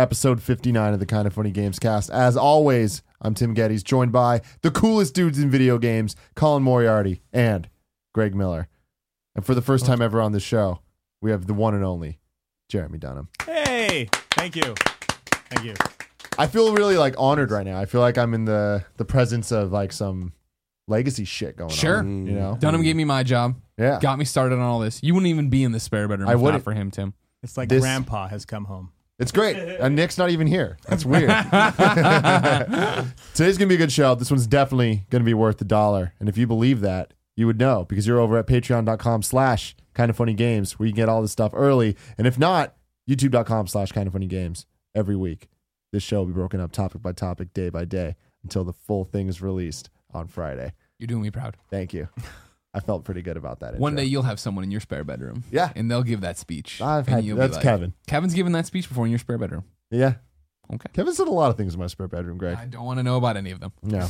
episode 59 of the Kinda Funny Gamescast. As always, I'm Tim Gettys, joined by the coolest dudes in video games, Colin Moriarty and Greg Miller. And for the first time ever on the show, we have the one and only Jeremy Dunham. Hey, thank you, thank you. I feel really like honored right now. I feel like I'm in the the presence of like some legacy shit going Sure. on. Sure. You know? Dunham gave me my job. Yeah. Got me started on all this. You wouldn't even be in the spare bedroom I if not wouldn't. for him, Tim. It's like This- Grandpa has come home. It's great. And Nick's not even here. That's weird. Today's going to be a good show. This one's definitely going to be worth the dollar. And if you believe that, you would know because you're over at patreon.com slash kind of funny games where you can get all this stuff early. And if not, youtube.com slash kind of funny games every week. This show will be broken up topic by topic, day by day until the full thing is released on Friday. You're doing me proud. Thank you. I felt pretty good about that. One intro. day you'll have someone in your spare bedroom. Yeah. And they'll give that speech. I've And had, you'll be that's like- Kevin. Kevin's given that speech before in your spare bedroom. Yeah. Okay. Kevin said a lot of things in my spare bedroom, Greg. I don't want to know about any of them. No.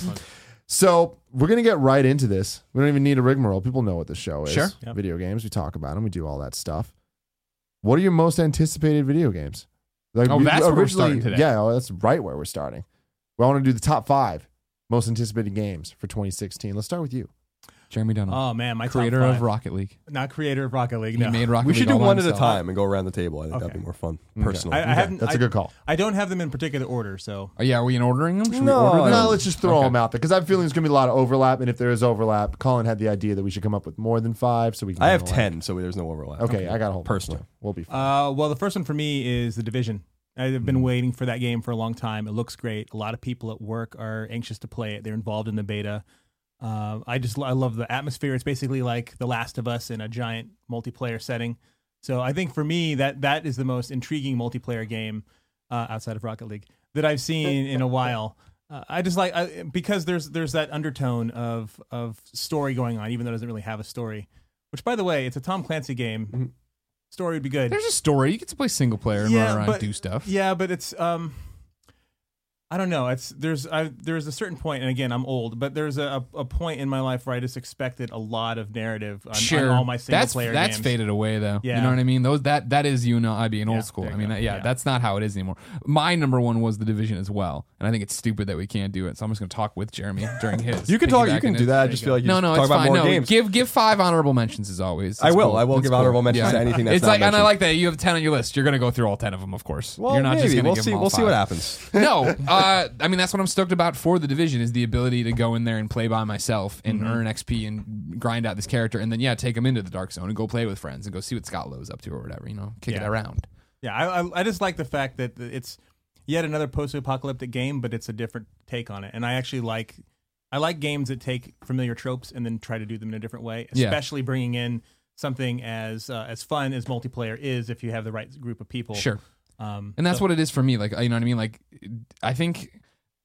So we're gonna get right into this. We don't even need a rigmarole. People know what the show is. Sure. Yep. Video games. We talk about them. We do all that stuff. What are your most anticipated video games? Like Oh, we- that's where we're starting today. Yeah, oh, that's right where we're starting. We want to do the top five most anticipated games for 2016. Let's start with you. Jeremy Dunham, Oh man, my top creator five. of Rocket League. not creator of Rocket League. He No, made Rocket We League should do all by one at a himself. time and go around the table. I think that'd Okay. be more fun, Okay. personally. I, I haven't. That's a good call. I don't have them in particular order, so Oh, yeah, are we in ordering them? Should No, we order them? No, let's just throw Okay. them out there because I have a feeling there's gonna be a lot of overlap. And if there is overlap, Colin had the idea that we should come up with more than five, so we can. I have kinda like- ten, so there's no overlap. Okay, I got a whole bunch, Personally. too. We'll be fine. Uh, well, the first one for me is the Division. I've been waiting for that game for a long time. It looks great. A lot of people at work are anxious to play it. They're involved in the beta. Uh, I just I love the atmosphere. It's basically like The Last of Us in a giant multiplayer setting. So I think for me that that is the most intriguing multiplayer game uh, outside of Rocket League that I've seen in a while. Uh, I just like I, because there's there's that undertone of of story going on, even though it doesn't really have a story. Which, by the way, it's a Tom Clancy game. Story would be good. There's a story. You get to play single player and Yeah, run around but- and do stuff. Yeah, but it's um, I don't know. It's there's I there's a certain point, and again, I'm old, but there's a, a point in my life where I just expected a lot of narrative on, on sure. all my single that's player that's games. faded away though. Yeah. You know what I mean? Those that that is you know I being Yeah, old school. I mean, that, yeah, Yeah. that's not how it is anymore. My number one was the division as well, and I think it's stupid that we can't do it. So I'm just going to talk with Jeremy during his. You can talk. You can do that. I just feel like you No, no, talk it's about fine. No, games. give give five honorable mentions as always. I will. cool. I will It's give cool. honorable mentions to anything that's it's like, and I like that you have ten on your list. You're going to go through all ten of them, of course. well, You're not just going to we'll see. We'll see what happens. no, uh, uh, I mean that's what I'm stoked about for the division is the ability to go in there and play by myself and earn XP and grind out this character, and then yeah, take him into the dark zone and go play with friends and go see what Scott Lowe's up to or whatever. You know, kick it around. Yeah, I, I I just like the fact that it's yet another post-apocalyptic game, but it's a different take on it, and I actually like I like games that take familiar tropes and then try to do them in a different way, Yeah. especially bringing in something as uh, as fun as multiplayer is if you have the right group of people. Sure. Um, And that's so- what it is for me. Like, you know what I mean? Like, I think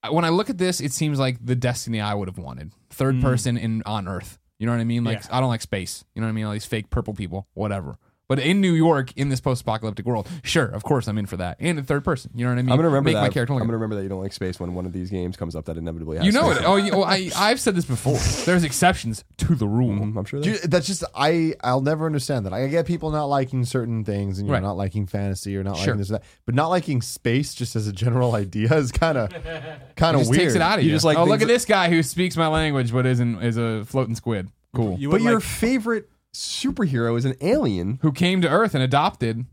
when I look at this, it seems like the destiny I would have wanted. Third Mm. person in on Earth. You know what I mean? Like, Yeah. I don't like space. You know what I mean? All these fake purple people, whatever. But in New York, in this post-apocalyptic world, sure, of course, I'm in for that. And in third person, you know what I mean? I'm gonna remember Make that. my character I'm gonna remember that you don't like space when one of these games comes up that inevitably has. you know space. it. Oh, you, oh, I, I've said this before. There's exceptions to the rule. Mhm, I'm sure. Dude, That, that's just I. I'll never understand that. I get people not liking certain things, and you know, Right. not liking fantasy or not Sure. liking this or that, but not liking space just as a general idea is kind of kind of just weird. takes it out of you. You just like oh, look things at this guy who speaks my language but isn't is a floating squid. Cool. You but would your like, favorite superhero is an alien. who came to Earth and adopted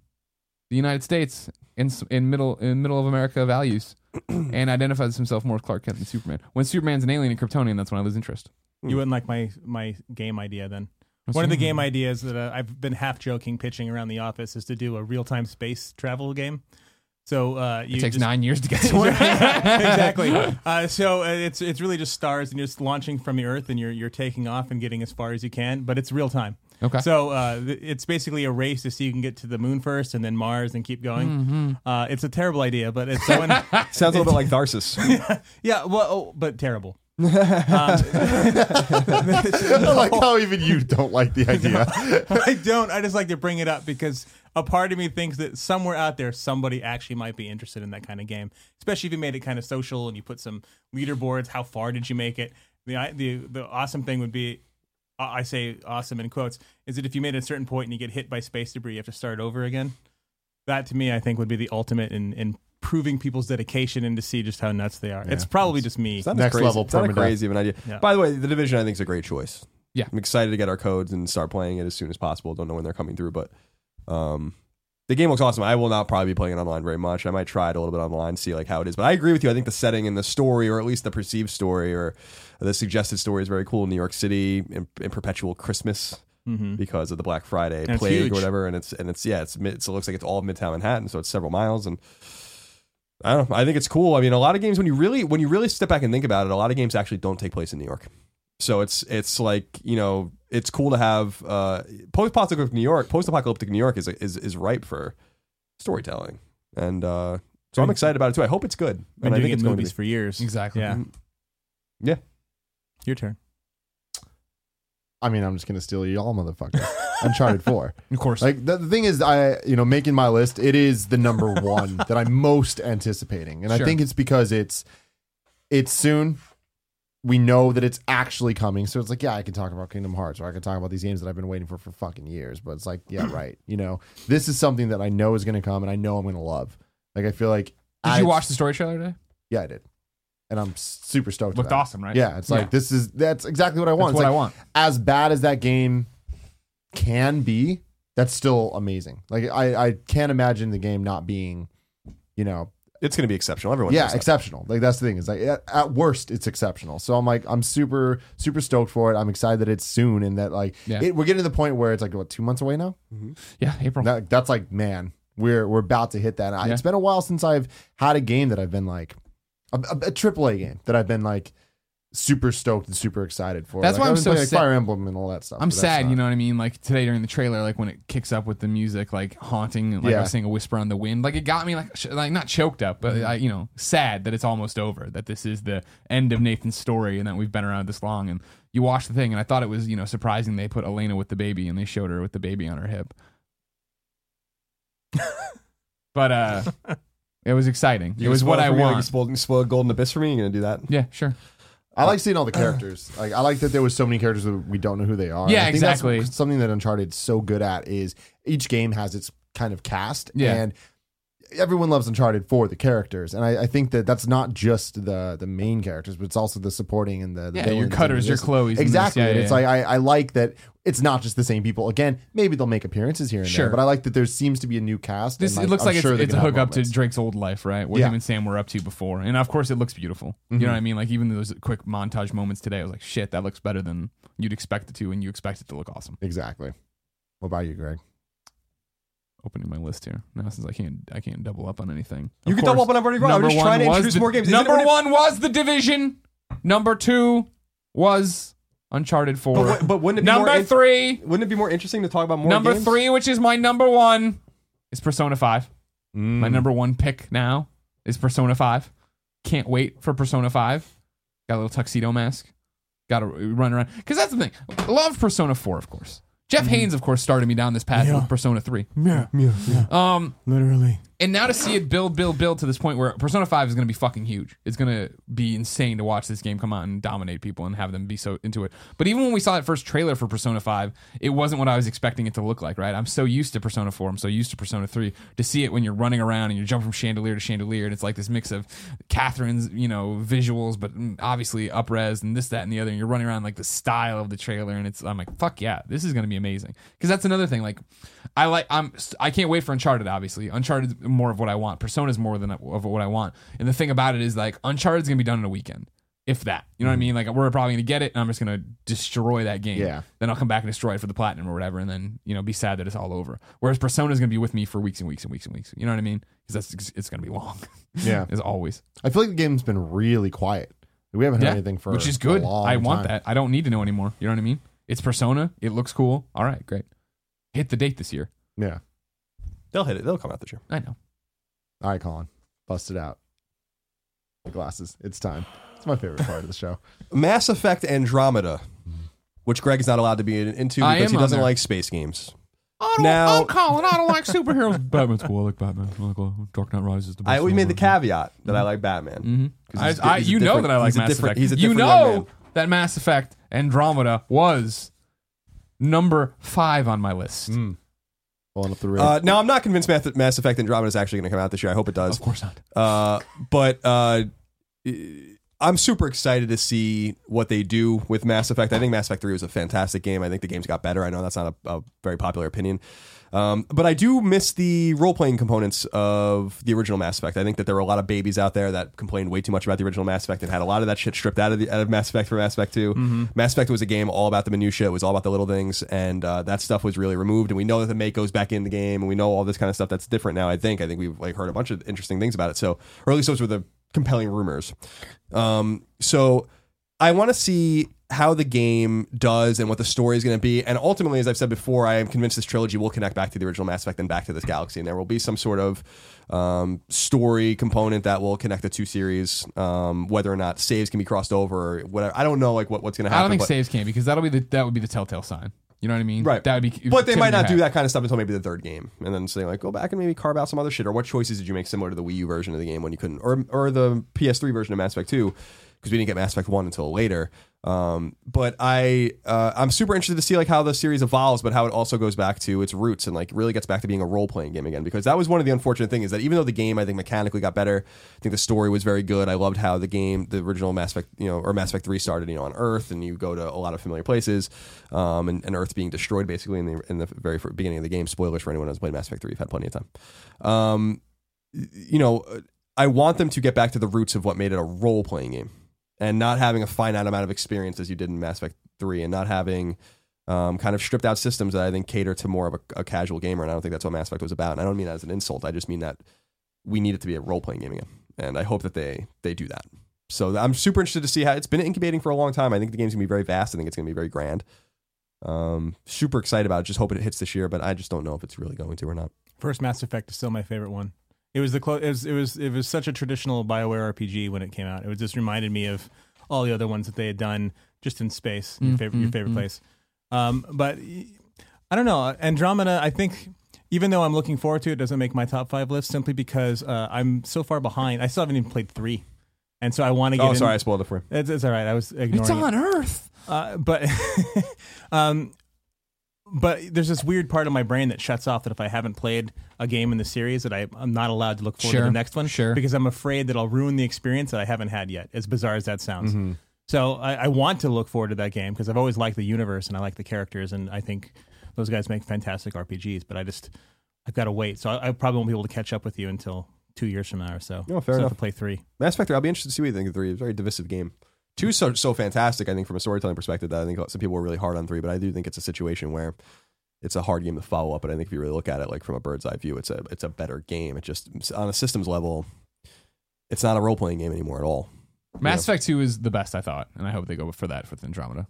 the United States in s- in middle in middle of America values, and identifies himself more as Clark Kent than Superman. When Superman's an alien and Kryptonian, that's when I lose interest. You wouldn't like my my game idea then. One of the game ideas that uh, I've been half joking pitching around the office is to do a real time space travel game. So uh, you It takes just- nine years to get to it. exactly. Uh, so uh, it's it's really just stars, and you're just launching from the Earth, and you're you're taking off and getting as far as you can, but it's real time. Okay. So uh, th- it's basically a race to see you can get to the moon first, and then Mars, and keep going. Mm-hmm. Uh, it's a terrible idea, but it's so. Sounds a little bit like Tharsis. yeah. Well, oh, but terrible. I like how even you don't like the idea. I don't. I just like to bring it up because a part of me thinks that somewhere out there, somebody actually might be interested in that kind of game. Especially if you made it kind of social and you put some leaderboards. How far did you make it? The the the awesome thing would be, I say awesome in quotes, is that if you made a certain point and you get hit by space debris, you have to start over again. That to me, I think, would be the ultimate in in proving people's dedication and to see just how nuts they are. it's probably just me. It's not Next crazy. level It's not a crazy of an idea. Yeah. By the way, the division I think is a great choice. Yeah. I'm excited to get our codes and start playing it as soon as possible. Don't know when they're coming through, but um, the game looks awesome. I will not probably be playing it online very much. I might try it a little bit online, see like how it is. But I agree with you. I think the setting and the story, or at least the perceived story, or the suggested story, is very cool. in New York City in, in perpetual Christmas Mhm. because of the Black Friday And plague or whatever, and it's and it's yeah, it's, mid, it looks like it's all of Midtown Manhattan, so it's several miles and. I don't know. I think it's cool. I mean, a lot of games when you really when you really step back and think about it, a lot of games actually don't take place in New York. So it's it's like you know it's cool to have uh, post apocalyptic New York. Post apocalyptic New York is is is ripe for storytelling, and uh, so I'm excited about it too. I hope it's good. Been And I think it's in going to movies be. for years. Exactly. Yeah. Yeah. Your turn. I mean, I'm just gonna steal you all, motherfuckers. Uncharted Four. Of course. Like the, the thing is, I you know making my list, it is the number one that I'm most anticipating, and I Sure. think it's because it's it's soon. We know that it's actually coming, so it's like, yeah, I can talk about Kingdom Hearts, or I can talk about these games that I've been waiting for for fucking years. But it's like, yeah, right. You know, this is something that I know is going to come, and I know I'm going to love. Like, I feel like. Did I- you watch the story trailer today? Yeah, I did, and I'm super stoked. Looked about it. awesome, right? Yeah, it's like Yeah. this is that's exactly what I want. That's It's what I want. as bad as that game can be, that's still amazing. Like I, I can't imagine the game not being, you know, It's going to be exceptional. Everyone. yeah, knows that. exceptional. Like that's the thing. Is like at, at worst, it's exceptional. So I'm like, I'm super, super stoked for it. I'm excited that it's soon and that like Yeah. it, we're getting to the point where it's like what two months away now. Mm-hmm. Yeah, April. That, that's like man, we're we're about to hit that. I, Yeah. It's been a while since I've had a game that I've been like a, a, triple a AAA game that I've been like super stoked and super excited for. That's Like, why I'm so like, sad- Fire Emblem and all that stuff. I'm sad, not- you know what I mean? Like today during the trailer, like when it kicks up with the music, like haunting, like I Yeah. was saying, a whisper on the wind. Like it got me, like, sh- like not choked up, Mm-hmm. but I, you know, sad that it's almost over. That this is the end of Nathan's story, and that we've been around this long. And you watch the thing, and I thought it was, you know, surprising they put Elena with the baby, and they showed her with the baby on her hip. but uh, it was exciting. You it was what I for me, like, want. you spoiled, you spoiled Golden Abyss for me. You're going to do that? yeah, sure. I like seeing all the characters. Like I like that there was so many characters that we don't know who they are. Yeah, I think that's exactly. something that Uncharted's so good at is each game has its kind of cast, Yeah. and everyone loves Uncharted for the characters. And I, I think that that's not just the the main characters, but it's also the supporting and the, the Yeah, your cutters, your this- Chloes. Exactly. Yeah, and yeah, it's like I, I like that it's not just the same people. Again, maybe they'll make appearances here and Sure. there, but I like that there seems to be a new cast. This and it looks I'm like sure it's, it's a have hookup to. Drake's old life, right? What Yeah. him and Sam were up to before, and of course it looks beautiful. You Mhm. know what I mean? Like even those quick montage moments today, I was like, shit, that looks better than you'd expect it to, and you expect it to look awesome. Exactly. What about you, Greg? Opening my list here now, since I can't, I can't double up on anything. You Of can course, double up on wrong. I'm just trying to introduce the- more games. Number one was the Division. Number two was Uncharted Four. But, wou- but wouldn't it be number more in- three, Wouldn't it be more interesting to talk about more number games? three, which is my number one, is Persona Five. My Mm. number one pick now is Persona 5. Can't wait for Persona 5. Got a little tuxedo mask. Got to run around. Because that's the thing. Love Persona 4, of course. Jeff Haynes, of course, started me down this path Yeah. with Persona 3. Yeah, yeah, Um, literally. And now to see it build, build, build to this point where Persona 5 is going to be fucking huge. It's going to be insane to watch this game come out and dominate people and have them be so into it. But even when we saw that first trailer for Persona 5, it wasn't what I was expecting it to look like, right? I'm so used to Persona 4, I'm so used to Persona 3 to see it when you're running around and you jump from chandelier to chandelier and it's like this mix of Catherine's, you know, visuals, but obviously upres and this, that, and the other. And you're running around like the style of the trailer and it's, I'm like, fuck yeah, this is going to be amazing. Because that's another thing. Like, I like, I'm, I can't wait for Uncharted, obviously. Uncharted more of what I want. Persona's more than of what I want. And the thing about it is like, Uncharted's going to be done in a weekend. if that. You know what I mm. mean? Like we're probably gonna get it, and I'm just gonna destroy that game. Yeah. Then I'll come back and destroy it for the platinum or whatever, and then you know be sad that it's all over. Whereas Persona's gonna be with me for weeks and weeks and weeks and weeks. You know what I mean? Because that's it's gonna be long. Yeah. as always. I feel like the game's been really quiet. We haven't heard Yeah, anything for which is good. I want time. that. I don't need to know anymore. You know what I mean? It's Persona. It looks cool. All right, great. Hit the date this year. Yeah. They'll hit it. They'll come out this year. I know. All right, Colin, bust it out. The glasses. It's time. It's my favorite part of the show. Mass Effect Andromeda, which Greg is not allowed to be in- into I because am he on doesn't there. like space games. I don't, Now- I'm Colin. I don't like superheroes. Batman's cool. I like Batman. I like uh, Dark Knight Rises. The I always made the caveat that I like Batman. Mm-hmm. 'Cause I, he's I, he's a you know different- that I like he's a Mass different- Effect. he's a you different young know man. that Mass Effect Andromeda was number five on my list. Pulling up the rig. Uh, now I'm not convinced Mass, Mass Effect Andromeda is actually going to come out this year. I hope it does. Of course not. Uh, but uh, I'm super excited to see what they do with Mass Effect. I think Mass Effect 3 was a fantastic game. I think the games got better. I know that's not a, a very popular opinion. Um, but I do miss the role playing components of the original Mass Effect. I think that there were a lot of babies out there that complained way too much about the original Mass Effect and had a lot of that shit stripped out of the out of Mass Effect for Mass Effect 2. Mass Effect was a game all about the minutia. It was all about the little things, and uh, that stuff was really removed. And we know that the mate goes back in the game, and we know all this kind of stuff that's different now. I think. I think we've like heard a bunch of interesting things about it. So, or at least those were the compelling rumors. Um, so I want to see how the game does and what the story is going to be. And ultimately, as I've said before, I am convinced this trilogy will connect back to the original Mass Effect and back to this galaxy. And there will be some sort of um, story component that will connect the two series. Um, whether or not saves can be crossed over or whatever. I don't know like what, what's going to happen. I don't think but, saves can because that'll be the that would be the telltale sign. You know what I mean? Right. That would be. But they might not do that kind of stuff until maybe the third game, and then say like, go back and maybe carve out some other shit, or what choices did you make similar to the Wii U version of the game when you couldn't, or or the PS3 version of Mass Effect 2, because we didn't get Mass Effect 1 until later. Um, but I uh, I'm super interested to see like how the series evolves, but how it also goes back to its roots and like really gets back to being a role playing game again. Because that was one of the unfortunate things is that even though the game I think mechanically got better, I think the story was very good. I loved how the game, the original Mass Effect, you know, or Mass Effect 3 started, you know, on Earth, and you go to a lot of familiar places, um, and, and Earth being destroyed basically in the in the very beginning of the game. Spoilers for anyone who's played Mass Effect 3, you've had plenty of time. Um, you know, I want them to get back to the roots of what made it a role playing game and not having a finite amount of experience as you did in Mass Effect 3 and not having um, kind of stripped out systems that I think cater to more of a, a casual gamer. And I don't think that's what Mass Effect was about. And I don't mean that as an insult. I just mean that we need it to be a role playing game again. And I hope that they they do that. So I'm super interested to see how it's been incubating for a long time. I think the game's gonna be very vast. I think it's gonna be very grand. Um, super excited about it. Just hoping it hits this year, but I just don't know if it's really going to or not. First Mass Effect is still my favorite one. It was the clo- it was it was it was such a traditional Bioware RPG when it came out. It was just reminded me of all the other ones that they had done just in space. Your Mm, favorite your favorite mm. place. Um, but I don't know Andromeda. I think even though I'm looking forward to it, it doesn't make my top five list simply because uh, I'm so far behind. I still haven't even played three, and so I want to get. Oh, in- sorry, I spoiled it for you. It's, it's all right. I was ignoring. It's it. on Earth. Uh, but um, but there's this weird part of my brain that shuts off that if I haven't played a game in the series that I, I'm not allowed to look forward to the next one sure. because I'm afraid that I'll ruin the experience that I haven't had yet. As bizarre as that sounds. Mm-hmm. So I, I want to look forward to that game because I've always liked the universe and I like the characters and I think those guys make fantastic RPGs. But I just I've got to wait. So I, I probably won't be able to catch up with you until two years from now or so. No, fair so I have enough. to play three. Mass Effect 3, I'll be interested to see what you think of 3. It's a very divisive game. 2 so, so fantastic, I think, from a storytelling perspective, that I think some people were really hard on 3, but I do think it's a situation where it's a hard game to follow up. But I think if you really look at it like from a bird's eye view, it's a it's a better game. It just on a systems level, it's not a role playing game anymore at all. Mass Effect 2 is the best, I thought, and I hope they go for that with Andromeda.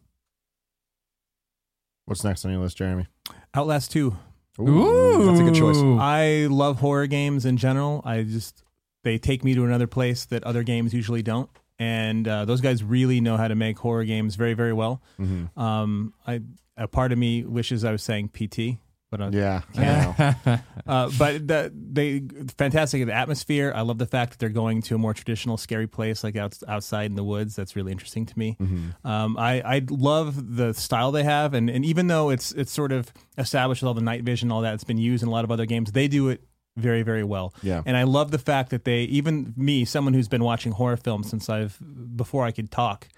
What's next on your list, Jeremy? Outlast two. that's a good choice. I love horror games in general. I just they take me to another place that other games usually don't, and uh, those guys really know how to make horror games very, very well. Mm-hmm. Um, I a part of me wishes I was saying PT, but uh, Yeah. I know. uh, but the, they fantastic of the atmosphere. I love the fact that they're going to a more traditional scary place like out, outside in the woods. That's really interesting to me. Mm-hmm. Um, I I love the style they have, and, and even though it's it's sort of established with all the night vision, and all that, it's been used in a lot of other games. They do it very very well. Yeah. And I love the fact that they even me, someone who's been watching horror films since I've before I could talk.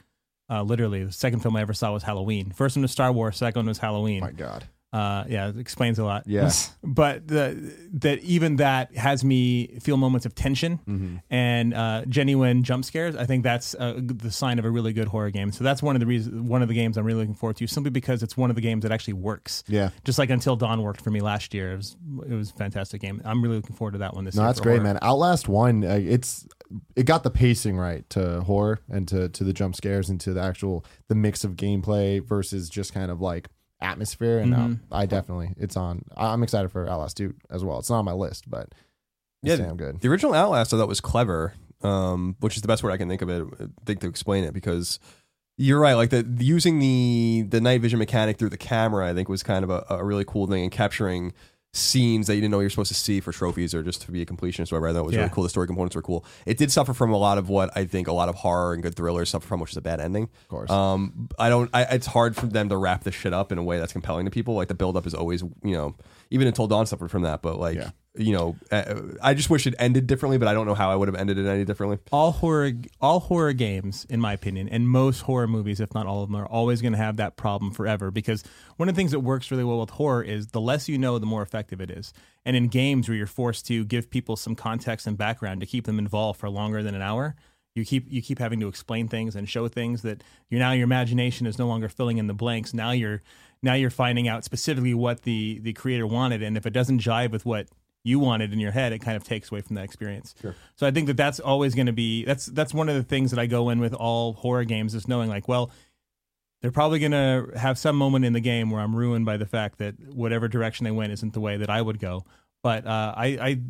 Uh, literally, the second film I ever saw was Halloween. First one was Star Wars. Second one was Halloween My God. Uh, yeah, it explains a lot. Yeah. but the, that even that has me feel moments of tension Mm-hmm. and uh, genuine jump scares. I think that's uh, the sign of a really good horror game. So that's one of the reasons, one of the games I'm really looking forward to, simply because it's one of the games that actually works. Yeah. Just like Until Dawn worked for me last year. It was it was a fantastic game. I'm really looking forward to that one this No, year. that's great, horror. man. Outlast one, uh, it's it got the pacing right to horror and to to the jump scares and to the actual the mix of gameplay versus just kind of like atmosphere. And Mhm. uh, I definitely it's on. I- I'm excited for Outlast 2 as well. It's not on my list, but Yeah, it's damn good. The original Outlast I thought was clever, um, which is the best word I can think of it. Think to explain it because you're right. Like the using the the night vision mechanic through the camera, I think was kind of a, a really cool thing and capturing scenes that you didn't know you were supposed to see for trophies or just to be a completionist or whatever. I thought it was Yeah. really cool. The story components were cool. It did suffer from a lot of what I think a lot of horror and good thrillers suffer from, which is a bad ending. Of course. Um, I don't. I, it's hard for them to wrap this shit up in a way that's compelling to people. Like the buildup is always, you know, even until Dawn suffered from that. But like, Yeah. You know, uh, I just wish it ended differently. But I don't know how I would have ended it any differently. all horror all horror games in my opinion and most horror movies if not all of them are always going to have that problem forever because one of the things that works really well with horror is the less you know the more effective it is and in games where you're forced to give people some context and background to keep them involved for longer than an hour you keep you keep having to explain things and show things that you now your imagination is no longer filling in the blanks now you're now you're finding out specifically what the the creator wanted and if it doesn't jive with what you wanted in your head it kind of takes away from that experience so I think that that's always going to be that's that's one of the things that I go in with all horror games is knowing like, well, they're probably going to have some moment in the game where I'm ruined by the fact that whatever direction they went isn't the way that I would go. But uh, I, I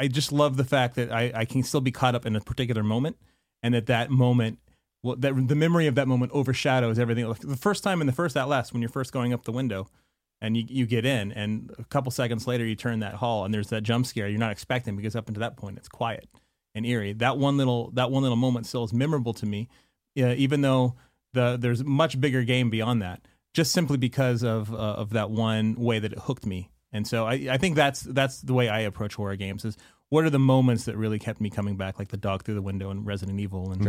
I just love the fact that I, I can still be caught up in a particular moment, and that that moment. Well, that the memory of that moment overshadows everything. Like the first time in the first Outlast, when you're first going up the window, and you, you get in, and a couple seconds later you turn that hall, and there's that jump scare you're not expecting because up until that point it's quiet and eerie. That one little that one little moment still is memorable to me, yeah, even though the there's much bigger game beyond that. Just simply because of uh, of that one way that it hooked me, and so I, I think that's that's the way I approach horror games. Is what are the moments that really kept me coming back, like the dog through the window in Resident Evil, and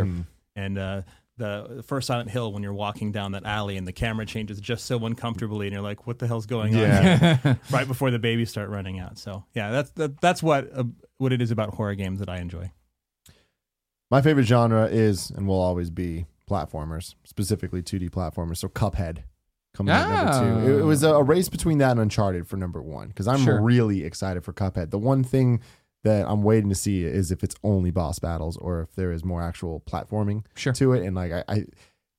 and uh, the first Silent Hill when you're walking down that alley and the camera changes just so uncomfortably, and you're like, what the hell's going on? Yeah. right before the babies start running out. So yeah, that's that, that's what uh, what it is about horror games that I enjoy. My favorite genre is and will always be platformers, specifically 2D platformers. So Cuphead coming in at number two. It, it was a, a race between that and Uncharted for number one because I'm Sure. really excited for Cuphead. The one thing that I'm waiting to see is if it's only boss battles or if there is more actual platforming Sure. to it. And like I, I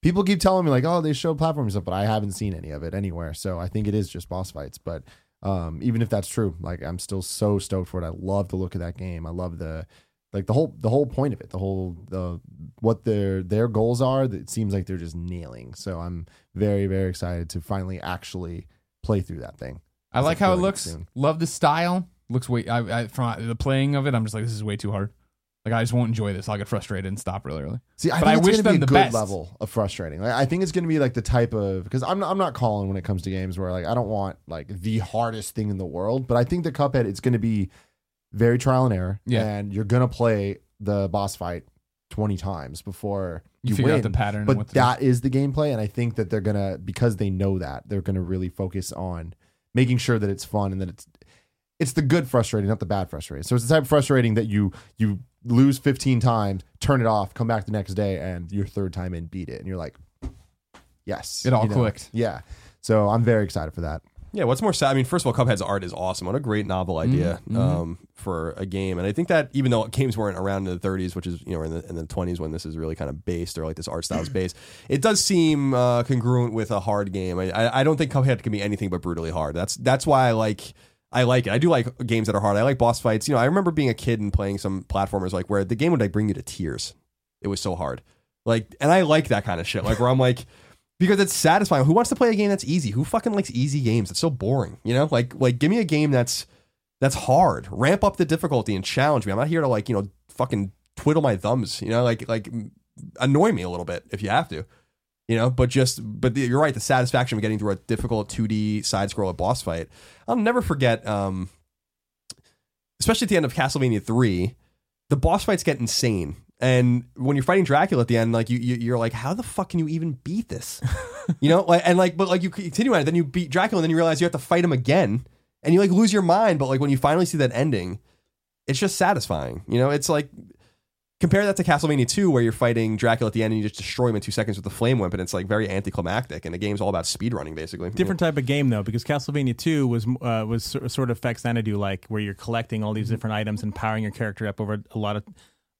people keep telling me like, oh, they show platforming stuff, but I haven't seen any of it anywhere. So I think it is just boss fights. But um, even if that's true, like I'm still so stoked for it. I love the look of that game. I love the like the whole the whole point of it, the whole the what their their goals are. That it seems like they're just nailing. So I'm very very excited to finally actually play through that thing. I like how it looks. soon. Love the style. Looks way. I, I from the playing of it, I'm just like, this is way too hard. Like I just won't enjoy this. I'll get frustrated and stop really early. See, I But think I it's wish going to be them a the good best. level of frustrating. Like, I think it's going to be like the type of because I'm not, I'm not calling when it comes to games where like I don't want like the hardest thing in the world, but I think the Cuphead it's going to be very trial and error, Yeah. and you're going to play the boss fight 20 times before You, you, figure win. out the pattern. but what to do. that is the gameplay, and I think that they're gonna because they know that they're gonna really focus on making sure that it's fun and that it's it's the good frustrating, not the bad frustrating. So it's the type of frustrating that you you lose 15 times, turn it off, come back the next day, and your third time in beat it, and you're like, yes, It all you know? clicked. Yeah. So I'm very excited for that. Yeah, what's more sad? I mean, first of all, Cuphead's art is awesome. What a great novel idea Mhm. um, for a game. And I think that even though games weren't around in the 30s, which is you know in the in the 20s when this is really kind of based or like this art style is based, it does seem uh, congruent with a hard game. I, I I don't think Cuphead can be anything but brutally hard. That's that's why I like. I like it. I do like games that are hard. I like boss fights. You know, I remember being a kid and playing some platformers like where the game would like bring you to tears. It was so hard. Like, and I like that kind of shit. Like where I'm like, because it's satisfying. Who wants to play a game that's easy? Who fucking likes easy games? It's so boring. You know, like like give me a game that's that's hard. Ramp up the difficulty and challenge me. I'm not here to like you know fucking twiddle my thumbs. You know, like like annoy me a little bit if you have to. You know, but just but the, you're right. The satisfaction of getting through a difficult 2D side scroller boss fight. I'll never forget. Um, especially at the end of Castlevania 3, the boss fights get insane And when you're fighting Dracula at the end, like you, you you're like, how the fuck can you even beat this? you know, like and like, but like you continue on it, then you beat Dracula, and then you realize you have to fight him again, and you like lose your mind. But like when you finally see that ending, it's just satisfying. You know, it's like compare that to Castlevania 2, where you're fighting Dracula at the end and you just destroy him in two seconds with the flame whip, and it's like very anticlimactic. And the game's all about speedrunning, basically. Different type of game though, because Castlevania Two was uh, was sort of Faxanadu like, where you're collecting all these Mm-hmm. different items and powering your character up over a lot of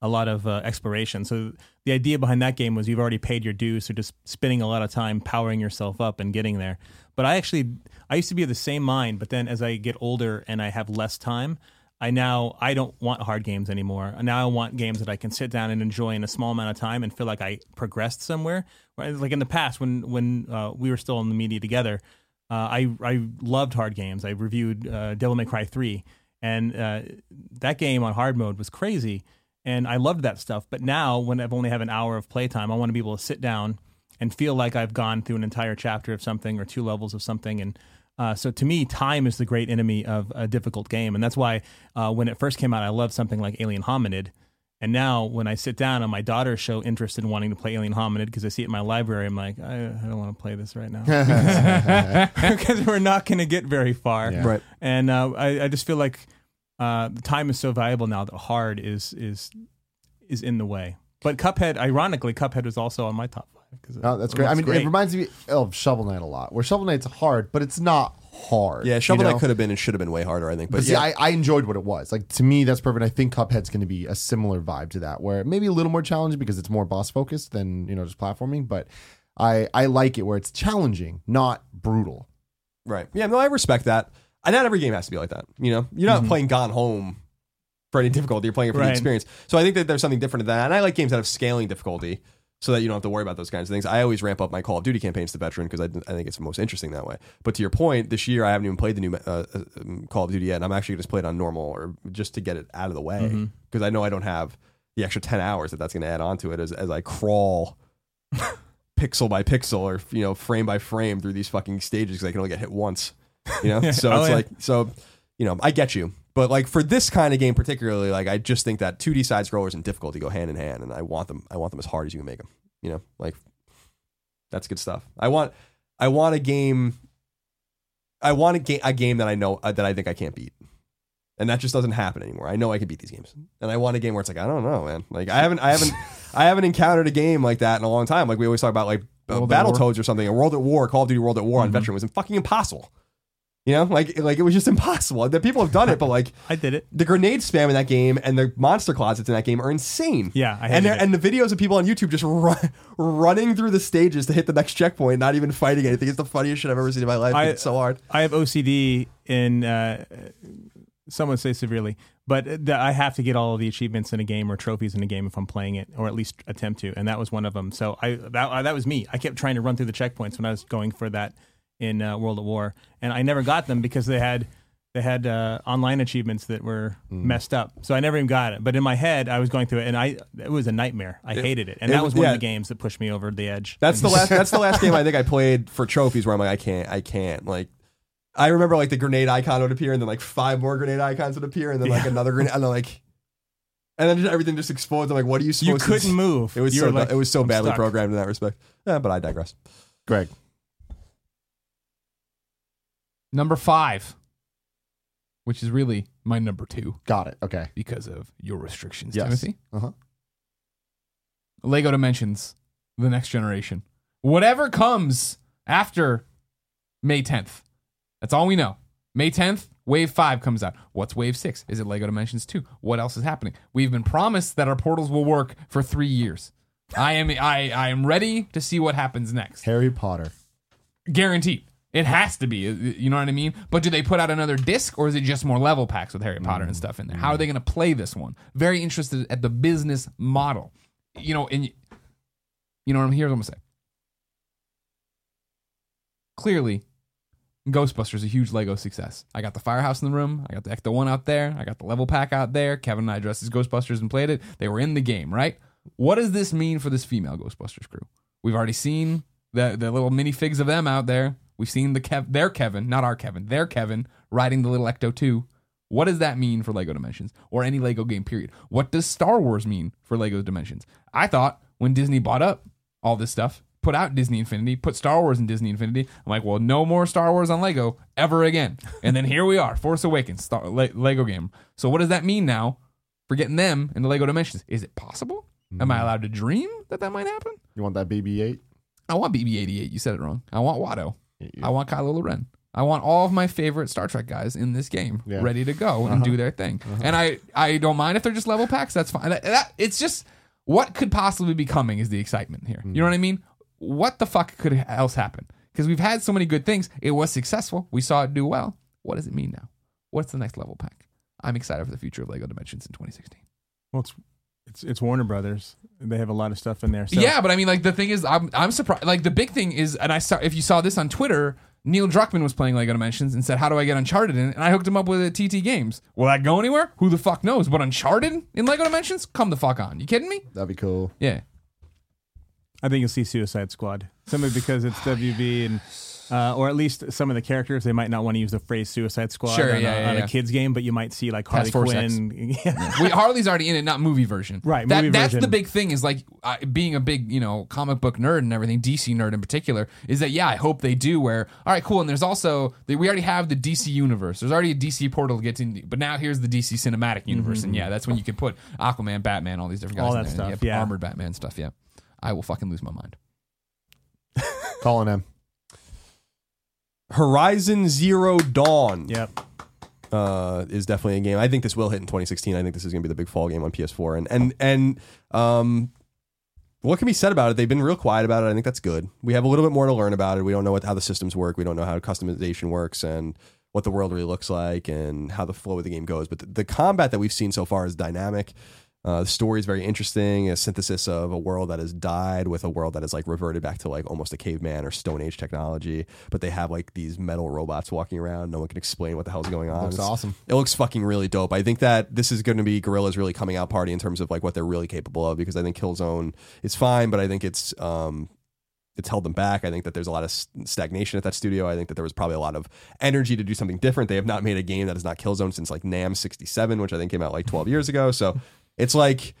a lot of uh, exploration. So the idea behind that game was you've already paid your dues, so just spending a lot of time powering yourself up and getting there. But I actually I used to be of the same mind, but then as I get older and I have less time. I now I don't want hard games anymore. Now I want games that I can sit down and enjoy in a small amount of time and feel like I progressed somewhere. Like in the past, when when uh, we were still in the media together, uh, I I loved hard games. I reviewed uh, Devil May Cry three, and uh, that game on hard mode was crazy, and I loved that stuff. But now, when I've only have an hour of playtime, I want to be able to sit down and feel like I've gone through an entire chapter of something or two levels of something, and uh, so to me, time is the great enemy of a difficult game, and that's why uh, when it first came out, I loved something like Alien Hominid. And now, when I sit down and my daughters show interest in wanting to play Alien Hominid because I see it in my library, I'm like, I, I don't want to play this right now because we're not going to get very far. Yeah. Right. And uh, I, I just feel like uh, the time is so valuable now that hard is is is in the way. But Cuphead, ironically, Cuphead was also on my top five. Cause Oh, that's great. I looks mean, it reminds me of Shovel Knight a lot, where Shovel Knight's hard, but it's not hard. Yeah, Shovel you Knight know? could have been and should have been way harder, I think. But, But see, yeah, I, I enjoyed what it was. Like to me, that's perfect. I think Cuphead's going to be a similar vibe to that, where maybe a little more challenging because it's more boss focused than you know just platforming. But I I like it where it's challenging, not brutal. right. Yeah, no, I respect that. And not every game has to be like that. You know, you're not mm-hmm. playing Gone Home for any difficulty. You're playing it for the experience. So I think that there's something different to that. And I like games that have scaling difficulty. So that you don't have to worry about those kinds of things. I always ramp up my Call of Duty campaigns to veteran because I, I think it's the most interesting that way. But to your point, this year I haven't even played the new uh, uh, um, Call of Duty yet, and I'm actually going to play it on normal or just to get it out of the way because I know I don't have the extra ten hours that that's going to add on to it as as I crawl pixel by pixel or you know frame by frame through these fucking stages because I can only get hit once. You know, so Oh, it's yeah. like so you know I get you, but like for this kind of game particularly, like I just think that 2D side scrollers and difficulty go hand in hand, and I want them I want them as hard as you can make them. You know, like that's good stuff. I want I want a game. I want a game a game that I know uh, that I think I can't beat. And that just doesn't happen anymore. I know I can beat these games, and I want a game where it's like I don't know, man. Like I haven't, I haven't, I haven't encountered a game like that in a long time. Like we always talk about, like uh, World at Battletoads or something. A World at War, Call of Duty World at War on Veteran was fucking impossible. You know, like like it was just impossible. That people have done it, but like I did it. the grenade spam in that game and the monster closets in that game are insane. Yeah, I and and the videos of people on YouTube just run, running through the stages to hit the next checkpoint, not even fighting anything. It's the funniest shit I've ever seen in my life. I- it's so hard. I have OCD in uh, some would say severely, but th- I have to get all of the achievements in a game or trophies in a game if I'm playing it, or at least attempt to, and that was one of them. So I that that was me. I kept trying to run through the checkpoints when I was going for that in uh, World at War, and I never got them because they had they had uh, online achievements that were Mm. messed up. So I never even got it. But in my head, I was going through it, and I it was a nightmare. I hated it, and it that was- was one yeah. of the games that pushed me over the edge. That's the last. That's the last game I think I played for trophies where I'm like, I can't, I can't. Like, I remember like the grenade icon would appear, and then like five more grenade icons would appear, and then like Yeah. another grenade, and then like, and then just everything just explodes. I'm like, what are you you supposed to? Do? You couldn't do? move. It was You so like, it was so "I'm badly stuck." programmed in that respect. Yeah, but I digress. Greg, Number five, which is really my number two got it. Okay. because of your restrictions, Yes. Timothy. Uh-huh. Lego Dimensions, the next generation. Whatever comes after May 10th. That's all we know. May 10th, Wave 5 comes out. What's Wave 6? Is it Lego Dimensions 2? What else is happening? We've been promised that our portals will work for 3 years. I am I I am ready to see what happens next. Harry Potter. Guaranteed. It has to be. Uh, you know what I mean? But do they put out another disc or is it just more level packs with Harry Potter and mm. stuff in there? Mm. How are they going to play this one? Very interested at the business model. You know, and you know what I'm here's what I'm going to say. Clearly, Ghostbusters is a huge Lego success. I got the firehouse in the room. I got the Ecto 1 out there. I got the level pack out there. Kevin and I dressed as Ghostbusters and played it. They were in the game, right? What does this mean for this female Ghostbusters crew? We've already seen the the little minifigs of them out there. We've seen the Kev, their Kevin, not our Kevin, their Kevin riding the little Ecto 2. What does that mean for Lego Dimensions or any Lego game period? What does Star Wars mean for Lego Dimensions? I thought when Disney bought up all this stuff, put out Disney Infinity, put Star Wars in Disney Infinity, I'm like, well, no more Star Wars on Lego ever again. And then here we are, Force Awakens, Star, Le- Lego game. So what does that mean now for getting them into Lego Dimensions? Is it possible? Am I mm. allowed to dream that that might happen? You want that BB-8? I want BB-88. You said it wrong. I want Watto. I want Kylo Loren. I want all of my favorite Star Trek guys in this game Yeah. ready to go and uh-huh. do their thing. Uh-huh. And I, I don't mind if they're just level packs. That's fine. That, that- it's just what could possibly be coming is the excitement here. You know what I mean? What the fuck could else happen? Because we've had so many good things. It was successful. We saw it do well. What does it mean now? What's the next level pack? I'm excited for the future of Lego Dimensions in 2016. Well, it's it's it's Warner Brothers. They have a lot of stuff in there. So yeah, but I mean, like the thing is, I'm I'm surprised. Like the big thing is, and I saw if you saw this on Twitter, Neil Druckmann was playing Lego Dimensions and said, "How do I get Uncharted in?" And I hooked him up with a TT Games. Will that go anywhere? Who the fuck knows? But Uncharted in Lego Dimensions? Come the fuck on! You kidding me? That'd be cool. Yeah. I think you'll see Suicide Squad simply because it's WB and. Uh, or at least some of the characters, they might not want to use the phrase Suicide Squad Sure, on, yeah, a, yeah, on yeah. a kids game, but you might see like Harley Task Force X. Quinn. Yeah. we, Harley's already in it, not movie version. Right, That, movie that's version. the big thing. Is like uh, being a big, you know, comic book nerd and everything. DC nerd in particular is that yeah, I hope they do. Where all right, cool. And there's also we already have the DC universe. There's already a DC portal to get into, but now here's the DC cinematic universe, and yeah, that's when you can put Aquaman, Batman, all these different guys. All in that there. stuff, Yeah, yeah. armored Batman stuff. Yeah, I will fucking lose my mind. Calling him. Horizon Zero Dawn yep. uh, is definitely a game. I think this will hit in 2016. I think this is going to be the big fall game on PS4. And and and um, what can be said about it? They've been real quiet about it. I think that's good. We have a little bit more to learn about it. We don't know what, how the systems work. We don't know how customization works and what the world really looks like and how the flow of the game goes. But the, the combat that we've seen so far is dynamic. Uh, the story is very interesting. A synthesis of a world that has died with a world that is like reverted back to like almost a caveman or Stone Age technology. But they have like these metal robots walking around. No one can explain what the hell's going on. Looks It's- awesome. it looks fucking really dope. I think that this is going to be Guerrilla's really coming out party in terms of like what they're really capable of because I think Killzone is fine, but I think it's um it's held them back. I think that there's a lot of stagnation at that studio. I think that there was probably a lot of energy to do something different. They have not made a game that is not Killzone since like Nam 67, which I think came out like 12 years ago. So it's like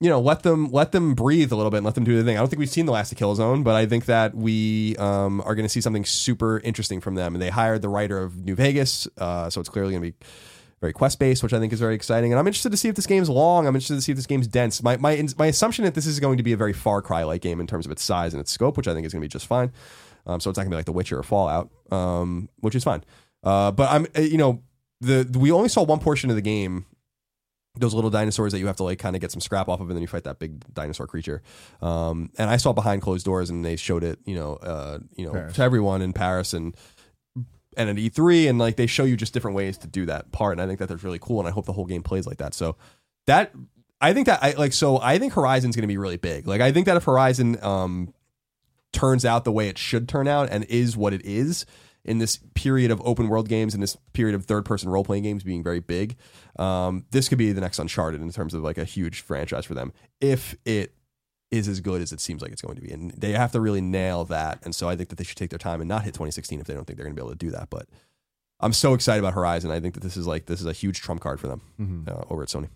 you know, let them let them breathe a little bit and let them do their thing. I don't think we've seen the last of Killzone, but I think that we um, are going to see something super interesting from them. And they hired the writer of New Vegas, uh, so it's clearly going to be very quest based, which I think is very exciting. And I'm interested to see if this game's long. I'm interested to see if this game's dense. My my my assumption that this is going to be a very Far Cry like game in terms of its size and its scope, which I think is going to be just fine. Um, so it's not going to be like The Witcher or Fallout, um, which is fine. Uh, but I'm uh, you know the we only saw one portion of the game those little dinosaurs that you have to like kind of get some scrap off of, and then you fight that big dinosaur creature. Um, and I saw behind closed doors, and they showed it, you know, uh, you know, Paris. to everyone in Paris and and at E3, and like they show you just different ways to do that part. And I think that that's really cool, and I hope the whole game plays like that. So that I think that I like so I think Horizon's going to be really big. Like I think that if Horizon um turns out the way it should turn out and is what it is in this period of open world games and this period of third person role playing games being very big um, this could be the next uncharted in terms of like a huge franchise for them if it is as good as it seems like it's going to be and they have to really nail that and so i think that they should take their time and not hit 2016 if they don't think they're going to be able to do that but i'm so excited about horizon i think that this is like this is a huge trump card for them Mhm. uh, over at sony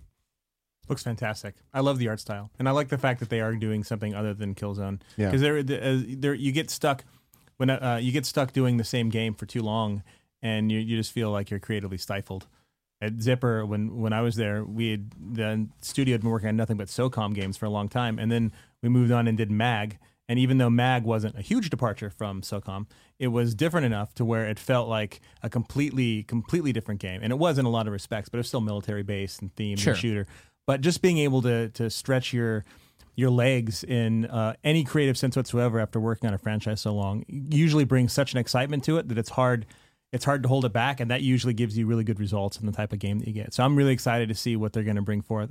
Looks fantastic. I love the art style, and I like the fact that they are doing something other than Killzone. Yeah. because there, there, you get stuck when uh, you get stuck doing the same game for too long, and you you just feel like you're creatively stifled. At Zipper, when when I was there, we had the studio had been working on nothing but SOCOM games for a long time, and then we moved on and did Mag. And even though Mag wasn't a huge departure from SOCOM, it was different enough to where it felt like a completely, completely different game. And it was in a lot of respects, but it was still military based and themed Sure. and shooter. But just being able to to stretch your your legs in uh, any creative sense whatsoever after working on a franchise so long usually brings such an excitement to it that it's hard it's hard to hold it back and that usually gives you really good results in the type of game that you get. So i'm really excited to see what they're going to bring forth.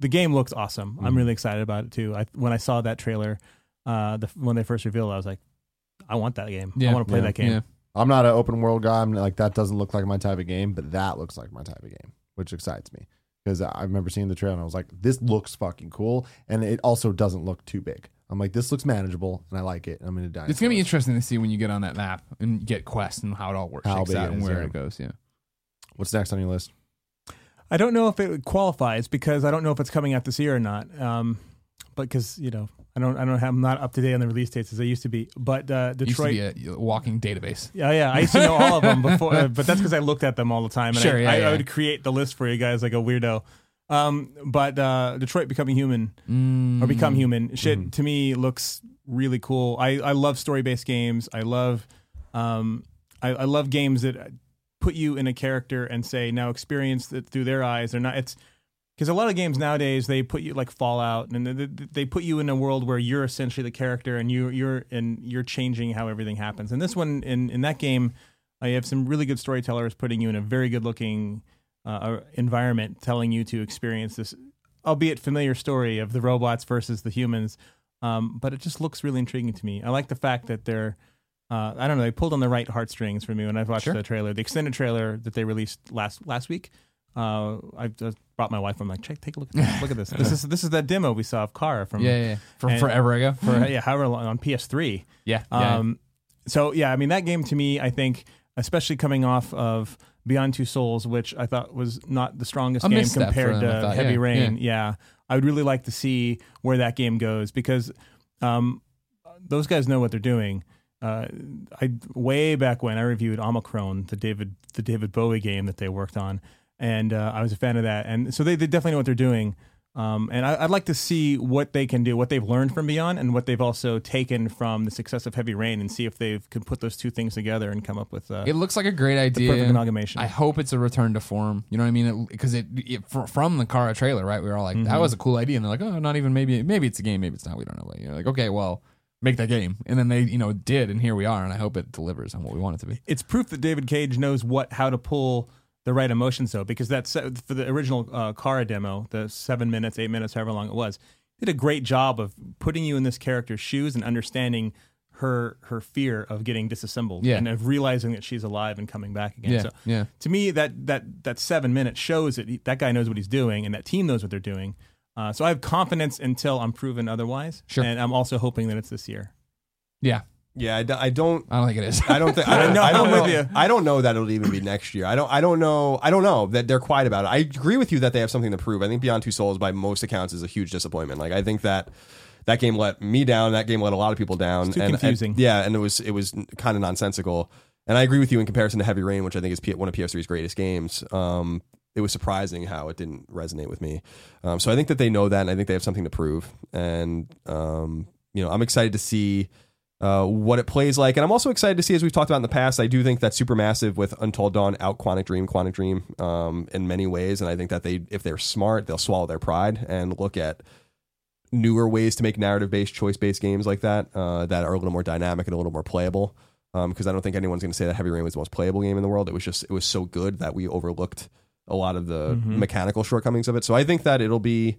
The game looks awesome. I'm really excited about it too. I, when i saw that trailer uh, the, when they first revealed it, i was like i want that game. I want to play Yeah. that game. Yeah. I'm not an open world guy. I'm like that doesn't look like my type of game, but that looks like my type of game, which excites me because I remember seeing the trailer and I was like, this looks fucking cool, and it also doesn't look too big. I'm like, this looks manageable, and I like it. I'm gonna die. It's gonna be interesting to see when you get on that map and get quests and how it all works How shakes big out it and where yeah. it goes. Yeah. What's next on your list? I don't know if it qualifies because I don't know if it's coming out this year or not. Um, but because you know, I don't, I don't have, I'm not up to date on the release dates as I used to be. But uh, Used to Detroit, be a walking database. yeah, yeah, I used to know all of them before, uh, but that's because I looked at them all the time. And Sure, I, yeah, I, yeah. I would create the list for you guys like a weirdo. Um, but uh, Detroit becoming human Mm. or become human shit to me looks really cool. I, I love story based games. I love um I, I love games that put you in a character and say now experience it through their eyes. They're not it's because a lot of games nowadays they put you like Fallout and they, they put you in a world where you're essentially the character and you you're and you're changing how everything happens. And this one in in that game, I have some really good storytellers putting you in a very good looking uh, environment, telling you to experience this, albeit familiar story of the robots versus the humans. Um, but it just looks really intriguing to me. I like the fact that they're, uh, I don't know, they pulled on the right heartstrings for me when I've watched Sure. the trailer, the extended trailer that they released last last week. Uh, I just brought my wife. I'm like, check, take a look. At this. Look at this. This is this is that demo we saw of Kara from Yeah, yeah, yeah. From And- forever ago. for yeah, however long on PS3. yeah, yeah. Um, so yeah, I mean that game to me, I think, especially coming off of Beyond Two Souls, which I thought was not the strongest A game compared them, to thought. Heavy Yeah, Rain. Yeah. I would really like to see where that game goes because um, those guys know what they're doing. Uh, I way back when I reviewed Omikron, the David the David Bowie game that they worked on, and uh, I was a fan of that. And so they, they definitely know what they're doing. Um, and I, I'd like to see what they can do, what they've learned from Beyond, and what they've also taken from the success of Heavy Rain, and see if they can put those two things together and come up with uh, it looks like a great idea. perfect amalgamation. I hope it's a return to form. You know what I mean? Because it, it, fr- from the Kara trailer, right? We were all like, Mm-hmm. "That was a cool idea," and they're like, "Oh, not even maybe. Maybe it's a game. Maybe it's not. We don't know." You're like, "Okay, well, make that game." And then they, you know, did, and here we are. And I hope it delivers on what we want it to be. it's proof that David Cage knows what how to pull the right emotions though because that's for the original uh, Kara demo the seven minutes eight minutes however long it was did a great job of putting you in this character's shoes and understanding her her fear of getting disassembled Yeah. and of realizing that she's alive and coming back again Yeah, so yeah. to me that that that seven minutes shows that he, that guy knows what he's doing and that team knows what they're doing uh, so I have confidence until I'm proven otherwise Sure. and I'm also hoping that it's this year Yeah, Yeah, I, d- I don't. I don't think it is. I don't think. I don't, No, I don't I'm know. with you. I don't know that it'll even be next year. I don't. I don't know. I don't know that they're quiet about it. I agree with you that they have something to prove. I think Beyond Two Souls, by most accounts, is a huge disappointment. Like I think that that game let me down. That game let a lot of people down. It's too and, and- confusing. yeah, and it was it was kind of nonsensical. And I agree with you in comparison to Heavy Rain, which I think is P- one of PS3's greatest games. Um, it was surprising how it didn't resonate with me. Um, so I think that they know that, and I think they have something to prove. And um, you know, I'm excited to see uh, what it plays like. And I'm also excited to see, as we've talked about in the past, I do think that Supermassive with Until Dawn out Quantic Dream, Quantic Dream um, in many ways. And I think that they, if they're smart, they'll swallow their pride and look at newer ways to make narrative based, choice based games like that uh, that are a little more dynamic and a little more playable. Because I don't think anyone's going to say that Heavy Rain was the most playable game in the world. It was just it was so good that we overlooked a lot of the Mhm. mechanical shortcomings of it. So I think that it'll be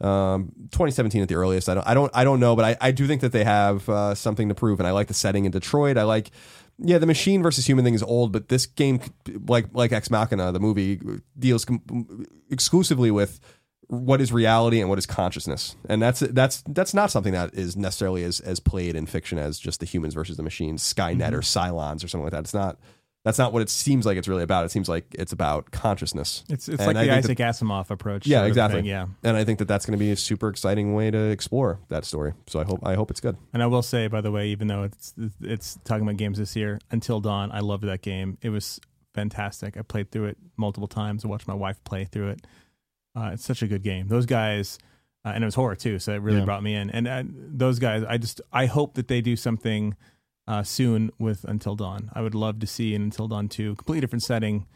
um, 2017 at the earliest. I don't, I don't, I don't know, but I, I do think that they have uh, something to prove, and I like the setting in Detroit. I like, yeah, the machine versus human thing is old, but this game, like like Ex Machina, the movie deals com- exclusively with what is reality and what is consciousness, and that's that's that's not something that is necessarily as as played in fiction as just the humans versus the machines, Skynet or Cylons or something like that. It's not. That's not what it seems like it's really about. It seems like it's about consciousness. it's it's And like I the Isaac Asimov approach Yeah, exactly. thing, yeah and I think that that's going to be a super exciting way to explore that story. So I hope I hope it's good. And I will say, by the way, even though it's it's talking about games this year, Until Dawn, I loved that game. It was fantastic. I played through it multiple times. I watched my wife play through it. Uh, it's such a good game. Those guys, uh, and it was horror too, so it really Yeah. brought me in. And uh, those guys, I just I hope that they do something uh, soon with Until Dawn. I would love to see an Until Dawn two, completely different setting.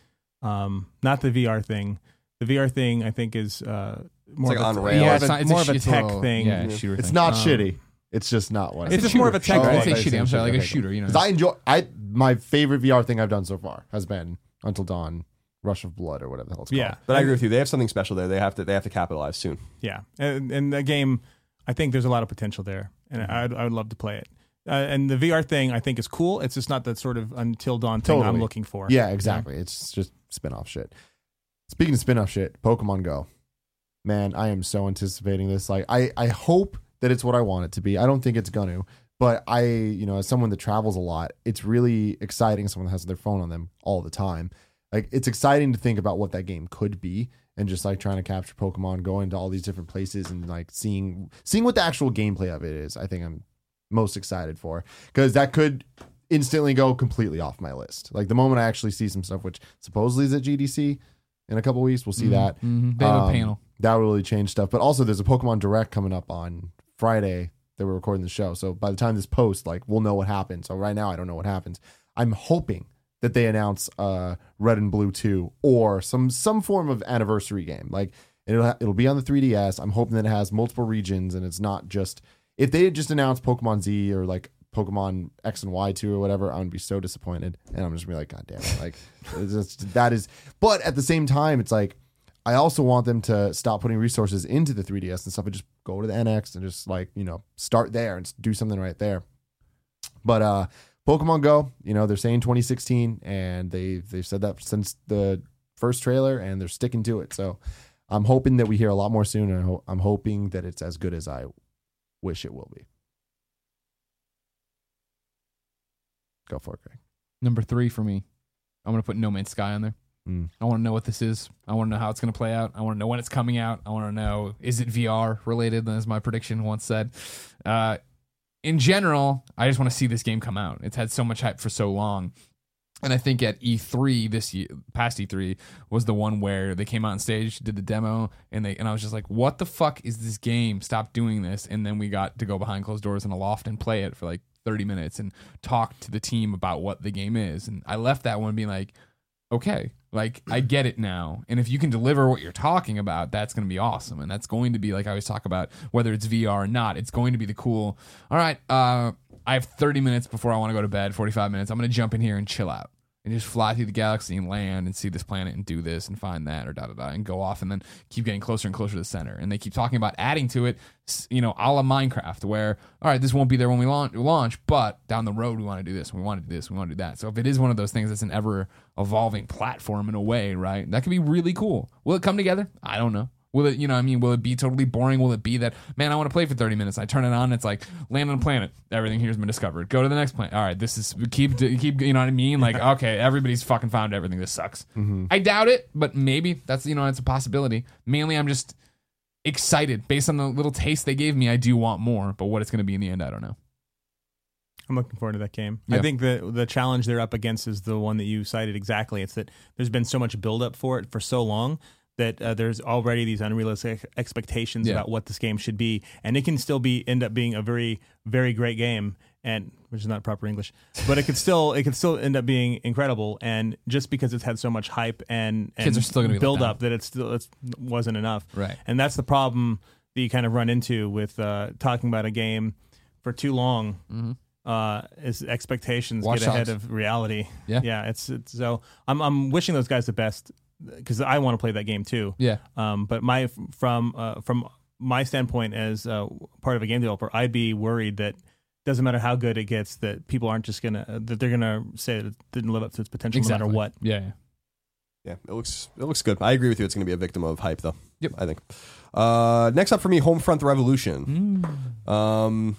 Um, not the VR thing. The VR thing, I think, is uh, more like of a, on rails. yeah, it's not, it's more a, of a it's tech little- thing. Yeah, shooter It's thing. not Um, shitty. It's just not what. It's just more of a tech Oh, thing. I I say see shooter. I'm sorry, like a saying. shooter. You know, I enjoy. I my favorite VR thing I've done so far has been Until Dawn, Rush of Blood, or whatever the hell it's called. Yeah, But I agree with you. They have something special there. They have to they have to capitalize soon. Yeah, and, and the game, I think there's a lot of potential there, and I'd, I would love to play it. Uh, and the VR thing, I think, is cool. It's just not the sort of until dawn thing I'm looking for. Yeah, exactly. It's just spin-off shit. Speaking of spin-off shit, Pokemon Go. Man, I am so anticipating this. Like I I hope that it's what I want it to be. I don't think it's gonna, but I, you know, as someone that travels a lot, it's really exciting someone that has their phone on them all the time. like it's exciting to think about what that game could be and just like trying to capture Pokemon, going to all these different places and like seeing seeing what the actual gameplay of it is. I think I'm most excited for because that could instantly go completely off my list. Like the moment I actually see some stuff, which supposedly is at GDC in a couple weeks, we'll see that. Mhm. They have a Um, panel. That will really change stuff. But also, there's a Pokemon Direct coming up on Friday that we're recording the show. So by the time this post, like we'll know what happens. So right now, I don't know what happens. I'm hoping that they announce uh, Red and Blue 2 or some some form of anniversary game. Like it'll ha- it'll be on the 3DS. I'm hoping that it has multiple regions and it's not just if they had just announced Pokemon Z or like Pokemon X and Y 2 or whatever, I would be so disappointed. And I'm just gonna be like, God damn it. Like just- that is but at the same time, it's like I also want them to stop putting resources into the 3DS and stuff and just go to the NX and just like, you know, start there and do something right there. But uh Pokemon Go, you know, they're saying 2016 and they they've said that since the first trailer and they're sticking to it. So I'm hoping that we hear a lot more soon and I'm hoping that it's as good as I wish it will be. Go for it, Greg. Number three for me. I'm gonna put No Man's Sky on there. Mm. I want to know what this is. I want to know how it's going to play out. I want to know when it's coming out. I want to know is it VR related, as my prediction once said. Uh, in general, I just want to see this game come out. It's had so much hype for so long. And I think at E3 this year, past E3 was the one where they came out on stage, did the demo, and they and I was just like, "What the fuck is this game? Stop doing this!" And then we got to go behind closed doors in a loft and play it for like 30 minutes and talk to the team about what the game is. And I left that one being like, okay, like I get it now. And if you can deliver what you're talking about, that's going to be awesome. And that's going to be like I always talk about whether it's VR or not, it's going to be the cool. All right, uh, I have 30 minutes before I want to go to bed, 45 minutes. I'm going to jump in here and chill out and just fly through the galaxy and land and see this planet and do this and find that or da da da and go off and then keep getting closer and closer to the center. And they keep talking about adding to it, you know, a la Minecraft, where all right, this won't be there when we launch, but down the road we want to do this, we want to do this, we want to do that. So if it is one of those things that's an ever evolving platform in a way, right? That could be really cool. Will it come together? I don't know. Will it, you know, I mean, will it be totally boring? Will it be that, man, I want to play for 30 minutes. I turn it on, it's like, land on a planet. Everything here's been discovered. Go to the next planet. All right, this is, keep, keep, you know what I mean? Like, okay, everybody's fucking found everything. This sucks. Mm-hmm. I doubt it, but maybe that's, you know, it's a possibility. Mainly, I'm just excited. Based on the little taste they gave me, I do want more, but what it's going to be in the end, I don't know. I'm looking forward to that game. Yeah. I think the the challenge they're up against is the one that you cited exactly. It's that there's been so much buildup for it for so long that uh, there's already these unrealistic expectations Yeah. about what this game should be, and it can still be end up being a very very great game, and which is not proper English, but it could still it could still end up being incredible. And just because it's had so much hype and, and Kids are still gonna build up that it still it wasn't enough. Right. And that's the problem that you kind of run into with uh, talking about a game for too long. Mm-hmm. Uh, is expectations Watch get ahead Dogs. of reality? Yeah. yeah. It's, it's so I'm I'm wishing those guys the best because I want to play that game too. Yeah. Um, but my from uh, from my standpoint as uh, part of a game developer, I'd be worried that doesn't matter how good it gets, that people aren't just gonna that they're gonna say that it didn't live up to its potential Exactly. no matter what. Yeah. yeah. Yeah, it looks it looks good. I agree with you. It's going to be a victim of hype, though. Yep. I think. Uh, next up for me, Homefront: The Revolution. Um,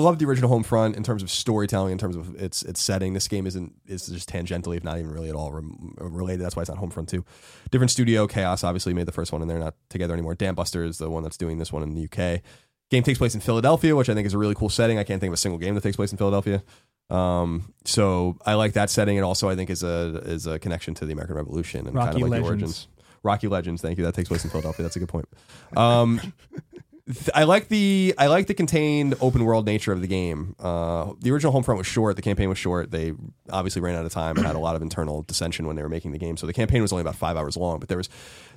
love the original Homefront in terms of storytelling, in terms of its its setting. This game isn't is just tangentially, if not even really at all rem- related. That's why it's not Homefront two. Different studio. Kaos obviously made the first one, and they're not together anymore. Dambuster is the one that's doing this one in the UK. Game takes place in Philadelphia, which I think is a really cool setting. I can't think of a single game that takes place in Philadelphia. Um, so I like that setting, and also I think is a is a connection to the American Revolution and kind of like Legends. the origins. Rocky Legends, thank you. That takes place in Philadelphia. That's a good point. Um, I like the I like the contained open world nature of the game. Uh, the original Homefront was short. The campaign was short. They obviously ran out of time and had a lot of internal dissension when they were making the game. So the campaign was only about five hours long. But there was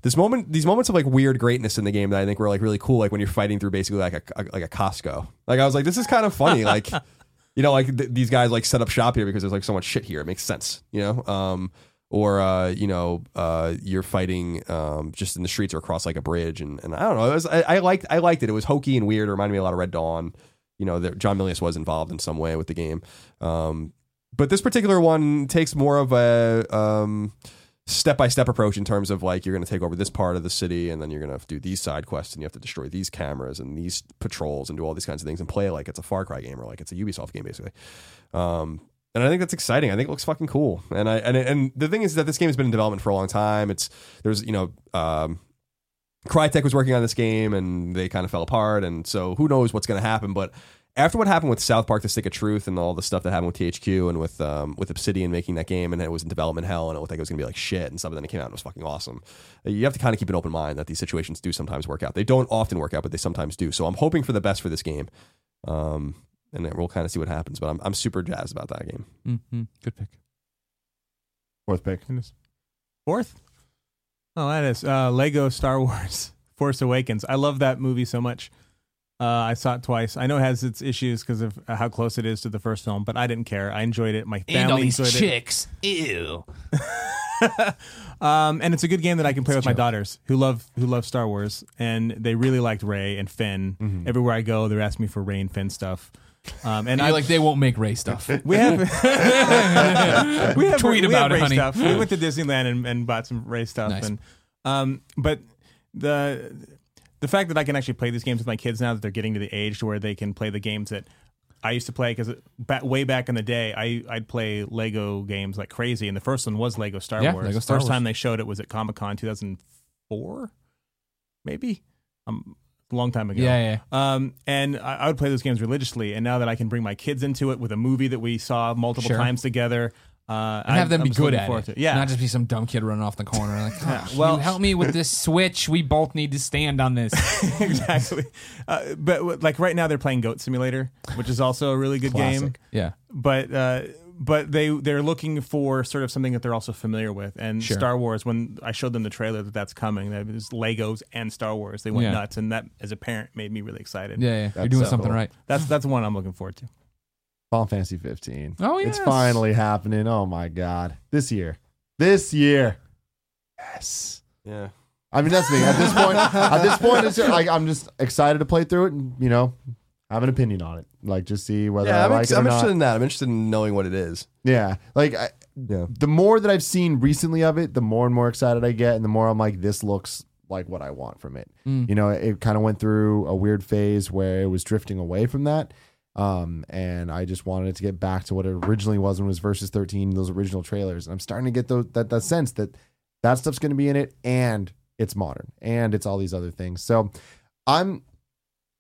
this moment, these moments of like weird greatness in the game that I think were like really cool. Like when you're fighting through basically like a, a- like a Costco. Like I was like, this is kind of funny. Like you know, like th- these guys like set up shop here because there's like so much shit here. It makes sense, you know. Um, or uh, you know, uh, you're fighting um, just in the streets or across like a bridge, and, and I don't know. Was, I, I liked I liked it. It was hokey and weird. It reminded me a lot of Red Dawn. You know, that John Milius was involved in some way with the game. Um, but this particular one takes more of a um, step-by-step approach in terms of like you're going to take over this part of the city and then you're going to do these side quests and you have to destroy these cameras and these patrols and do all these kinds of things and play like it's a Far Cry game or like it's a Ubisoft game basically. And I think that's exciting. I think it looks fucking cool. And I and and the thing is that this game has been in development for a long time. It's there's you know. Um, Crytek was working on this game and they kind of fell apart, and so who knows what's going to happen. But after what happened with South Park: The Stick of Truth and all the stuff that happened with THQ and with um, with Obsidian making that game, and it was in development hell, and it looked like it was going to be like shit and then it came out and it was fucking awesome. You have to kind of keep an open mind that these situations do sometimes work out. They don't often work out, but they sometimes do. So I'm hoping for the best for this game, um, and then we'll kind of see what happens. But I'm I'm super jazzed about that game. Mm-hmm. Good pick. Fourth pick. Fourth? Oh, that is uh, Lego Star Wars Force Awakens. I love that movie so much. Uh, I saw it twice. I know it has its issues because of how close it is to the first film, but I didn't care. I enjoyed it. My family And all these enjoyed chicks. Ew. it. Um, and it's a good game that I can play with my daughters who love who love Star Wars, and they really liked Rey and Finn. Mm-hmm. Everywhere I go, they're asking me for Rey and Finn stuff. Um, and And I like, they won't make Rey stuff. we have we have Tweet we about have it, Rey honey. Stuff. We went to Disneyland and, and bought some Rey stuff. Nice. And um, but the the fact that I can actually play these games with my kids now that they're getting to the age to where they can play the games that I used to play because way back in the day I I'd play Lego games like crazy and the first one was Lego Star Yeah, Wars. Lego Star first Wars. time they showed it was at Comic Con 2004, maybe. Um, a long time ago. Yeah, yeah. Um, and I, I would play those games religiously. And now that I can bring my kids into it with a movie that we saw multiple Sure. times together, uh, And have them I'm be good at forward it. Yeah, Not just be some dumb kid running off the corner. Like, oh, well- help me with this switch. We both need to stand on this. exactly. Uh, but like right now, they're playing Goat Simulator, which is also a really good game. Yeah. But uh, but they they're looking for sort of something that they're also familiar with. And Sure. Star Wars, when I showed them the trailer that that's coming, that was Legos and Star Wars, they went Yeah. nuts, and that as a parent made me really excited. Yeah, yeah. You're That's doing so something cool. right. That's that's one I'm looking forward to. Final Fantasy 15. Oh, yeah. It's yes. finally happening. Oh my god. This year. This year. Yes. Yeah. I mean that's me. At this point, at this point, it's like I'm just excited to play through it and you know have an opinion on it. Like just see whether Yeah, I I'm, like ex- it or I'm not. interested in that. I'm interested in knowing what it is. Yeah, like I, Yeah. the more that I've seen recently of it, the more and more excited I get, and the more I'm like, this looks like what I want from it. Mm. You know, it kind of went through a weird phase where it was drifting away from that. Um, and I just wanted it to get back to what it originally was when it was versus 13, those original trailers. And I'm starting to get those, that, that sense that that stuff's going to be in it and it's modern and it's all these other things. So I'm,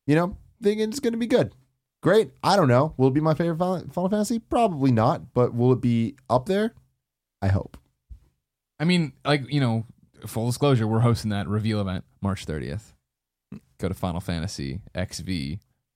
you know, thinking it's going to be good. Great. I don't know. Will it be my favorite Final Fantasy? Probably not, but will it be up there? I hope. I mean, like, you know, full disclosure, we're hosting that reveal event March 30th. Go to Final Fantasy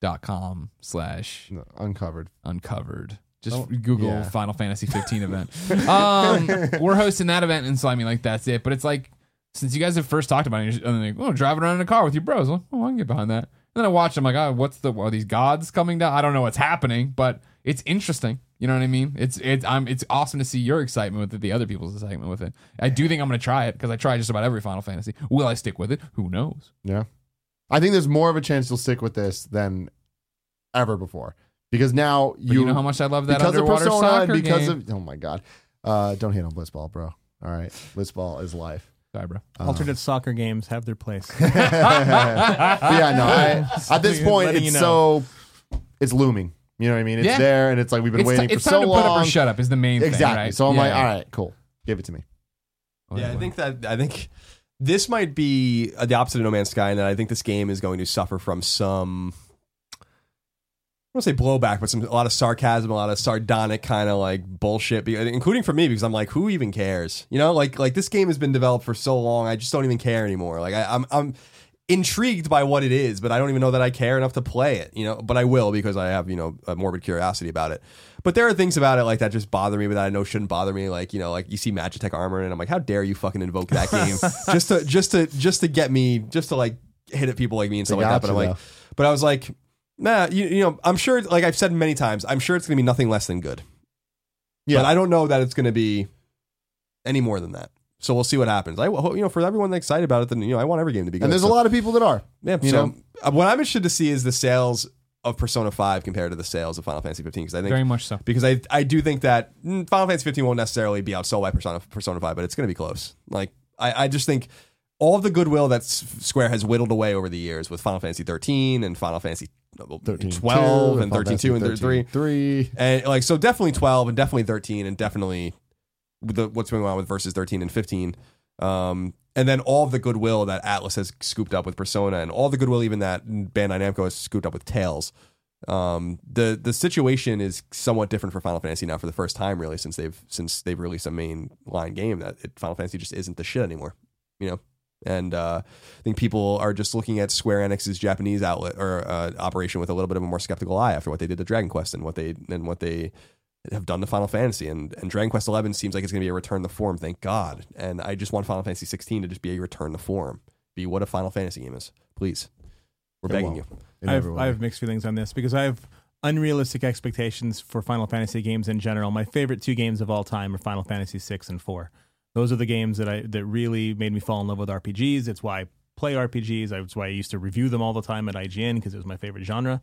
XV.com slash No, uncovered. uncovered. Just Oh, Google yeah. Final Fantasy 15 event. Um, we're hosting that event, and so I mean, like that's it. But it's like since you guys have first talked about it, you're just, like, oh, driving around in a car with your bros. I'm oh, I can get behind that. Then I watch. I'm like, oh, what's the are these gods coming down? I don't know what's happening, but it's interesting. You know what I mean? It's it's I'm it's awesome to see your excitement with it, the other people's excitement with it. I do think I'm going to try it because I try just about every Final Fantasy. Will I stick with it? Who knows? Yeah. I think there's more of a chance you'll stick with this than ever before. Because now you, you, know how much I love that because of underwater Persona soccer and because game. of oh my god. Uh don't hate on Blitzball, bro. All right. Blitzball is life. Sorry, bro. Uh, Alternate soccer games have their place. yeah, no, I, at this point Letting it's you know. so it's looming. You know what I mean? It's Yeah. there and it's like we've been It's, waiting ti- it's for time so to put up long. or shut up is the main thing. exactly. right? So I'm Yeah, like, yeah. all right, cool. Give it to me. Yeah, I think that I think this might be the opposite of No Man's Sky, and that I think this game is going to suffer from some. I don't say blowback, but some a lot of sarcasm, a lot of sardonic kind of like bullshit, including for me because I'm like, who even cares? You know, like like this game has been developed for so long, I just don't even care anymore. Like I, I'm I'm intrigued by what it is, but I don't even know that I care enough to play it. You know, but I will because I have you know a morbid curiosity about it. But there are things about it like that just bother me, but that I know shouldn't bother me. Like you know, like you see Magitech armor, and I'm like, how dare you fucking invoke that game just to just to just to get me just to like hit at people like me and stuff like that. But I'm like, but I was like, nah, you, you know, I'm sure. Like I've said many times, I'm sure it's gonna be nothing less than good. Yeah. but I don't know that it's gonna be any more than that. So we'll see what happens. I hope you know for everyone that's excited about it, then you know I want every game to be good. And there's So- a lot of people that are. yeah, You so know? uh, what I'm interested to see is the sales of Persona 5 compared to the sales of Final Fantasy 15 because I think Very much so. because I I do think that Final Fantasy 15 won't necessarily be outsold by Persona Persona 5, but it's going to be close. Like I I just think all the goodwill that Square has whittled away over the years with Final Fantasy 13 and Final Fantasy 13 12 and Final 13 2 and Fantasy 3 3. and like so definitely 12 and definitely 13 and definitely the, what's going on with versus 13 and 15 um, and then all the goodwill that Atlus has scooped up with persona and all the goodwill even that bandai namco has scooped up with Tales. Um, the the situation is somewhat different for final fantasy now for the first time really since they've since they've released a main line game that it, final fantasy just isn't the shit anymore you know and uh, I think people are just looking at Square Enix's Japanese outlet or uh, operation with a little bit of a more skeptical eye after what they did to Dragon Quest and what they and what they have done to Final Fantasy. And and Dragon Quest Eleven seems like it's going to be a return to form. Thank God. And I just want Final Fantasy 16 to just be a return to form. Be what a Final Fantasy game is. Please, we're It begging won't. you. I have. I have mixed feelings on this because I have unrealistic expectations for Final Fantasy games in general. My favorite two games of all time are Final Fantasy six and four. Those are the games that I that really made me fall in love with RPGs. It's why I play RPGs. That's why I used to review them all the time at IGN because it was my favorite genre.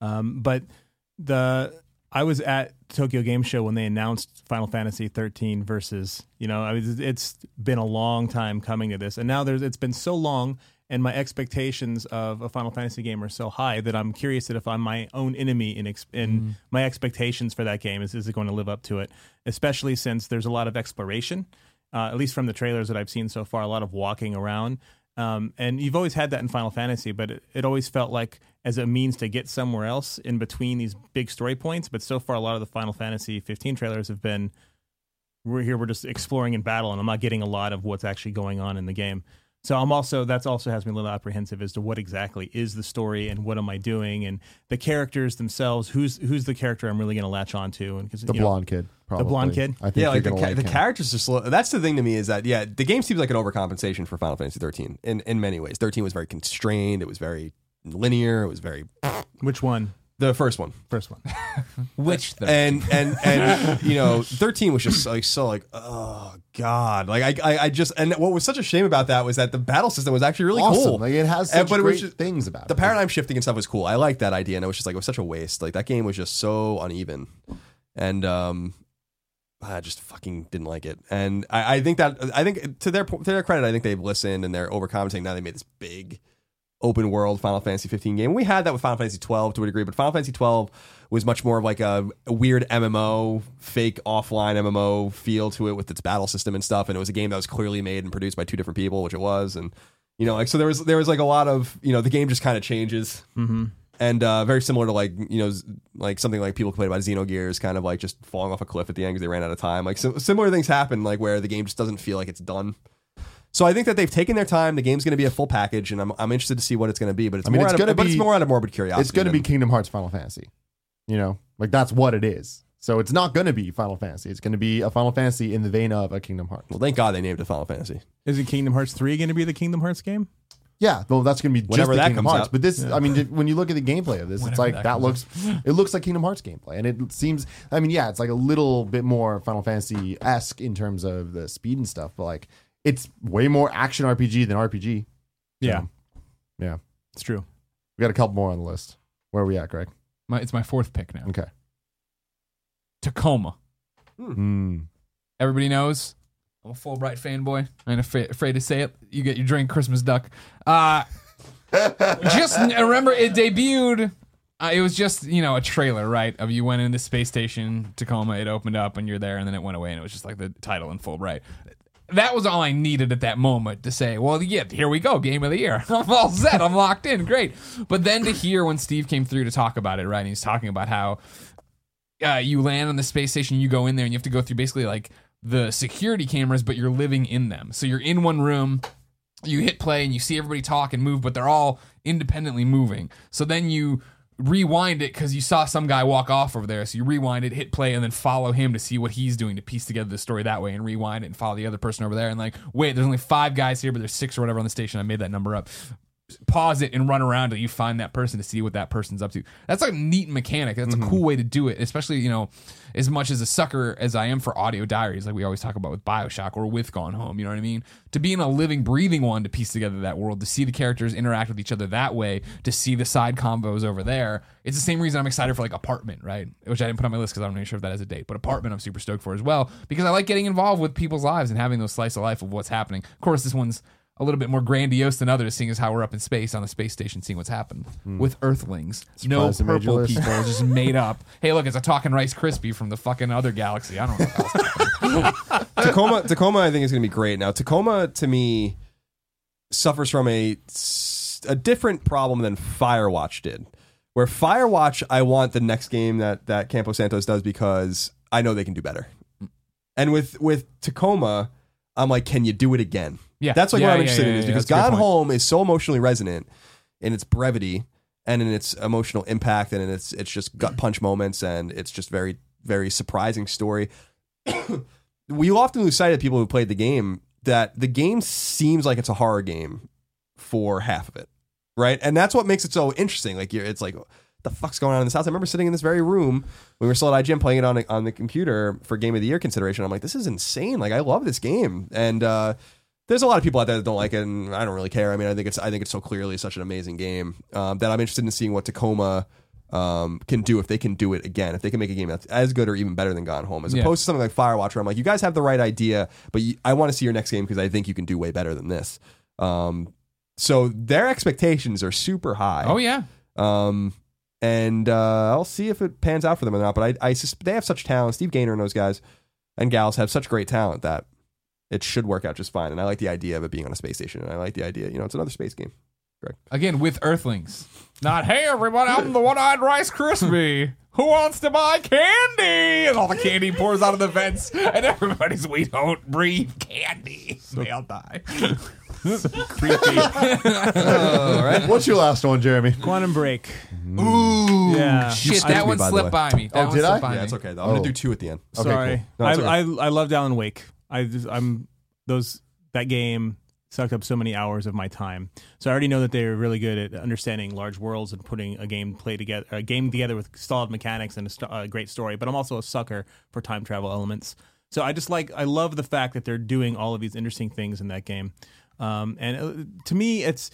Um, but the I was at Tokyo Game Show when they announced Final Fantasy 13 versus, you know, I was, it's been a long time coming to this, and now there's it's been so long, and my expectations of a Final Fantasy game are so high that I'm curious that if I'm my own enemy in ex- in my expectations for that game is is it going to live up to it? Especially since there's a lot of exploration, uh, at least from the trailers that I've seen so far, a lot of walking around. Um, and you've always had that in Final Fantasy, but it, it always felt like as a means to get somewhere else in between these big story points. But so far, a lot of the Final Fantasy 15 trailers have been we're here, we're just exploring in battle, and I'm not getting a lot of what's actually going on in the game. So I'm also that's also has me a little apprehensive as to what exactly is the story and what am I doing and the characters themselves. Who's who's the character I'm really going to latch onto? And because the blonde kid. Probably. The blonde kid? I think Yeah, like the, ca- like the characters just slow. That's the thing to me is that yeah, the game seems like an overcompensation for Final Fantasy 13 in in many ways. 13 was very constrained. It was very linear. It was very which one? The first one. First one. Which the and and and you know 13 was just like so like oh god like I, I i just and what was such a shame about that was that the battle system was actually really awesome. cool Like it has And- such but it great was just- things about it. the it. paradigm shifting and stuff was cool i liked that idea and it was just like it was such a waste like that game was just so uneven and um I just fucking didn't like it, and I, I think that I think to their to their credit, I think they've listened and they're overcompensating. Now they made this big open world Final Fantasy 15 game. We had that with Final Fantasy 12 to a degree, but Final Fantasy 12 was much more of like a, a weird MMO, fake offline MMO feel to it with its battle system and stuff. And it was a game that was clearly made and produced by two different people, which it was. And you know, like so there was there was like a lot of you know the game just kind of changes. Mm-hmm. And uh, very similar to like you know like something like people complain about Xenogears, kind of like just falling off a cliff at the end because they ran out of time. Like so, similar things happen, like where the game just doesn't feel like it's done. So I think that they've taken their time. The game's going to be a full package, and I'm, I'm interested to see what it's going to be. But it's I mean, more it's out of, gonna but it's more out of morbid curiosity. it's going to be Kingdom Hearts Final Fantasy. You know, like that's what it is. So it's not going to be Final Fantasy. It's going to be a Final Fantasy in the vein of a Kingdom Hearts. Well, thank God they named it Final Fantasy. Isn't Kingdom Hearts three going to be the Kingdom Hearts game? Yeah, well, that's going to be just the that Kingdom comes Hearts. out. But this, I mean, when you look at the gameplay of this, it's like that that, comes looks, it looks like Kingdom Hearts gameplay, and it seems. I mean, yeah, it's like a little bit more Final Fantasy esque in terms of the speed and stuff, but like it's way more action RPG than RPG. Yeah, Yeah, it's true. we got a couple more on the list. Where are we at, Greg? my, it's my fourth pick now. Okay. Tacoma. Hmm. Everybody knows. I'm a Fullbright fanboy. I ain't afraid, afraid to say it. You get your drink, Christmas duck. Uh, just remember, it debuted. Uh, it was just you know a trailer, right? Of you went into space station Tacoma, it opened up, and you're there, and then it went away, and it was just like the title in Fullbright. That was all I needed at that moment to say, well, yeah, here we go, game of the year. I'm all set. I'm locked in. Great. But then to hear when Steve came through to talk about it, right? And he's talking about how uh, you land on the space station, you go in there, and you have to go through basically like the security cameras, but you're living in them. So you're in one room, you hit play, and you see everybody talk and move, but they're all independently moving. So then you rewind it because you saw some guy walk off over there. So you rewind it, hit play, and then follow him to see what he's doing to piece together the story that way, and rewind it and follow the other person over there. And like, wait, there's only five guys here, but there's six or whatever on the station. I made that number up pause it and run around till you find that person to see what that person's up to. That's like a neat mechanic. That's a mm-hmm. cool way to do it, especially, you know, as much as a sucker as I am for audio diaries, like we always talk about with Bioshock or with Gone Home, you know what I mean? To be in a living, breathing one to piece together that world, to see the characters interact with each other that way, to see the side combos over there. It's the same reason I'm excited for like Apartment, right? Which I didn't put on my list because I'm not even sure if that has a date, but Apartment I'm super stoked for as well because I like getting involved with people's lives and having those slice of life of what's happening. Of course, this one's a little bit more grandiose than others, seeing as how we're up in space on a space station, seeing what's happened hmm. with Earthlings. no Surprised they made purple list. people, just made up. Hey, look, it's a talking Rice Krispie from the fucking other galaxy. I don't know. What else. Tacoma, Tacoma, I think is going to be great. Now, Tacoma to me suffers from a a different problem than Firewatch did. Where Firewatch, I want the next game that that Campo Santos does because I know they can do better. Mm. And with with Tacoma, I'm like, can you do it again? Yeah. that's like Yeah, what I'm yeah, interested yeah, in is because Gone. Home is so emotionally resonant in its brevity and in its emotional impact and in its it's just gut punch moments and it's just very very surprising story. we often lose sight of people who played the game that the game seems like it's a horror game for half of it, right? And that's what makes it so interesting. Like you're, it's like the fuck's going on in this house. I remember sitting in this very room when we were still at IGN playing it on on the computer for Game of the Year consideration. I'm like, this is insane. Like I love this game, and uh, there's a lot of people out there that don't like it, and I don't really care. I mean, I think it's I think it's so clearly such an amazing game um, that I'm interested in seeing what Tacoma. Um, can do if they can do it again, if they can make a game that's as good or even better than Gone Home, as Yeah. opposed to something like Firewatch, where I'm like, you guys have the right idea, but you, I want to see your next game because I think you can do way better than this. Um, so their expectations are super high. oh yeah, Um, and uh, I'll see if it pans out for them or not. But I, I they have such talent. Steve Gaynor and those guys and gals have such great talent that it should work out just fine. And I like the idea of it being on a space station. And I like the idea, you know, it's another space game. again with Earthlings. Not hey everybody, I'm the one-eyed Rice Krispie. Who wants to buy candy? And all the candy pours out of the vents, and everybody's we don't breathe candy. So, They'll die. Creepy. All right. What's your last one, Jeremy? Quantum Break. Ooh, Yeah. shit! skipped That me, one by the slipped way. by me. That Oh, one did I? slipped by Yeah, me. it's okay. Though. I'm Oh. gonna do two at the end. Okay, Sorry, cool. No, I, it's okay. I I loved Alan Wake. I just, I'm those that game sucked up so many hours of my time. So I already know that they're really good at understanding large worlds and putting a game play together, a game together with solid mechanics and a, st- a great story. But I'm also a sucker for time travel elements. So I just like I love the fact that they're doing all of these interesting things in that game. Um, and uh, to me, it's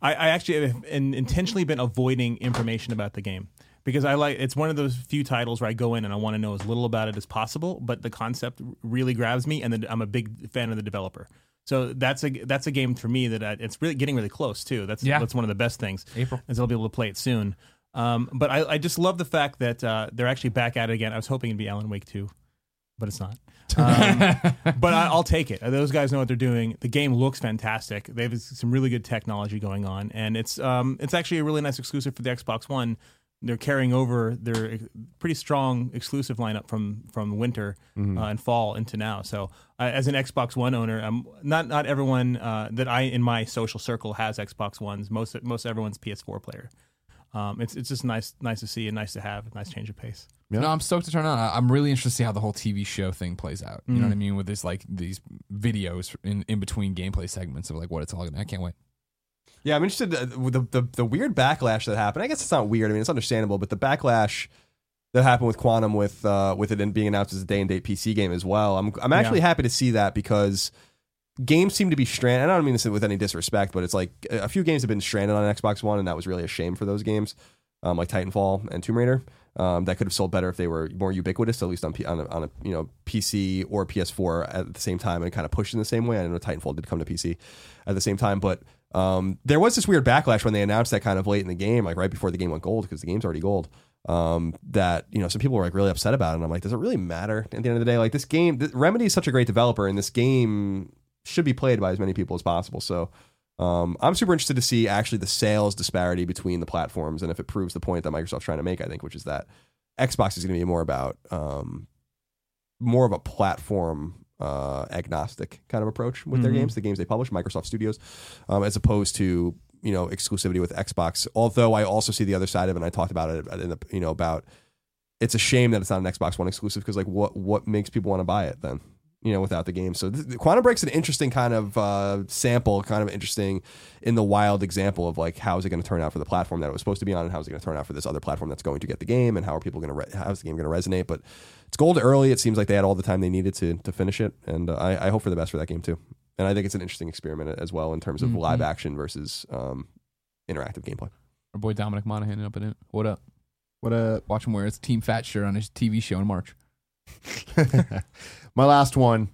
I, I actually have in, intentionally been avoiding information about the game because I like it's one of those few titles where I go in and I want to know as little about it as possible, but the concept really grabs me, and then I'm a big fan of the developer. So that's a that's a game for me that I, it's really getting really close too. That's Yeah. that's one of the best things. April. is I'll be able to play it soon. Um, but I, I just love the fact that uh, they're actually back at it again. I was hoping it'd be Alan Wake too, but it's not. Um, but I, I'll take it. Those guys know what they're doing. The game looks fantastic. They have some really good technology going on, and it's um, it's actually a really nice exclusive for the Xbox One. They're carrying over their pretty strong exclusive lineup from from winter uh, and fall into now. So, uh, as an Xbox One owner, um, not not everyone uh, that I in my social circle has Xbox Ones. Most most everyone's PS4 player. Um, it's it's just nice nice to see and nice to have. A nice change of pace. Yeah. No, I'm stoked to turn on. I- I'm really interested to see how the whole TV show thing plays out. You know what I mean? With this like these videos in, in between gameplay segments of like what it's all gonna. I can't wait. Yeah, I'm interested uh, with the, the the weird backlash that happened. I guess it's not weird. I mean, it's understandable, but the backlash that happened with Quantum with uh, with it in being announced as a day and date PC game as well. I'm I'm actually happy to see that because games seem to be stranded. I don't mean this with any disrespect, but it's like a few games have been stranded on Xbox One, and that was really a shame for those games, um, like Titanfall and Tomb Raider. Um, that could have sold better if they were more ubiquitous, at least on P- on a, on a you know PC or PS4 at the same time, and kind of pushed in the same way. I know Titanfall did come to PC at the same time, but um, there was this weird backlash when they announced that kind of late in the game, like right before the game went gold, because the game's already gold. Um, that you know some people were like really upset about it. And I'm like, does it really matter at the end of the day? Like this game, th- Remedy is such a great developer, and this game should be played by as many people as possible. So um, I'm super interested to see actually the sales disparity between the platforms, and if it proves the point that Microsoft's trying to make, I think, which is that Xbox is going to be more about um, more of a platform uh, agnostic kind of approach with their Mhm. games, the games they publish, Microsoft Studios, um, as opposed to you know exclusivity with Xbox. Although I also see the other side of it, and I talked about it in the, you know about it's a shame that it's not an Xbox One exclusive because like what what makes people want to buy it then? You know, without the game. So th- Quantum Break's an interesting kind of uh, sample, kind of interesting in the wild example of like how is it going to turn out for the platform that it was supposed to be on, and how is it going to turn out for this other platform that's going to get the game, and how are people going to re- how is the game going to resonate? But it's gold early. It seems like they had all the time they needed to to finish it, and uh, I, I hope for the best for that game too. And I think it's an interesting experiment as well in terms of Mhm. live action versus um, interactive gameplay. Our boy Dominic Monaghan up in it. What up? What a Watch him wear his Team Fat shirt on his TV show in March. My last one,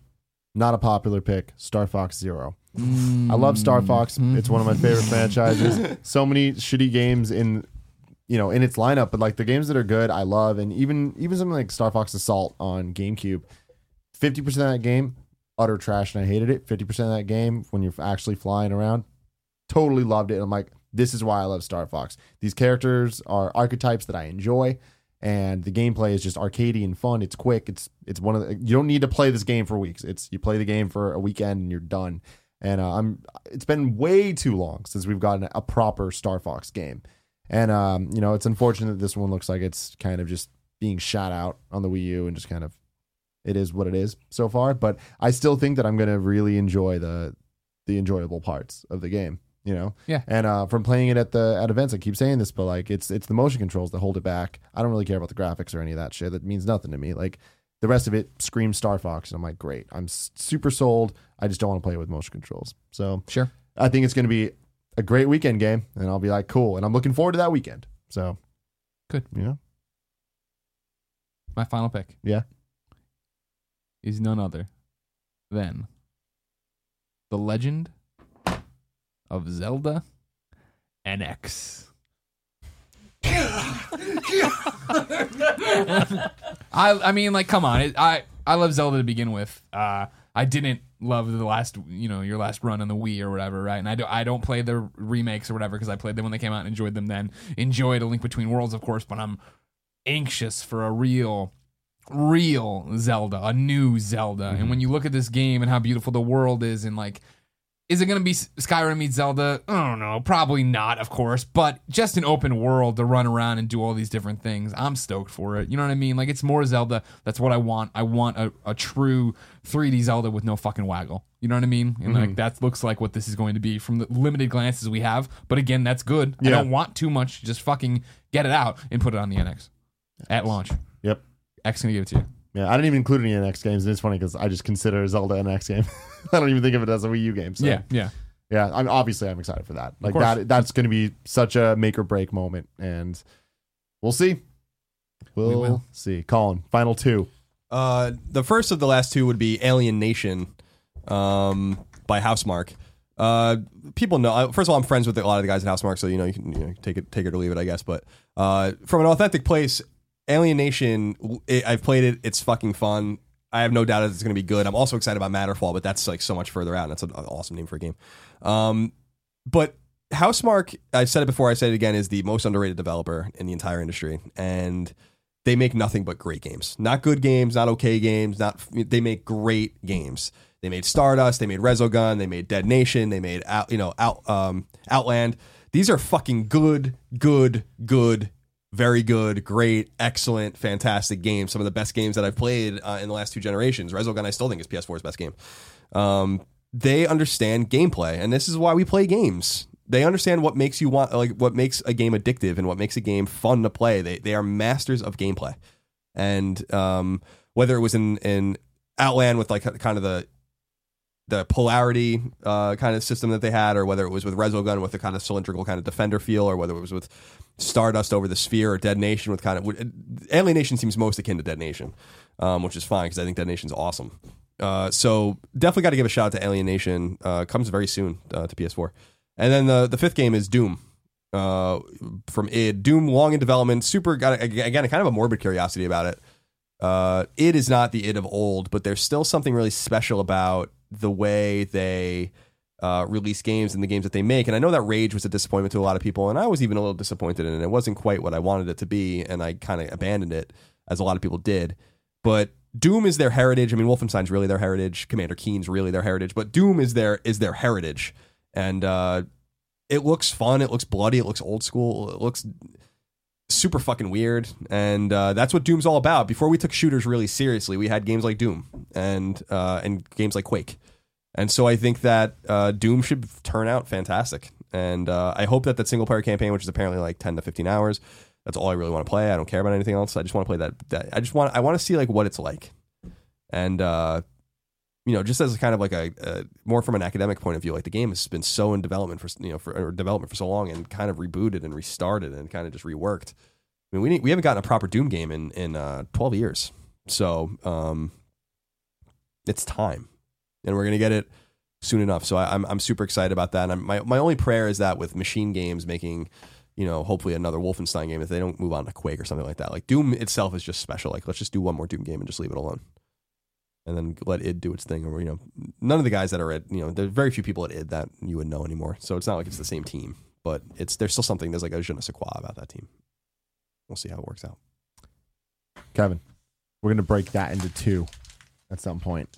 not a popular pick, Star Fox Zero. I love Star Fox. It's one of my favorite franchises. So many shitty games in you know in its lineup, but like the games that are good, I love. And even even something like Star Fox Assault on GameCube, fifty percent of that game utter trash, and I hated it. Fifty percent of that game when you're actually flying around, totally loved it. And I'm like, this is why I love Star Fox. These characters are archetypes that I enjoy. And the gameplay is just arcadey and fun. It's quick. It's it's one of the, you don't need to play this game for weeks. It's you play the game for a weekend and you're done. And uh, I'm it's been way too long since we've gotten a proper Star Fox game. And um, you know, it's unfortunate that this one looks like it's kind of just being shot out on the Wii U and just kind of it is what it is so far. But I still think that I'm gonna really enjoy the the enjoyable parts of the game. You know, Yeah. And uh, from playing it at the at events, I keep saying this, but like it's it's the motion controls that hold it back. I don't really care about the graphics or any of that shit. That means nothing to me. Like the rest of it screams Star Fox, and I'm like, great. I'm super sold. I just don't want to play it with motion controls. So Sure. I think it's going to be a great weekend game, and I'll be like, cool. And I'm looking forward to that weekend. So Good. You know, My final pick. Yeah. Is none other than The Legend of Zelda NX. I I mean like come on. It, I I love Zelda to begin with. Uh I didn't love the last, you know, your last run on the Wii or whatever, right? And I don't, I don't play the remakes or whatever because I played them when they came out and enjoyed them then. Enjoyed A Link Between Worlds, of course, but I'm anxious for a real real Zelda, a new Zelda. And mm-hmm. when you look at this game and how beautiful the world is and like is it going to be Skyrim meets Zelda? I don't know. Probably not, of course, but just an open world to run around and do all these different things. I'm stoked for it. You know what I mean? Like it's more Zelda. That's what I want. I want a, a true 3D Zelda with no fucking waggle. You know what I mean? And like mm-hmm. that looks like what this is going to be from the limited glances we have. But again, that's good. I Yeah. don't want too much. Just fucking get it out and put it on the NX at launch. yep. X gonna give it to you. Yeah, I didn't even include any NX games. And it's funny because I just consider Zelda an NX game. I don't even think of it as a Wii U game. So Yeah, yeah. yeah. I'm obviously I'm excited for that. Like that. That's going to be such a make or break moment, and we'll see. We'll will. see. Colin, final two. Uh, the first of the last two would be Alienation, um, by Housemarque. Uh, people know. uh, First of all, I'm friends with a lot of the guys at Housemarque, so you know you can you know, take it, take it or leave it, I guess. But uh, from an authentic place, Alienation, it, I've played it. It's fucking fun. I have no doubt that it's going to be good. I'm also excited about Matterfall, but that's like so much further out. And that's an awesome name for a game. Um, but Housemarque, I've said it before, I said it again, is the most underrated developer in the entire industry, and they make nothing but great games. Not good games, not okay games. Not they make great games. They made Stardust, they made Resogun, they made Dead Nation, they made out, you know, out, um, Outland. These are fucking good, good, good, very good, great, excellent, fantastic games. Some of the best games that I've played uh, in the last two generations. Resogun, I still think is PS4's best game. Um, they understand gameplay, and this is why we play games. They understand what makes you want, like what makes a game addictive and what makes a game fun to play. They they are masters of gameplay, and um, whether it was in in Outland with like kind of the the polarity uh, kind of system that they had, or whether it was with Resogun with the kind of cylindrical kind of defender feel, or whether it was with Stardust over the Sphere or Dead Nation with kind of Alienation seems most akin to Dead Nation, um, which is fine because I think Dead Nation's awesome. Uh, so definitely got to give a shout out to Alienation. Uh, comes very soon uh, to PS4, and then the the fifth game is Doom. Uh, from id Doom, long in development. Super got again kind of a morbid curiosity about it. Uh, id is not the id of old, but there's still something really special about the way they uh, release games and the games that they make. And I know that Rage was a disappointment to a lot of people, and I was even a little disappointed in it. It wasn't quite what I wanted it to be, and I kind of abandoned it, as a lot of people did. But Doom is their heritage. I mean, Wolfenstein's really their heritage. Commander Keen's really their heritage, but Doom is their is their heritage, and uh, it looks fun. It looks bloody. It looks old school. It looks super fucking weird, and uh, that's what Doom's all about. Before we took shooters really seriously, we had games like Doom and uh, and games like Quake, and so I think that uh, Doom should turn out fantastic. And uh, I hope that that single player campaign, which is apparently like ten to fifteen hours, that's all I really want to play. I don't care about anything else. I just want to play that. That I just want. I want to see like what it's like, and uh, you know, just as kind of like a, a more from an academic point of view, like the game has been so in development for you know for or development for so long and kind of rebooted and restarted and kind of just reworked. I mean, we we haven't gotten a proper Doom game in in uh, twelve years, so um, it's time, and we're gonna get it soon enough. So I, I'm I'm super excited about that. And I'm, my my only prayer is that with Machine Games making, you know, hopefully another Wolfenstein game, if they don't move on to Quake or something like that. Like Doom itself is just special. Like let's just do one more Doom game and just leave it alone. And then let id do its thing, or you know, none of the guys that are at you know, there's very few people at id that you would know anymore. So it's not like it's the same team, but it's there's still something. There's like a je ne sais quoi about that team. We'll see how it works out. Kevin, we're to break that into two at some point.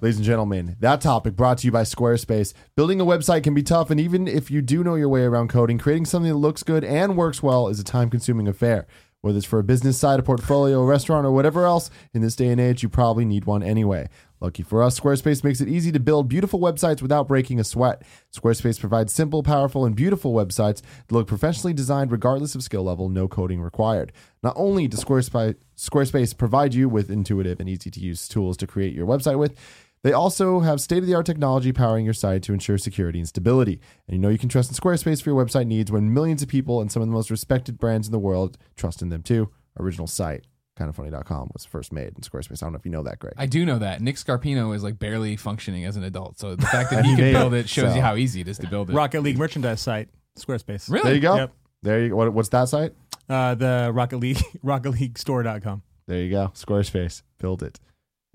Ladies and gentlemen, that topic brought to you by Squarespace. Building a website can be tough, and even if you do know your way around coding, creating something that looks good and works well is a time consuming affair. Whether it's for a business side, a portfolio, a restaurant, or whatever else, in this day and age, you probably need one anyway. Lucky for us, Squarespace makes it easy to build beautiful websites without breaking a sweat. Squarespace provides simple, powerful, and beautiful websites that look professionally designed regardless of skill level, no coding required. Not only does Squarespace, Squarespace provide you with intuitive and easy to use tools to create your website with, they also have state of the art technology powering your site to ensure security and stability. And you know you can trust in Squarespace for your website needs when millions of people and some of the most respected brands in the world trust in them too. Original site, kindafunny.com, was first made in Squarespace. I don't know if you know that, Greg. I do know that Nick Scarpino is like barely functioning as an adult, so the fact that he He can build it, it shows so. you how easy it is to build it. Rocket League merchandise site, Squarespace. Really? there you go. Yep. There you go. What, what's that site? Uh, the Rocket League, Rocket League RocketLeagueStore.com. There you go. Squarespace. Build it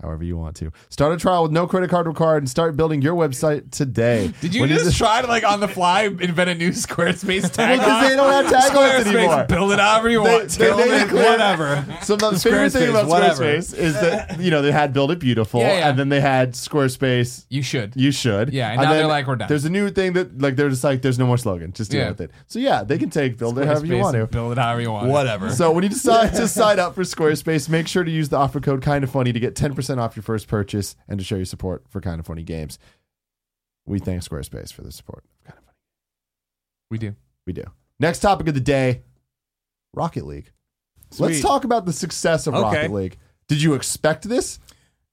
however you want to. Start a trial with no credit card required and start building your website today. Did you When just just- try to like on the fly invent a new Squarespace Well, tag? 'cause they don't have taglines anymore. Build it however you They- want. they Tell made me it whatever. So the favorite thing Squarespace, about whatever. Squarespace is that you know they had Build It Beautiful, Yeah, yeah. and then they had Squarespace. You should. You should, Yeah, and now they're like, we're done. There's a new thing that like they're just like there's no more slogan, just deal Yeah. with it. So yeah, they can take Build It however you want to. Build it however you want. Whatever. So when you decide to sign up for Squarespace, make sure to use the offer code Kinda Funny to get 10% off your first purchase and to show your support for Kinda Funny games. We thank Squarespace for the support of Kinda Funny. We do. We do. Next topic of the day: Rocket League. Let's talk about the success of Okay. Rocket League. Did you expect this?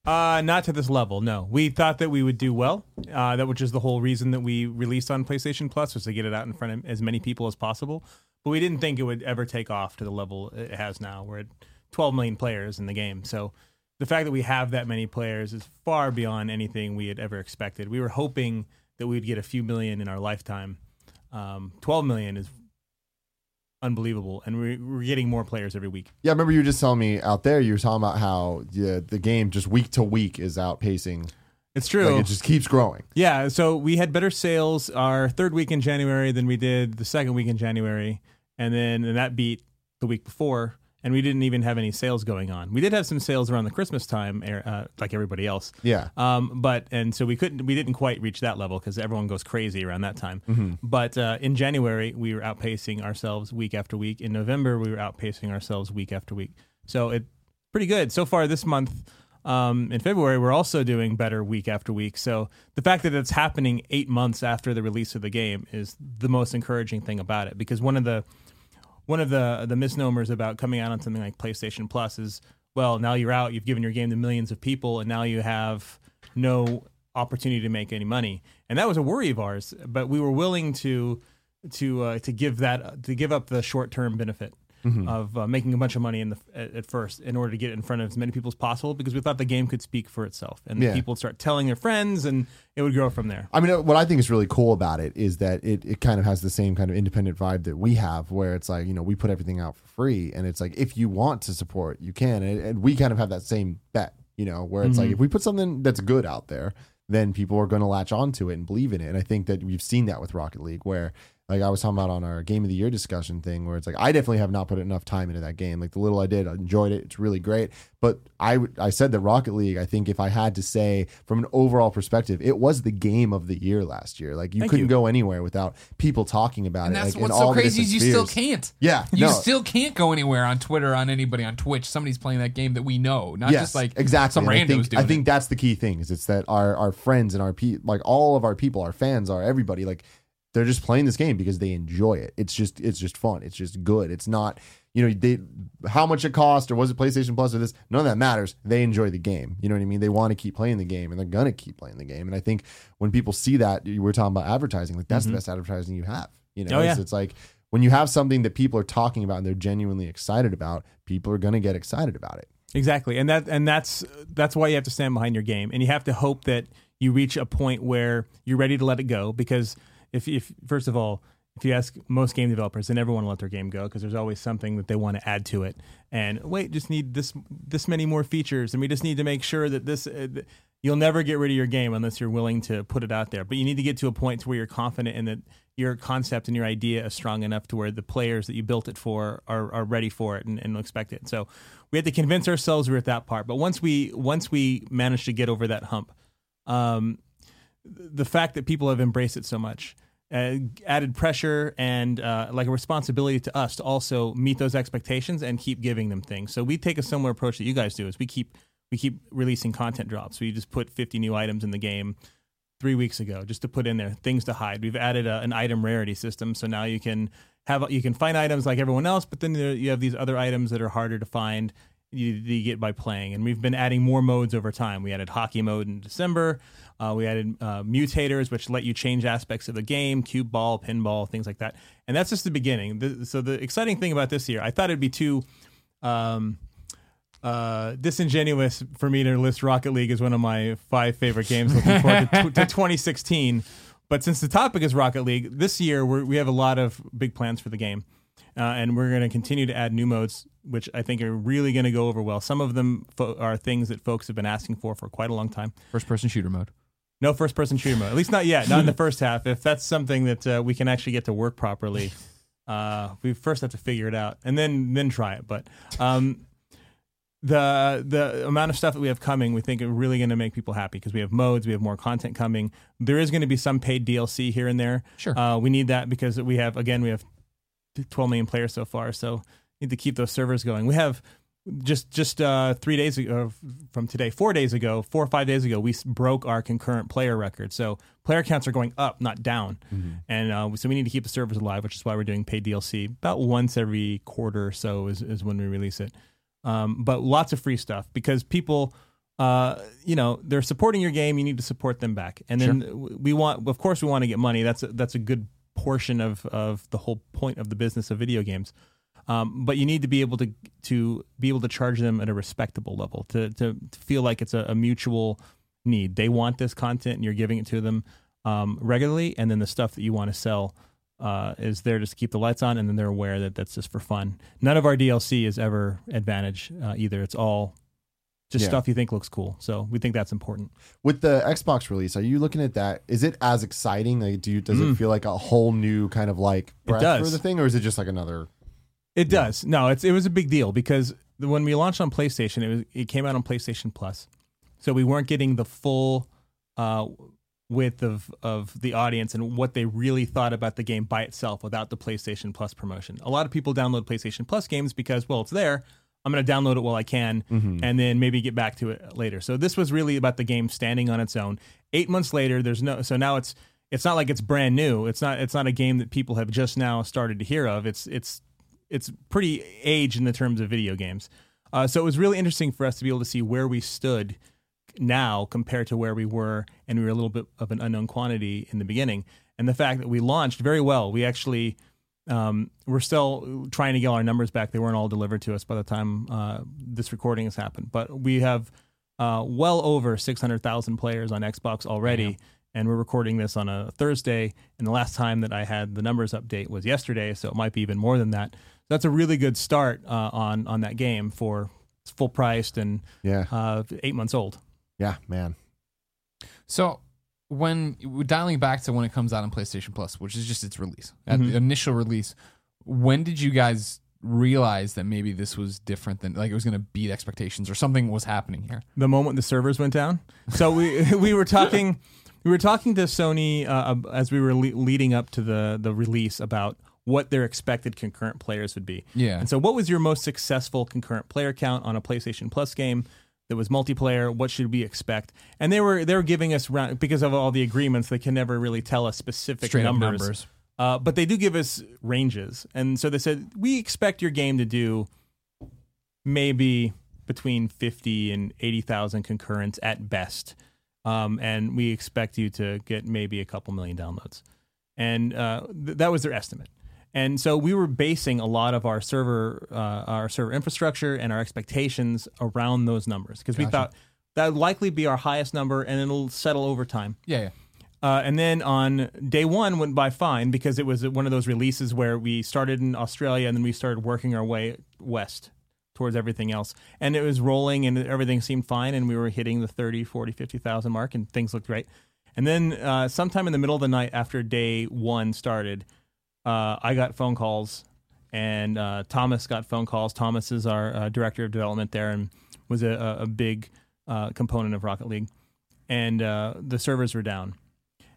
Uh, not to this level. No, we thought that we would do well. Uh, that which is the whole reason that we released on PlayStation Plus was to get it out in front of as many people as possible. But we didn't think it would ever take off to the level it has now. We're at 12 million players in the game, so the fact that we have that many players is far beyond anything we had ever expected. We were hoping that we'd get a few million in our lifetime. Um, 12 million is unbelievable, and we're, we're getting more players every week. Yeah, I remember you were just telling me out there. You were talking about how the the game just week to week is outpacing. It's true. Like it just keeps growing. Yeah, so we had better sales our third week in January than we did the second week in January, and then and that beat the week before, and we didn't even have any sales going on. We did have some sales around the Christmas time, er, uh, like everybody else. Yeah. Um, but and so we couldn't, we didn't quite reach that level because everyone goes crazy around that time. But uh, in January, we were outpacing ourselves week after week. In November, we were outpacing ourselves week after week. So it pretty good so far this month. Um, in February, we're also doing better week after week. So the fact that it's happening eight months after the release of the game is the most encouraging thing about it. Because one of the one of the the misnomers about coming out on something like PlayStation Plus is, well, now you're out, you've given your game to millions of people, and now you have no opportunity to make any money. And that was a worry of ours, but we were willing to to uh, to give that to give up the short term benefit Mm-hmm. of uh, making a bunch of money in the at, at first in order to get it in front of as many people as possible because we thought the game could speak for itself and Yeah. people would start telling their friends and it would grow from there. I mean, uh, what I think is really cool about it is that it, it kind of has the same kind of independent vibe that we have, where it's like, you know, we put everything out for free. And it's like, if you want to support, you can. And, and we kind of have that same bet, you know, where it's like, mm-hmm. if we put something that's good out there, then people are going to latch onto it and believe in it. And I think that we've seen that with Rocket League, where like I was talking about on our game of the year discussion thing, where it's like I definitely have not put enough time into that game. Like the little I did, I enjoyed it. It's really great. But I I said that Rocket League. I think if I had to say from an overall perspective, it was the game of the year last year. Like you Thank couldn't you. go anywhere without people talking about And it. that's like, in what's all so crazy is you still can't. Yeah, You no. still can't go anywhere on Twitter, on anybody, on Twitch. Somebody's playing that game that we know, not yes, just like exactly. some And randos I think, doing I think it. that's the key thing is it's that our our friends and our pe- like all of our people, our fans, are everybody like they're just playing this game because they enjoy it. It's just it's just fun. It's just good. It's not you know they how much it cost or was it PlayStation Plus or this. None of that matters. They enjoy the game. You know what I mean. They want to keep playing the game and they're gonna keep playing the game. And I think when people see that, you were talking about advertising. Like that's the mm-hmm. best advertising you have. You know, Oh, yeah. it's, it's like when you have something that people are talking about and they're genuinely excited about, people are gonna get excited about it. Exactly, and that and that's that's why you have to stand behind your game, and you have to hope that you reach a point where you're ready to let it go because if if first of all if you ask most game developers, they never want to let their game go because there's always something that they want to add to it. And wait, just need this this many more features, and we just need to make sure that this. Uh, you'll never get rid of your game unless you're willing to put it out there. But you need to get to a point to where you're confident in that your concept and your idea is strong enough to where the players that you built it for are, are ready for it and, and expect it. So we had to convince ourselves we were at that part. But once we once we managed to get over that hump, um, the fact that people have embraced it so much uh, added pressure and uh, like a responsibility to us to also meet those expectations and keep giving them things. So we take a similar approach that you guys do. Is we keep we keep releasing content drops. We just put 50 new items in the game three weeks ago just to put in there things to hide. We've added a, an item rarity system, so now you can have you can find items like everyone else, but then there, you have these other items that are harder to find. You, you get by playing, and we've been adding more modes over time. We added hockey mode in December. Uh, we added uh, mutators, which let you change aspects of the game, cube ball, pinball, things like that. And that's just the beginning. The, so the exciting thing about this year, I thought it'd be too um, uh, disingenuous for me to list Rocket League as one of my five favorite games looking forward to, to 2016. But since the topic is Rocket League, this year we're, we have a lot of big plans for the game. Uh, and we're going to continue to add new modes, which I think are really going to go over well. Some of them fo- are things that folks have been asking for for quite a long time. First person shooter mode. No first person shooter mode, at least not yet, not in the first half. If that's something that uh, we can actually get to work properly, uh, we first have to figure it out and then then try it. But um, the the amount of stuff that we have coming, we think are really going to make people happy because we have modes, we have more content coming. There is going to be some paid DLC here and there. Sure. uh, we need that because we have again we have 12 million players so far, so need to keep those servers going. We have just just uh, three days ago from today, four days ago, four or five days ago, we broke our concurrent player record. So player counts are going up, not down, and uh, so we need to keep the servers alive, which is why we're doing paid DLC about once every quarter or so is, is when we release it. Um, but lots of free stuff because people, uh, you know, they're supporting your game. You need to support them back, and then w- we want, of course, we want to get money. That's a, that's a good portion of of the whole point of the business of video games. Um, but you need to be able to to be able to charge them at a respectable level to to, to feel like it's a, a mutual need. They want this content, and you're giving it to them um, regularly, and then the stuff that you want to sell uh, is there just to keep the lights on, and then they're aware that that's just for fun. None of our DLC is ever advantage uh, either. It's all just Yeah. stuff you think looks cool. So we think that's important. With the Xbox release, are you looking at that? Is it as exciting? Like, do you, does it feel like a whole new kind of like breath for Mm. the thing, or is it just like another? It does. No, it's it was a big deal because the- when we launched on PlayStation, it was it came out on PlayStation Plus, so we weren't getting the full uh, width of of the audience and what they really thought about the game by itself without the PlayStation Plus promotion. A lot of people download PlayStation Plus games because well, it's there. I'm going to download it while I can, and then maybe get back to it later. So this was really about the game standing on its own. Eight months later, there's no. So now it's it's not like it's brand new. It's not it's not a game that people have just now started to hear of. It's it's it's pretty aged in the terms of video games. Uh, so it was really interesting for us to be able to see where we stood now compared to where we were, and we were a little bit of an unknown quantity in the beginning. And the fact that we launched very well, we actually um, we're still trying to get our numbers back. They weren't all delivered to us by the time uh, this recording has happened, but we have uh, well over 600,000 players on Xbox already. And we're recording this on a Thursday. And the last time that I had the numbers update was yesterday, so it might be even more than that. That's a really good start uh, on on that game for full priced and Yeah, uh, eight months old. yeah, man. So when dialing back to when it comes out on PlayStation Plus, which is just its release, at Mhm. the initial release, when did you guys realize that maybe this was different than like it was going to beat expectations or something was happening here? the moment the servers went down. So we we were talking we were talking to Sony uh, as we were le- leading up to the the release about what their expected concurrent players would be. Yeah. And so, what was your most successful concurrent player count on a PlayStation Plus game that was multiplayer? What should we expect? And they were they were giving us round because of all the agreements. They can never really tell us specific Straight numbers. numbers. Uh, but they do give us ranges, and so they said we expect your game to do maybe between fifty and eighty thousand concurrents at best, um, and we expect you to get maybe a couple million downloads, and uh, th- that was their estimate. And so we were basing a lot of our server, uh, our server infrastructure and our expectations around those numbers because we thought That would likely be our highest number, and it'll settle over time. Yeah, yeah. Uh, and then on day one went by fine because it was one of those releases where we started in Australia and then we started working our way west towards everything else. And it was rolling and everything seemed fine and we were hitting the 30, 40, 50,000 mark and things looked great. And then uh, sometime in the middle of the night after day one started, uh, I got phone calls and uh, Thomas got phone calls. Thomas is our uh, director of development there and was a, a- big uh, component of Rocket League. And uh, the servers were down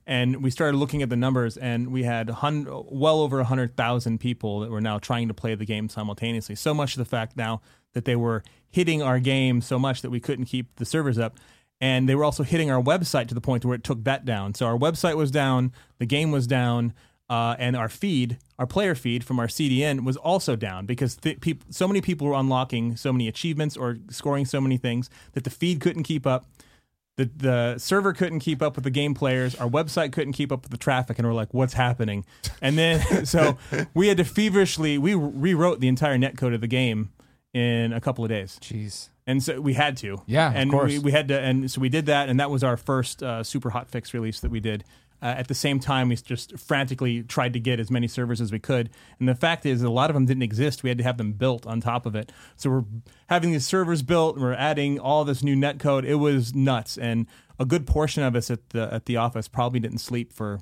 and we started looking at the numbers and we had well over 100,000 people that were now trying to play the game simultaneously so much to the fact now that they were hitting our game so much that we couldn't keep the servers up and they were also hitting our website to the point where it took that down so our website was down the game was down uh, and our feed our player feed from our cdn was also down because th- peop- so many people were unlocking so many achievements or scoring so many things that the feed couldn't keep up the the server couldn't keep up with the game players. Our website couldn't keep up with the traffic, and we're like, "What's happening?" And then so we had to feverishly we rewrote the entire netcode of the game in a couple of days, Jeez. and so we had to. Yeah, of and course. We, we had to, and so we did that, and that was our first uh, super hot fix release that we did. Uh, at the same time, we just frantically tried to get as many servers as we could. And the fact is, a lot of them didn't exist. We had to have them built on top of it. So we're having these servers built. And we're adding all this new net code. It was nuts, and a good portion of us at the at the office probably didn't sleep for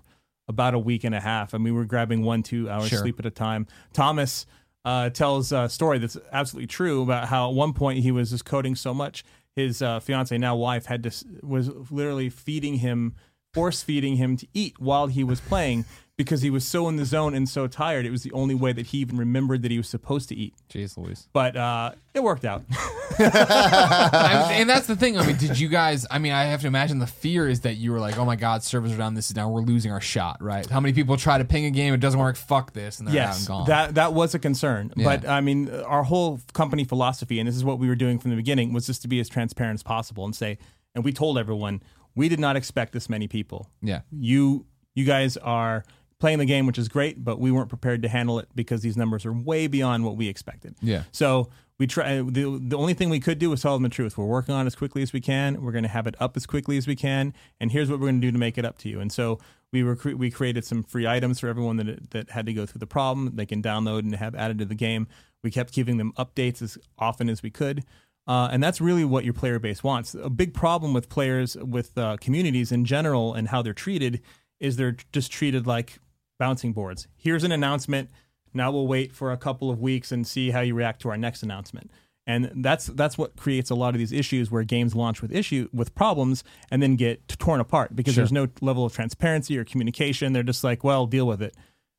about a week and a half. I mean, we were grabbing one, two hours Sure. sleep at a time. Thomas uh, tells a story that's absolutely true about how at one point he was just coding so much his uh, fiance now wife had to was literally feeding him force feeding him to eat while he was playing because he was so in the zone and so tired it was the only way that he even remembered that he was supposed to eat Jeez Louise. but uh, it worked out I and that's the thing. I mean, did you guys? I mean, I have to imagine the fear is that you were like, "Oh my God, servers are down. This is now we're losing our shot." Right? How many people try to ping a game, it doesn't work. Fuck this, and they're out and yes gone. that that was a concern Yeah. but i mean our whole company philosophy and this is what we were doing from the beginning was just to be as transparent as possible and say and we told everyone we did not expect this many people. Yeah. you you guys are playing the game which is great but we weren't prepared to handle it because these numbers are way beyond what we expected. Yeah. so we try the, the only thing we could do was tell them the truth. We're working on it as quickly as we can. We're going to have it up as quickly as we can and here's what we're going to do to make it up to you. And so we were cre- we created some free items for everyone that that had to go through the problem. They can download and have added to the game. We kept giving them updates as often as we could uh, and that's really what your player base wants. A big problem with players, with uh, communities in general, and how they're treated is they're just treated like bouncing boards. Here's an announcement. Now we'll wait for a couple of weeks and see how you react to our next announcement. And that's that's what creates a lot of these issues where games launch with issue with problems and then get torn apart because there's no level of transparency or communication. They're just like, well, deal with it.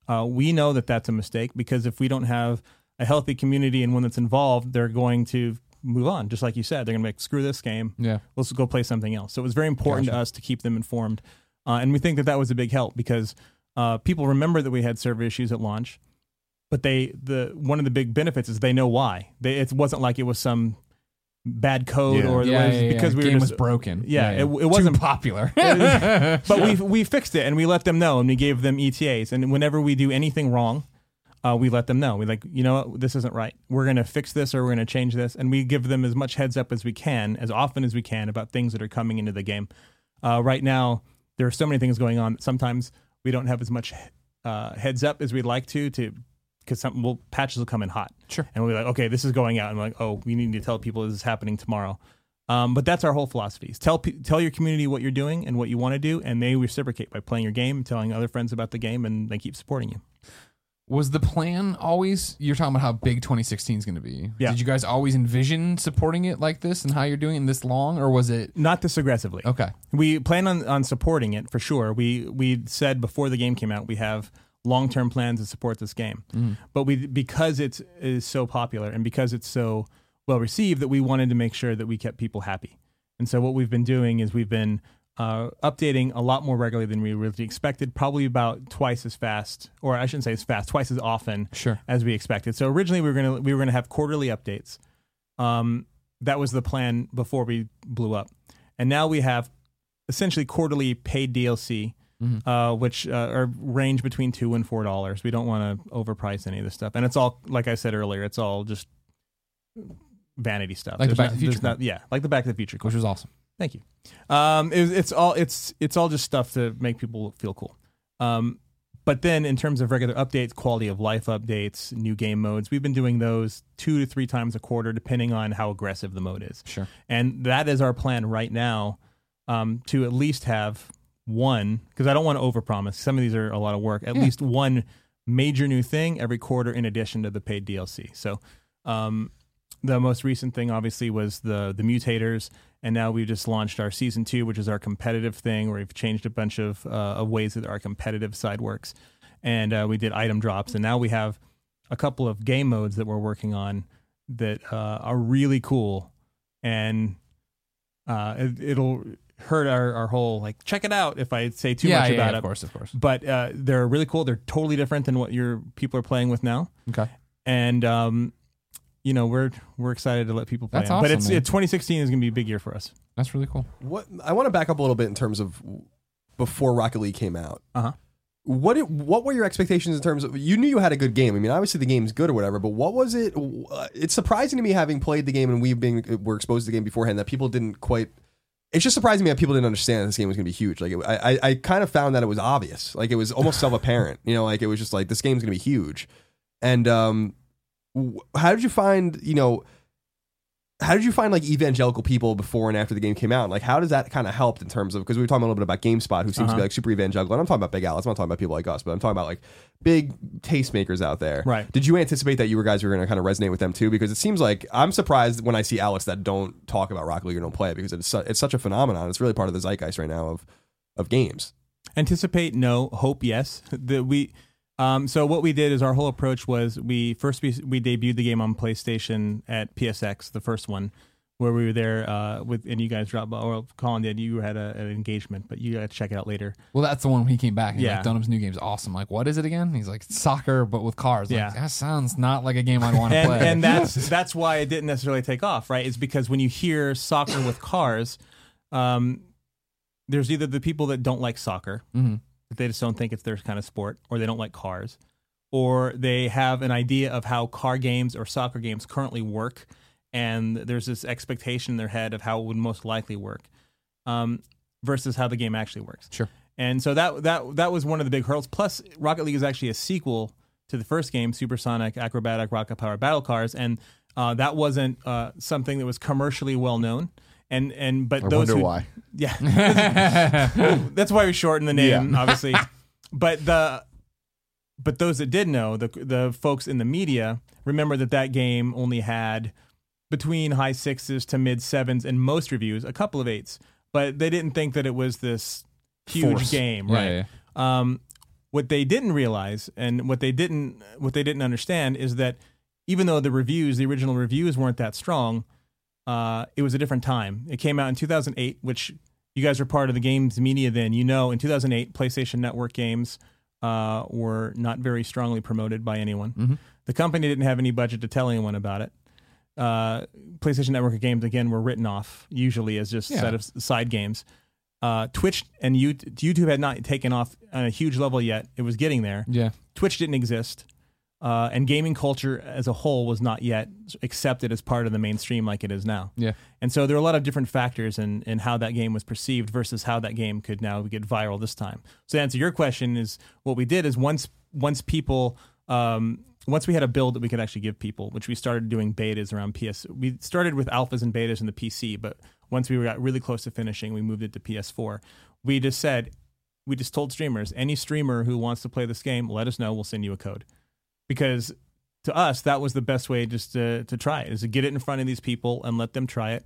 Uh, we know that that's a mistake because if we don't have a healthy community and one that's involved, they're going to move on. Just like you said, they're going to make screw this game. Yeah. Let's go play something else. So it was very important to us to keep them informed. Uh, and we think that that was a big help because uh, people remember that we had server issues at launch, but they the one of the big benefits is they know why. They, it wasn't like it was some bad code Yeah. or Yeah, was yeah, because we game were was just, broken. Yeah, it- it wasn't- popular. but we we fixed it and we let them know and we gave them ETAs and whenever we do anything wrong, uh, we let them know. We like you know what? this isn't right. We're gonna fix this or we're gonna change this and we give them as much heads up as we can, as often as we can about things that are coming into the game. Uh, right now, there are so many things going on that sometimes we don't have as much uh, heads up as we'd like to to because some well, patches will come in hot. Sure. And we'll be like, okay, this is going out, and we're like, oh, we need to tell people this is happening tomorrow. Um, but that's our whole philosophy: is tell tell your community what you're doing and what you want to do, and they reciprocate by playing your game, telling other friends about the game, and they keep supporting you. Was the plan always? You're talking about how big 2016 is going to be. Yeah. Did you guys always envision supporting it like this and how you're doing it this long, or was it? Not this aggressively. Okay. We plan on, on supporting it for sure. We we said before the game came out we have long term plans to support this game, mm-hmm. but we because it's is so popular and because it's so well received that we wanted to make sure that we kept people happy. And so what we've been doing is we've been uh, updating a lot more regularly than we really expected, probably about twice as fast, or I shouldn't say as fast, twice as often Sure. as we expected. So originally we were gonna we were gonna have quarterly updates. Um, that was the plan before we blew up, and now we have essentially quarterly paid DLC, uh, which uh, are range between two and four dollars. We don't want to overprice any of this stuff, and it's all like I said earlier, it's all just vanity stuff. Like the There's Back to the Future not- yeah, like the Back to the Future. Which was awesome. Thank you. Um, it, it's all it's it's all just stuff to make people feel cool. Um, but then in terms of regular updates, quality of life updates, new game modes, we've been doing those two to three times a quarter, depending on how aggressive the mode is. Sure. And that is our plan right now um, to at least have one, because I don't want to overpromise. Some of these are a lot of work. At least one major new thing every quarter in addition to the paid DLC. So um, the most recent thing, obviously, was the the mutators, and now we've just launched our season two, which is our competitive thing, where we've changed a bunch of, uh, of ways that our competitive side works, and uh, we did item drops, and now we have a couple of game modes that we're working on that uh, are really cool, and uh, it, it'll hurt our, our whole like check it out if I say too yeah, much yeah, about yeah, it. of course, of course. But uh, they're really cool. They're totally different than what your people are playing with now Okay. and um, you know we're we're excited to let people play. That's them. but it's man. it, 2016 is going to be a big year for us. That's really cool. What I want to back up a little bit in terms of before Rocket League came out. Uh-huh. What it, what were your expectations in terms of you knew you had a good game? I mean, obviously the game's good or whatever, but what was it? uh, It's surprising to me having played the game and we've been were exposed to the game beforehand that people didn't quite. It's just surprising me that people didn't understand this game was going to be huge. Like it, I, I, I kind of found that it was obvious. Like it was almost self apparent. You know, like it was just like this game's going to be huge. And um, w- how did you find? You know, how did you find like evangelical people before and after the game came out? Like, how does that kind of help in terms of because we were talking a little bit about GameSpot, who seems to Uh-huh. be like super evangelical, and I'm talking about Big Alex. I'm not talking about people like us, but I'm talking about like big tastemakers out there. Right. Did you anticipate that you were guys were going to kind of resonate with them too? Because it seems like I'm surprised when I see Alex that don't talk about Rocket League or don't play it because it's su- it's such a phenomenon. It's really part of the zeitgeist right now of of games. Anticipate no, hope yes. That we. Um, so what we did is our whole approach was we first we, we debuted the game on PlayStation at PSX, the first one, where we were there uh, with and you guys dropped. Or Colin did. You had a, an engagement, but you got to check it out later. Well, that's the one when he came back. He's Yeah. like, Dunham's new game's awesome. Like, what is it again? He's like, soccer, but with cars. Yeah. Like, that sounds not like a game I'd want to play. and that's that's why it didn't necessarily take off, right? It's because when you hear soccer with cars, um, there's either the people that don't like soccer, Mhm. That they just don't think it's their kind of sport, or they don't like cars, or they have an idea of how car games or soccer games currently work, and there's this expectation in their head of how it would most likely work, um, versus how the game actually works. Sure. And so that that that was one of the big hurdles. Plus, Rocket League is actually a sequel to the first game, Supersonic Acrobatic Rocket Power Battle Cars, and uh, that wasn't uh, something that was commercially well known. And and but I those wonder who, why. yeah, that's why we shortened the name, obviously. But the but those that did know, the the folks in the media, remember that that game only had between high sixes to mid sevens in most reviews, a couple of eights, but they didn't think that it was this huge Force. game, Yeah, right? yeah. Um, what they didn't realize and what they didn't what they didn't understand is that even though the reviews, the original reviews weren't that strong, uh, it was a different time. It came out in 2008, which you guys were part of the games media then. You know, in 2008, PlayStation Network games uh, were not very strongly promoted by anyone. Mhm. The company didn't have any budget to tell anyone about it. Uh, PlayStation Network games again were written off usually as just Yeah. set of side games. Uh, Twitch and You- YouTube had not taken off on a huge level yet. It was getting there. yeah. Twitch didn't exist, uh, and gaming culture as a whole was not yet accepted as part of the mainstream like it is now. Yeah. And so there are a lot of different factors in, in how that game was perceived versus how that game could now get viral this time. So to answer your question is what we did is once once people um, once we had a build that we could actually give people, which we started doing betas around PS. We started with alphas and betas in the PC, but once we got really close to finishing, we moved it to PS4. We just said we just told streamers, any streamer who wants to play this game, let us know. We'll send you a code. Because to us, that was the best way just to, to try it, is to get it in front of these people and let them try it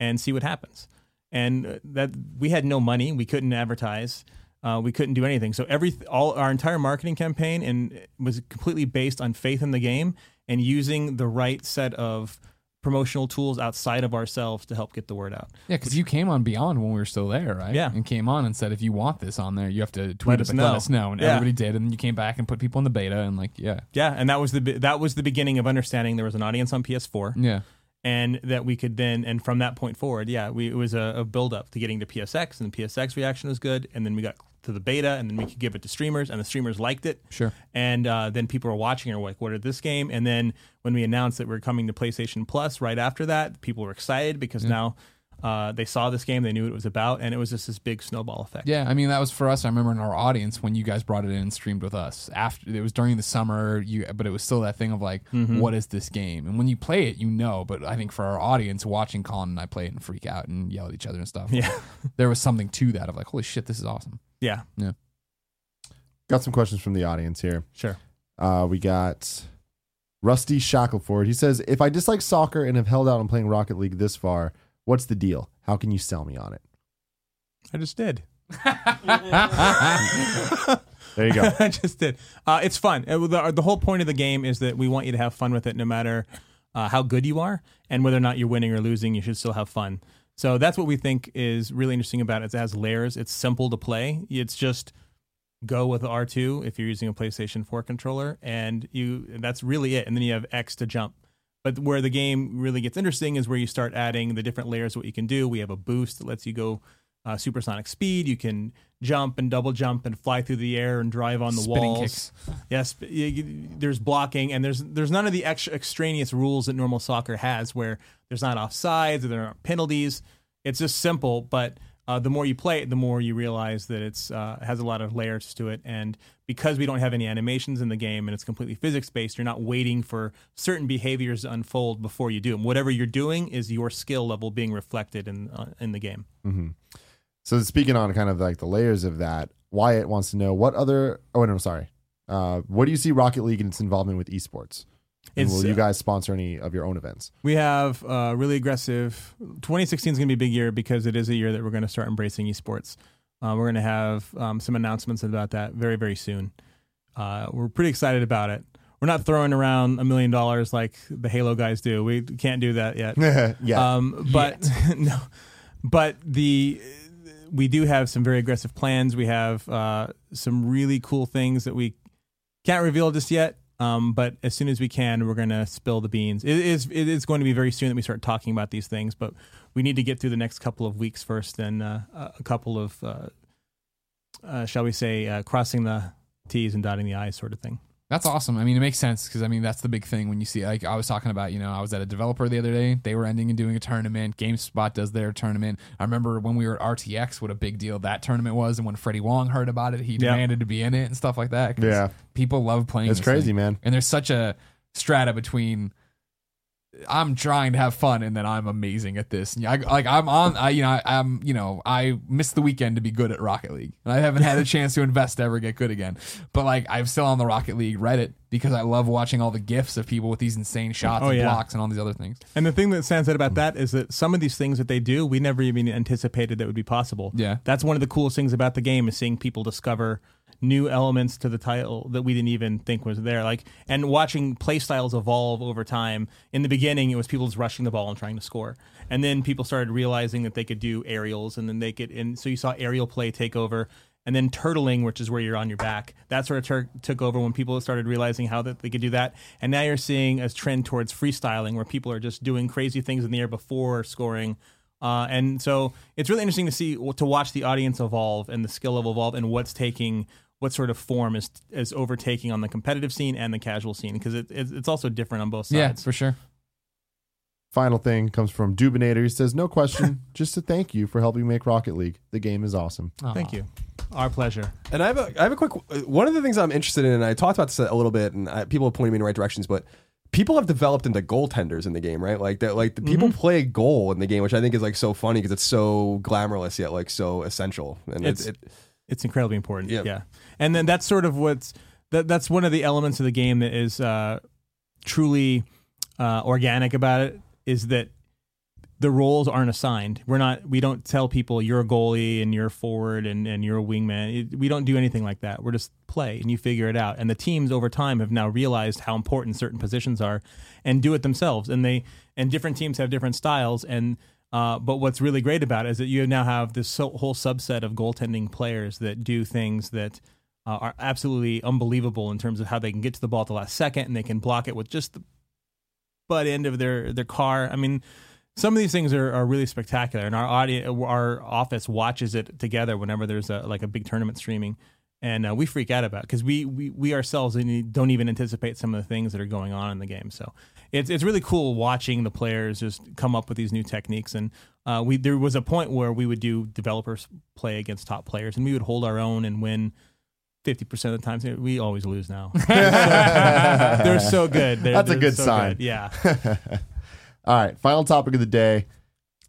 and see what happens. And uh, that we had no money, we couldn't advertise, uh, we couldn't do anything. So every all our entire marketing campaign and was completely based on faith in the game and using the right set of promotional tools outside of ourselves to help get the word out. Yeah, because you came on Beyond when we were still there, right? Yeah. And came on and said, if you want this on there, you have to tweet Let us know. let us know. And Yeah. everybody did. And then you came back and put people in the beta and like, yeah. Yeah, and that was the that was the beginning of understanding there was an audience on PS4. Yeah. and that we could then and from that point forward yeah we, it was a, a build up to getting to psx and the psx reaction was good and then we got to the beta and then we could give it to streamers and the streamers liked it Sure. and uh, then people were watching and were like what is this game and then when we announced that we are coming to playstation plus right after that people were excited because now Uh, they saw this game, they knew what it was about, and it was just this big snowball effect. Yeah, I mean that was for us. I remember in our audience when you guys brought it in and streamed with us. After it was during the summer, you but it was still that thing of like, Mm-hmm. what is this game? And when you play it, you know. But I think for our audience, watching Colin and I play it and freak out and yell at each other and stuff, Yeah. there was something to that of like, holy shit, this is awesome. Yeah, Yeah. Got some questions from the audience here. sure. Uh, we got Rusty Shackleford. He says, "If I dislike soccer and have held out on playing Rocket League this far, what's the deal? How can you sell me on it?" I just did. There you go. I just did. Uh, it's fun. Uh, the, the whole point of the game is that we want you to have fun with it, no matter uh, how good you are, and whether or not you're winning or losing. You should still have fun. So that's what we think is really interesting about it. It has layers. It's simple to play. It's just go with R2 if you're using a PlayStation 4 controller, and you that's really it. And then you have X to jump. But where the game really gets interesting is where you start adding the different layers. What you can do. We have a boost that lets you go uh, supersonic speed. You can jump and double jump and fly through the air and drive on the Spinning walls. kicks. Yes, there's blocking and there's there's none of the extra extraneous rules that normal soccer has, where there's not offsides or there aren't penalties. It's just simple, but uh, the more you play it, the more you realize that it's uh, has a lot of layers to it. And because we don't have any animations in the game and it's completely physics based, you're not waiting for certain behaviors to unfold before you do them. Whatever you're doing is your skill level being reflected in uh, in the game. hmm So speaking on kind of like the layers of that, Wyatt wants to know what other. Oh no, sorry. Uh, what do you see Rocket League and its involvement with esports? And will you uh, guys sponsor any of your own events? We have uh, really aggressive. 2016 is going to be a big year because it is a year that we're going to start embracing esports. Uh, we're going to have um, some announcements about that very, very soon. Uh, we're pretty excited about it. We're not throwing around a million dollars like the Halo guys do. We can't do that yet. yeah. Um, but no, but the we do have some very aggressive plans. We have uh, some really cool things that we can't reveal just yet. Um, but as soon as we can, we're going to spill the beans. It is it is going to be very soon that we start talking about these things. But we need to get through the next couple of weeks first, and uh, a couple of uh, uh, shall we say uh, crossing the T's and dotting the I's sort of thing. That's awesome. I mean, it makes sense because I mean that's the big thing when you see. Like I was talking about, you know, I was at a developer the other day. They were ending and doing a tournament. GameSpot does their tournament. I remember when we were at RTX, what a big deal that tournament was, and when Freddie Wong heard about it, he demanded to be in it and stuff like that. Yeah. people love playing. It's crazy, thing. man. And there's such a strata between. I'm trying to have fun, and then I'm amazing at this. And I, like I'm on, I you know, I, I'm you know, I missed the weekend to be good at Rocket League, and I haven't had a chance to invest to ever get good again. But like, I'm still on the Rocket League Reddit because I love watching all the gifs of people with these insane shots Oh, and yeah. blocks and all these other things. And the thing that stands out about that is that some of these things that they do, we never even anticipated that would be possible. Yeah. That's one of the coolest things about the game is seeing people discover new elements to the title that we didn't even think was there. Like and watching play styles evolve over time. In the beginning it was people just rushing the ball and trying to score. And then people started realizing that they could do aerials and then they could and so you saw aerial play take over. And then turtling, which is where you're on your back, that sort of tur- took over when people started realizing how that they could do that. And now you're seeing a trend towards freestyling, where people are just doing crazy things in the air before scoring. Uh, and so it's really interesting to see to watch the audience evolve and the skill level evolve, and what's taking what sort of form is is overtaking on the competitive scene and the casual scene because it, it's it's also different on both sides. Yeah, sides. for sure. Final thing comes from Dubinator. He says, "No question, just to thank you for helping make Rocket League. The game is awesome." Thank you. Our pleasure. And I have a I have a quick uh, one of the things I'm interested in, and I talked about this a little bit, and I, people have pointed me in the right directions, but people have developed into goaltenders in the game, right? Like that, like the people mm-hmm. play goal in the game, which I think is like so funny because it's so glamorous yet like so essential, and It's- it, it, It's incredibly important. Yeah. Yeah. And then that's sort of what's that that's one of the elements of the game that is uh, truly uh, organic about it is that the roles aren't assigned. We're not we don't tell people you're a goalie and you're a forward and, and you're a wingman. It, we don't do anything like that. We're just play and you figure it out. And the teams over time have now realized how important certain positions are and do it themselves. And they and different teams have different styles and uh, but what's really great about it is that you now have this whole subset of goaltending players that do things that uh, are absolutely unbelievable in terms of how they can get to the ball at the last second and they can block it with just the butt end of their their car. I mean, some of these things are, are really spectacular, and our audience, our office watches it together whenever there's a like a big tournament streaming. and uh, we freak out about because we, we we ourselves don't even anticipate some of the things that are going on in the game. So it's it's really cool watching the players just come up with these new techniques. And uh, we there was a point where we would do developers play against top players, and we would hold our own and win. Fifty percent of the times, we always lose now. they're so good. They're, That's a they're good so sign. good. Yeah. All right, final topic of the day.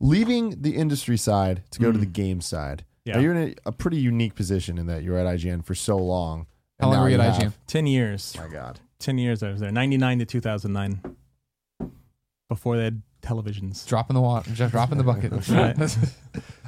Leaving the industry side to go to the mm. game side. Yeah. Now, you're in a, a pretty unique position in that you're at IGN for so long. How and long were you you at have- IGN? Ten years. My God. Ten years I was there. Ninety nine to two thousand nine. Before they had televisions. Drop in the water, just drop in the bucket. Right.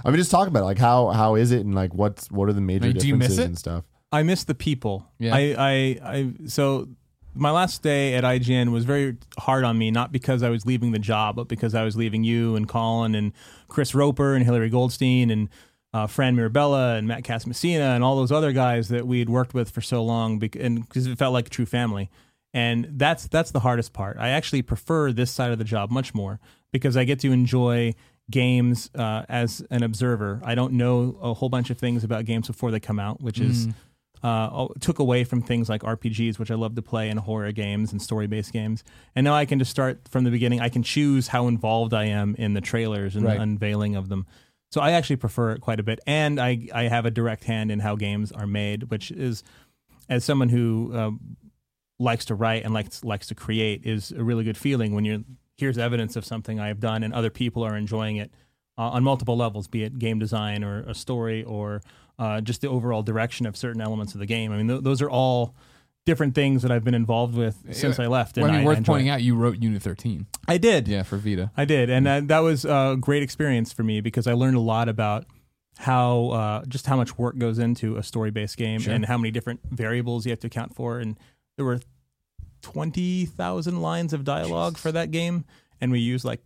I mean, just talk about it. Like, how how is it, and like, what's what are the major I mean, do you miss differences it? and stuff? I miss the people. Yeah. I, I, I, so my last day at IGN was very hard on me, not because I was leaving the job, but because I was leaving you and Colin and Chris Roper and Hilary Goldstein and uh, Fran Mirabella and Matt Casamassina and all those other guys that we had worked with for so long, and because it felt like a true family. And that's that's the hardest part. I actually prefer this side of the job much more because I get to enjoy games uh, as an observer. I don't know a whole bunch of things about games before they come out, which is uh, took away from things like RPGs, which I love to play, and horror games and story based games. And now I can just start from the beginning. I can choose how involved I am in the trailers and Right. the unveiling of them. So I actually prefer it quite a bit, and I I have a direct hand in how games are made, which is as someone who um, likes to write and likes likes to create is a really good feeling when you're here's evidence of something I've done and other people are enjoying it uh, on multiple levels, be it game design or a story or uh, just the overall direction of certain elements of the game. I mean, th- those are all different things that I've been involved with since I left. Well, and I mean, worth enjoy pointing it. out, you wrote Unit 13. I did. Yeah, for Vita. I did, and uh, that was a great experience for me because I learned a lot about how uh, just how much work goes into a story based game Sure. and how many different variables you have to account for. And there were twenty thousand lines of dialogue for that game, and we used like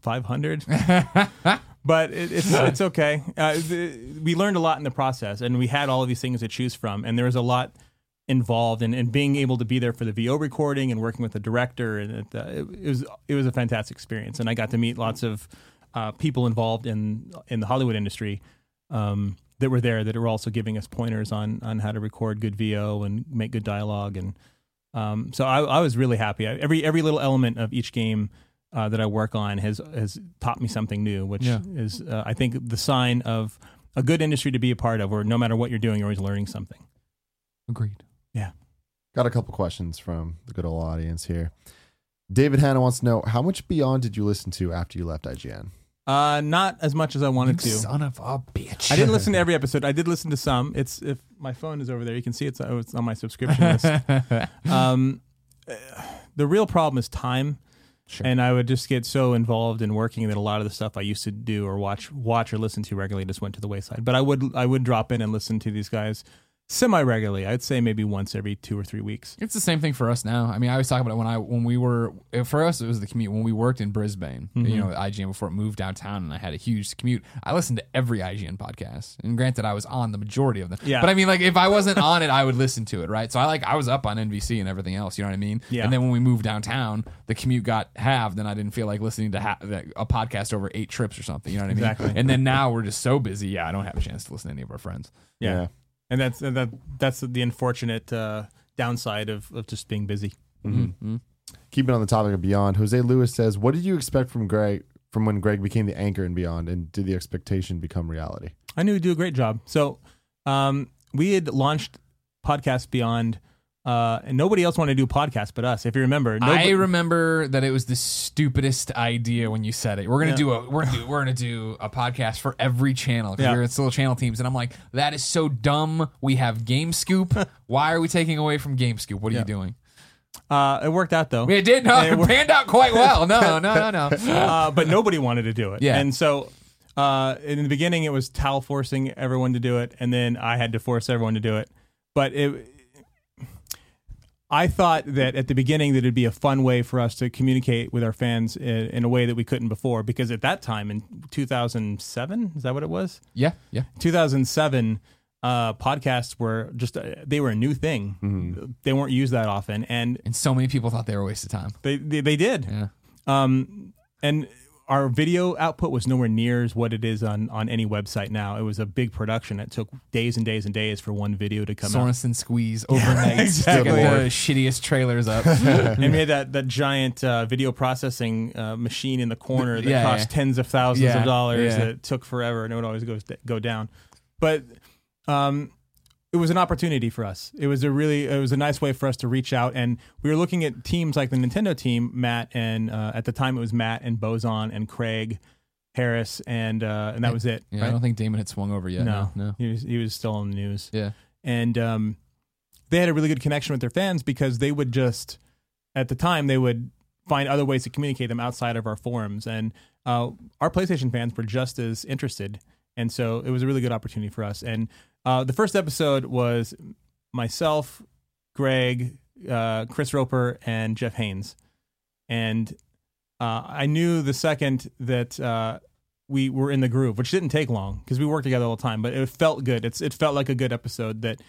five hundred. but it, it's it's okay. Uh, the, we learned a lot in the process, and we had all of these things to choose from, and there was a lot involved in, in being able to be there for the VO recording and working with the director, and it, uh, it, it was it was a fantastic experience, and I got to meet lots of uh, people involved in in the Hollywood industry. Um, that were there that were also giving us pointers on on how to record good VO and make good dialogue and um, so I, I was really happy. I, every every little element of each game uh, that I work on has has taught me something new, which Yeah. is uh, I think the sign of a good industry to be a part of, where no matter what you're doing, you're always learning something. Agreed. Yeah. Got a couple questions from the good old audience here. David Hanna wants to know how much Beyond did you listen to after you left IGN? Uh, not as much as I wanted to. Son of a bitch. I didn't listen to every episode. I did listen to some. It's if my phone is over there, you can see it's, oh, it's on my subscription list. um, the real problem is time. Sure. And I would just get so involved in working that a lot of the stuff I used to do or watch, watch or listen to regularly just went to the wayside. But I would, I would drop in and listen to these guys semi regularly. I'd say maybe once every two or three weeks. It's the same thing for us now. I mean, I always talk about it when I when we were eh, for us it was the commute when we worked in Brisbane. You mm-hmm. know, at IGN before it moved downtown, and I had a huge commute. I listened to every IGN podcast, and granted, I was on the majority of them. Yeah. But I mean, like if I wasn't on it, I would listen to it, right? So I like I was up on NVC and everything else. You know what I mean? Yeah. And then when we moved downtown, the commute got halved, and I didn't feel like listening to ha- a podcast over eight trips or something. You know what I mean? Exactly. And then now we're just so busy. Yeah, I don't have a chance to listen to any of our friends. Yeah. And that's, and that, that's the unfortunate uh, downside of, of just being busy. Mm-hmm. Keeping on the topic of Beyond, Jose Lewis says, "What did you expect from Greg from when Greg became the anchor in Beyond, and did the expectation become reality?" I knew he'd do a great job. So um, we had launched Podcast Beyond, uh, and nobody else wanted to do a podcast but us. If you remember, I nobody- remember that it was the stupidest idea when you said it. We're gonna Yeah. do a we're gonna do, we're gonna do a podcast for every channel Yeah. we're still channel teams, and I'm like, that is so dumb. We have Game Scoop. Why are we taking away from Game Scoop? What are you doing? uh, it worked out though. It did no, It it panned out quite well. No, no, no, no. uh, but nobody wanted to do it. Yeah. And so uh, in the beginning, it was Tal forcing everyone to do it, and then I had to force everyone to do it. But it, I thought that at the beginning that it'd be a fun way for us to communicate with our fans in, in a way that we couldn't before. Because at that time in 2007, is that what it was? Yeah, yeah. 2007 uh, podcasts were just uh, they were a new thing. They weren't used that often, and And so many people thought they were a waste of time. they they, they did. Yeah. Um, and our video output was nowhere near as what it is on on any website now. It was a big production. It took days and days and days for one video to come out. Sorenson squeeze overnight exactly. to get the shittiest trailers up. and we had that that giant uh, video processing uh, machine in the corner that Yeah, cost yeah. tens of thousands Yeah, of dollars yeah. that took forever and it would always go go down. But um, it was an opportunity for us. It was a really it was a nice way for us to reach out and we were looking at teams like the Nintendo team, Matt and uh, at the time it was Matt and Bozon and Craig Harris and uh, and that was it. Yeah, right? I don't think Damon had swung over yet. No, no. He was he was still on the news Yeah. and um, they had a really good connection with their fans because they would just at the time they would find other ways to communicate them outside of our forums and uh, our playstation fans were just as interested and so it was a really good opportunity for us and uh, the first episode was myself greg uh, chris roper and jeff haynes and uh, i knew the second that uh, we were in the groove, which didn't take long because we worked together all the time. But it felt good. It's it felt like a good episode that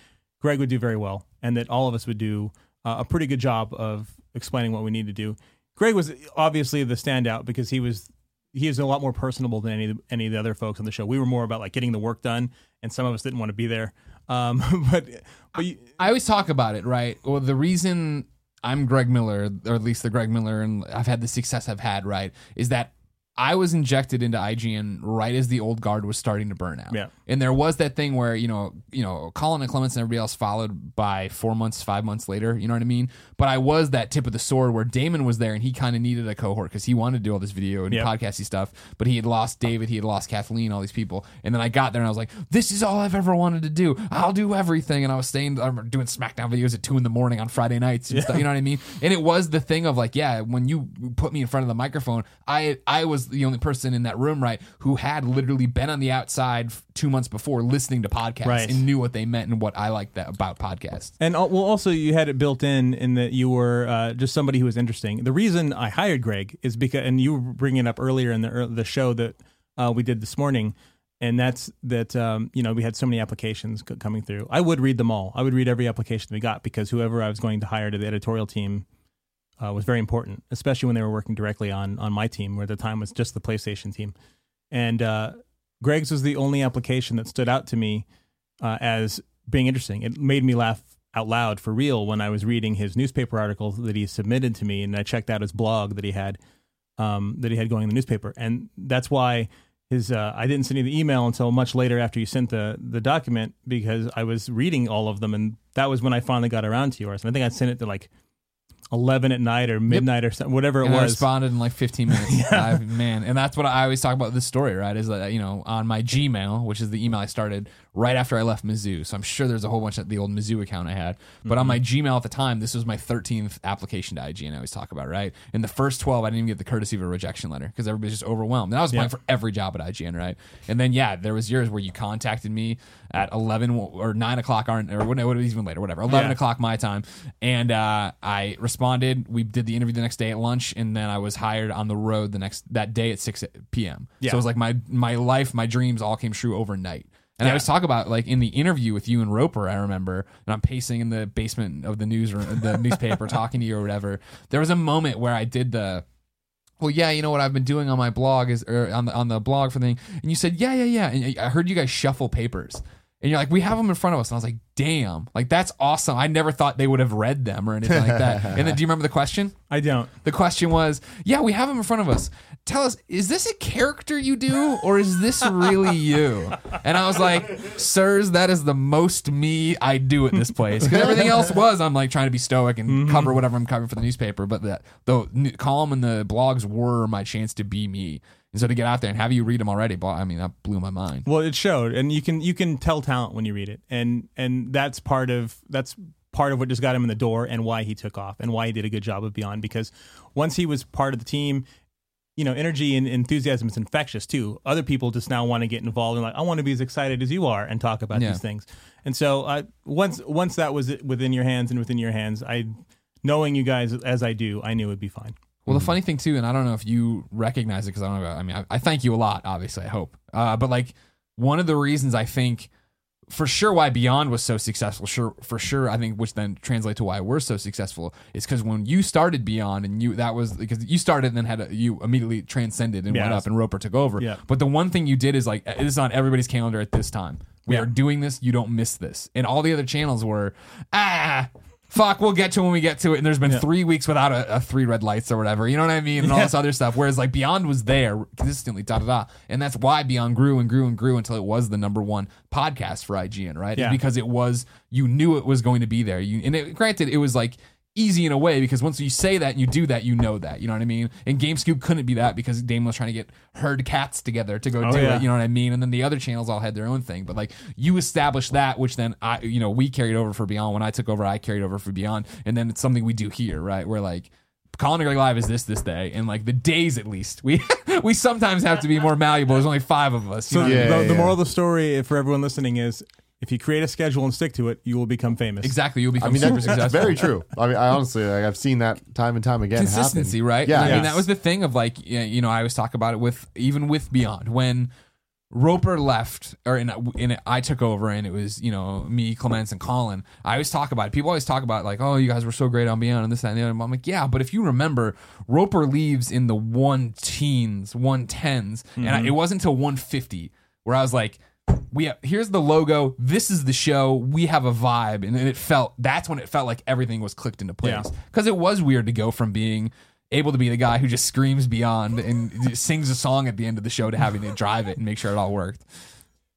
Greg would do very well, and that all of us would do uh, a pretty good job of explaining what we need to do. Greg was obviously the standout because he was he is a lot more personable than any any of the other folks on the show. We were more about like getting the work done, and some of us didn't want to be there. Um, but but you, I always talk about it, right? Well, the reason I'm Greg Miller, or at least the Greg Miller, and I've had the success I've had, right, is that I was injected into IGN right as the old guard was starting to burn out. Yeah. And there was that thing where, you know, you know, Colin and Clements and everybody else followed by four months, five months later, you know what I mean? But I was that tip of the sword where Damon was there and he kind of needed a cohort because he wanted to do all this video and Yep. podcasty stuff, but he had lost David, he had lost Kathleen, all these people. And then I got there and I was like, this is all I've ever wanted to do. I'll do everything. And I was staying, I'm doing SmackDown videos at two in the morning on Friday nights and stuff, you know what I mean? And it was the thing of like, yeah, when you put me in front of the microphone, I I was the only person in that room, right, who had literally been on the outside two months before listening to podcasts Right. and knew what they meant and what I liked that about podcasts. And well, also you had it built in in that you were uh, just somebody who was interesting. The reason I hired Greg is because, and you were bringing it up earlier in the the show that uh, we did this morning, and that's that um, you know we had so many applications c- coming through. I would read them all. I would read every application we got because whoever I was going to hire to the editorial team uh, was very important, especially when they were working directly on on my team, where the time was just the PlayStation team. And uh, Greg's was the only application that stood out to me uh, as being interesting. It made me laugh out loud for real when I was reading his newspaper article that he submitted to me, and I checked out his blog that he had um, that he had going in the newspaper, and that's why his uh, I didn't send you the email until much later after you sent the the document because I was reading all of them, and that was when I finally got around to yours. And I think I sent it to like eleven at night or midnight or something, whatever it and I was. responded in like 15 minutes. I, man, and that's what I always talk about this story, right? Is that you know on my Gmail, which is the email I started right after I left Mizzou. So I'm sure there's a whole bunch of the old Mizzou account I had. But on my Gmail at the time, this was my 13th application to IGN. I always talk about right. In the first 12, I didn't even get the courtesy of a rejection letter because everybody's just overwhelmed. And I was applying for every job at IGN, right? And then yeah, there was yours where you contacted me at 11 or 9 o'clock, or or what? What even later, whatever, 11 Yeah. o'clock my time, and uh, I responded. We did the interview the next day at lunch, and then I was hired on the road the next that day at 6 p.m. Yeah. So it was like my my life, my dreams all came true overnight. And I Yeah. always talk about like in the interview with you and Roper, I remember, and I'm pacing in the basement of the newsroom, the newspaper, talking to you or whatever. There was a moment where I did the, well, yeah, you know what I've been doing on my blog is or on the on the blog for the thing, and you said, yeah, yeah, yeah, and I heard you guys shuffle papers, and you're like, we have them in front of us, and I was like, damn, like that's awesome. I never thought they would have read them or anything like that. and then, do you remember the question? I don't. The question was, yeah, we have them in front of us. Tell us, is this a character you do or is this really you? And I was like, sirs, that is the most me I do at this place. Because everything else was, I'm like trying to be stoic and mm-hmm. cover whatever I'm covering for the newspaper. But the, the column and the blogs were my chance to be me. And so to get out there and have you read them already, blah, I mean, that blew my mind. Well, it showed, and you can you can tell talent when you read it, and and that's part of that's part of what just got him in the door, and why he took off, and why he did a good job of Beyond. Because once he was part of the team, you know, energy and enthusiasm is infectious too. Other people just now want to get involved and like, I want to be as excited as you are and talk about Yeah. these things. And so uh, once once that was within your hands and within your hands, I knowing you guys as I do, I knew it'd be fine. Well, the funny thing too, and I don't know if you recognize it because I don't know. I mean, I, I thank you a lot. Obviously, I hope. Uh, but like one of the reasons I think for sure why Beyond was so successful. Sure, for sure, I think which then translates to why we're so successful is because when you started Beyond and you that was because you started and then had a, you immediately transcended and went up and Roper took over. Yeah. But the one thing you did is like it is on everybody's calendar at this time. We Yeah. are doing this. You don't miss this. And all the other channels were ah. Fuck, we'll get to it when we get to it. And there's been Yeah. three weeks without a, a three red lights or whatever. You know what I mean? And all this other stuff. Whereas like Beyond was there consistently, da da da. And that's why Beyond grew and grew and grew until it was the number one podcast for IGN, right? Yeah. Because it was you knew it was going to be there. You and it, granted it was like easy in a way because once you say that and you do that, you know that. You know what I mean? And GameScoop couldn't be that because Damon was trying to get herd cats together to go Oh, do yeah. it. You know what I mean? And then the other channels all had their own thing. But like you established that, which then I you know, we carried over for Beyond. When I took over, I carried over for Beyond. And then it's something we do here, right? Where like Colin and Greg Live is this this day, and like the days at least, we we sometimes have to be more malleable. There's only five of us. You So know? Yeah, the, the yeah. moral of the story for everyone listening is if you create a schedule and stick to it, you will become famous. Exactly, you'll become I mean, super that's successful. very true. I mean, I honestly, like, I've seen that time and time again. consistency, happen. right? Yeah, And I mean yes. that was the thing of like you know I always talk about it with even with Beyond when Roper left or in, in I took over and it was you know me Clements and Colin. I always talk about it. People always talk about like oh you guys were so great on Beyond and this that and the other. I'm like yeah, but if you remember, Roper leaves in the one teens, one tens, and I, mm-hmm. it wasn't until 150 where I was like we have, here's the logo. This is the show. We have a vibe, and it felt that's when it felt like everything was clicked into place. Yeah. Because it was weird to go from being able to be the guy who just screams beyond and sings a song at the end of the show to having to drive it and make sure it all worked.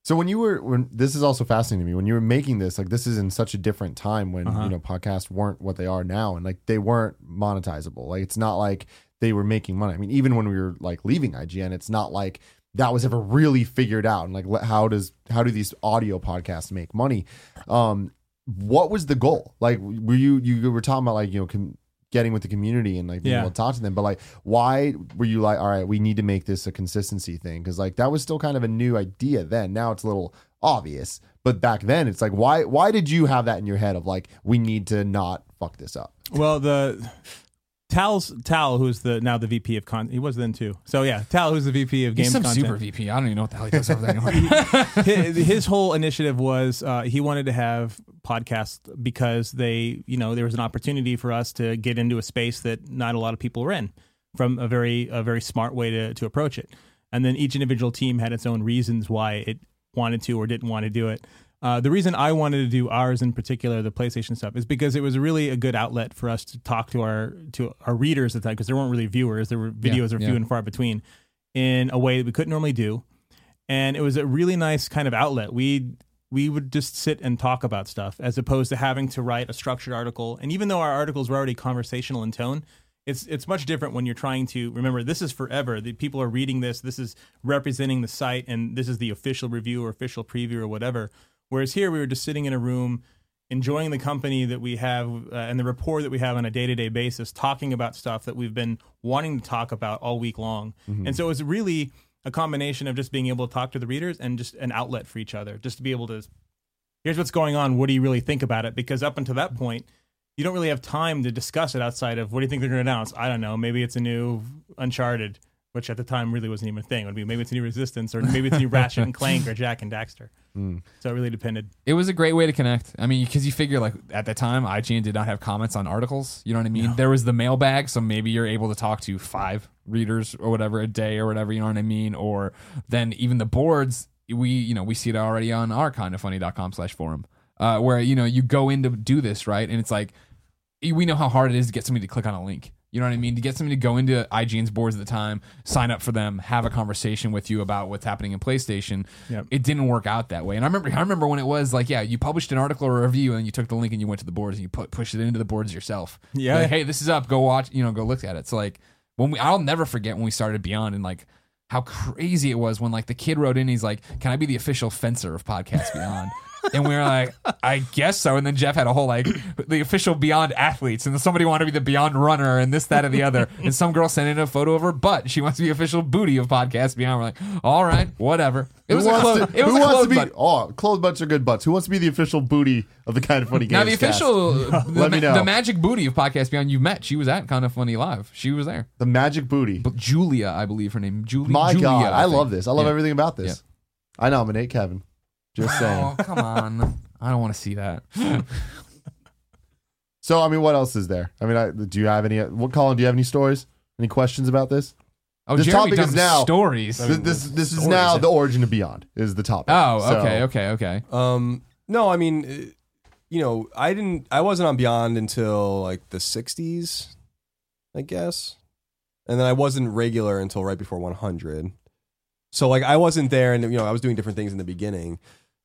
So when you were when this is also fascinating to me when you were making this like this is in such a different time when Uh-huh. you know podcasts weren't what they are now and like they weren't monetizable like it's not like they were making money I mean even when we were like leaving IGN it's not like that was ever really figured out and like how does how do these audio podcasts make money? Um what was the goal? Like were you you were talking about like you know com- getting with the community and like being Yeah. able to talk to them but like why were you like all right we need to make this a consistency thing because like that was still kind of a new idea then. Now it's a little obvious but back then it's like why why did you have that in your head of like we need to not fuck this up? Well, the Tal's Tal, who's the now the VP of con, he was then too. So yeah, Tal, who's the VP of He's games some content. super VP. I don't even know what the hell he does over there anymore. his, his whole initiative was uh, he wanted to have podcasts because they, you know, there was an opportunity for us to get into a space that not a lot of people were in from a very a very smart way to to approach it. And then each individual team had its own reasons why it wanted to or didn't want to do it. Uh, the reason I wanted to do ours in particular, the PlayStation stuff, is because it was really a good outlet for us to talk to our to our readers at that time because there weren't really viewers; there were videos are yeah. few and far between, in a way that we couldn't normally do and it was a really nice kind of outlet. We we would just sit and talk about stuff as opposed to having to write a structured article. And even though our articles were already conversational in tone, it's it's much different when you're trying to remember this is forever. The people are reading this. This is representing the site, and this is the official review or official preview or whatever. Whereas here we were just sitting in a room. Enjoying the company that we have uh, and the rapport that we have on a day to day basis, talking about stuff that we've been wanting to talk about all week long. And so it was really a combination of just being able to talk to the readers and just an outlet for each other, just to be able to, here's what's going on. What do you really think about it? Because up until that point, you don't really have time to discuss it outside of what do you think they're going to announce? I don't know. Maybe it's a new Uncharted, which at the time really wasn't even a thing. It would be maybe it's a new Resistance or maybe it's a new Ratchet and Clank or Jak and Daxter. So it really depended. it was a great way to connect. I mean, because you figure like at the time, IGN did not have comments on articles. You know what I mean? There was the mailbag, so maybe you're able to talk to five readers or whatever a day or whatever. You know what I mean? Or then even the boards, we you know we see it already on our kindafunny.com slash forum, uh, where you know you go in to do this right, and it's like we know how hard it is to get somebody to click on a link. You know what I mean? To get somebody to go into IGN's boards at the time, sign up for them, have a conversation with you about what's happening in PlayStation. Yep. It didn't work out that way. And I remember, I remember when it was like, yeah, you published an article or a review, and you took the link and you went to the boards and you put pushed it into the boards yourself. Yeah. Like, hey, this is up. Go watch. You know, go look at it. So like when we, I'll never forget when we started Beyond and like how crazy it was when like the kid wrote in. He's like, "Can I be the official fencer of Podcast Beyond?" And we were like, I guess so. And then Jeff had a whole like the official Beyond athletes, and then somebody wanted to be the Beyond runner, and this, that, and the other. And some girl sent in a photo of her butt. She wants to be official booty of Podcast Beyond. We're like, all right, whatever. It was who a wants close. to, It was who a wants to be butt. oh closed butts are good butts who wants to be the official booty of the Kinda Funny Games Now the official, the, Let me know. the magic booty of Podcast Beyond. You met. She was at Kinda Funny Live. She was there. the magic booty But Julia, I believe her name. Julie. my Julia, god I, think. love this I love Yeah. everything about this I nominate Kevin Just saying. Oh, come on. I don't want to see that. So I mean, what else is there? I mean, I, do you have any? What Colin? Do you have any stories? Any questions about this? Oh, This Jeremy topic is now- stories. This this, this is now the origin of Beyond is the topic. Oh, So- okay, okay, okay. Um, no, I mean, uh, you know, I didn't. I wasn't on Beyond until like the '60s, I guess, and then I wasn't regular until right before 100. So like, I wasn't there, and you know, I was doing different things in the beginning.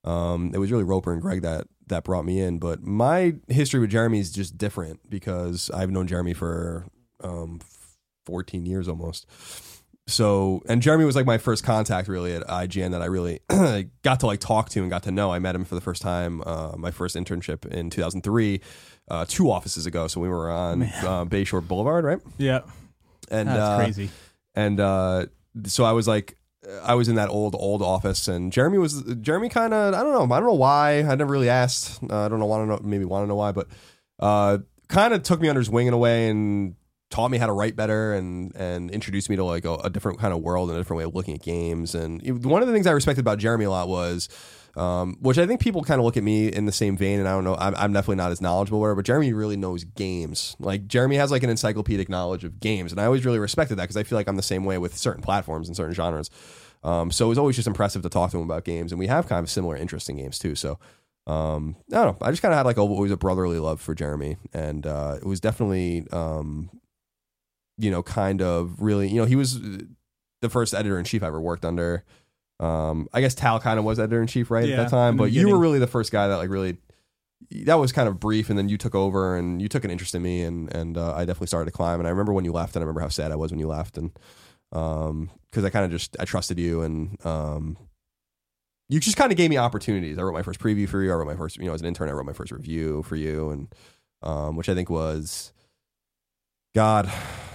Um, it was really Roper and Greg that that brought me in, but my history with Jeremy is just different because I've known Jeremy for um 14 years almost. So, and Jeremy was like my first contact really at IGN that I really got to like talk to and got to know. I met him for the first time, uh, my first internship in 2003, uh, two offices ago. So we were on uh, Bayshore Boulevard, right? Yeah, And that's uh, crazy. and uh, so I was like, I was in that old old office, and Jeremy was Jeremy kind of I don't know I don't know why I never really asked uh, I don't know want to know maybe want to know why, but uh, kind of took me under his wing in a way and taught me how to write better and and introduced me to like a, a different kind of world and a different way of looking at games. And one of the things I respected about Jeremy a lot was. Um, which I think people kind of look at me in the same vein, and I don't know. I'm, I'm definitely not as knowledgeable, whatever, but Jeremy really knows games. Like Jeremy has like an encyclopedic knowledge of games, and I always really respected that because I feel like I'm the same way with certain platforms and certain genres. Um, so it was always just impressive to talk to him about games, and we have kind of similar interest in games too. So um, I don't know. I just kind of had like a, always a brotherly love for Jeremy, and uh, it was definitely um, you know kind of really you know he was the first editor in chief I ever worked under. Um, I guess Tal kind of was editor in chief right Yeah, at that time, but you were really the first guy that like really that was kind of brief, and then you took over and you took an interest in me, and and uh, I definitely started to climb. And I remember when you left, and I remember how sad I was when you left, and um, because I kind of just I trusted you, and um, you just kind of gave me opportunities. I wrote my first preview for you. I wrote my first, you know, as an intern, I wrote my first review for you, and um, which I think was, God,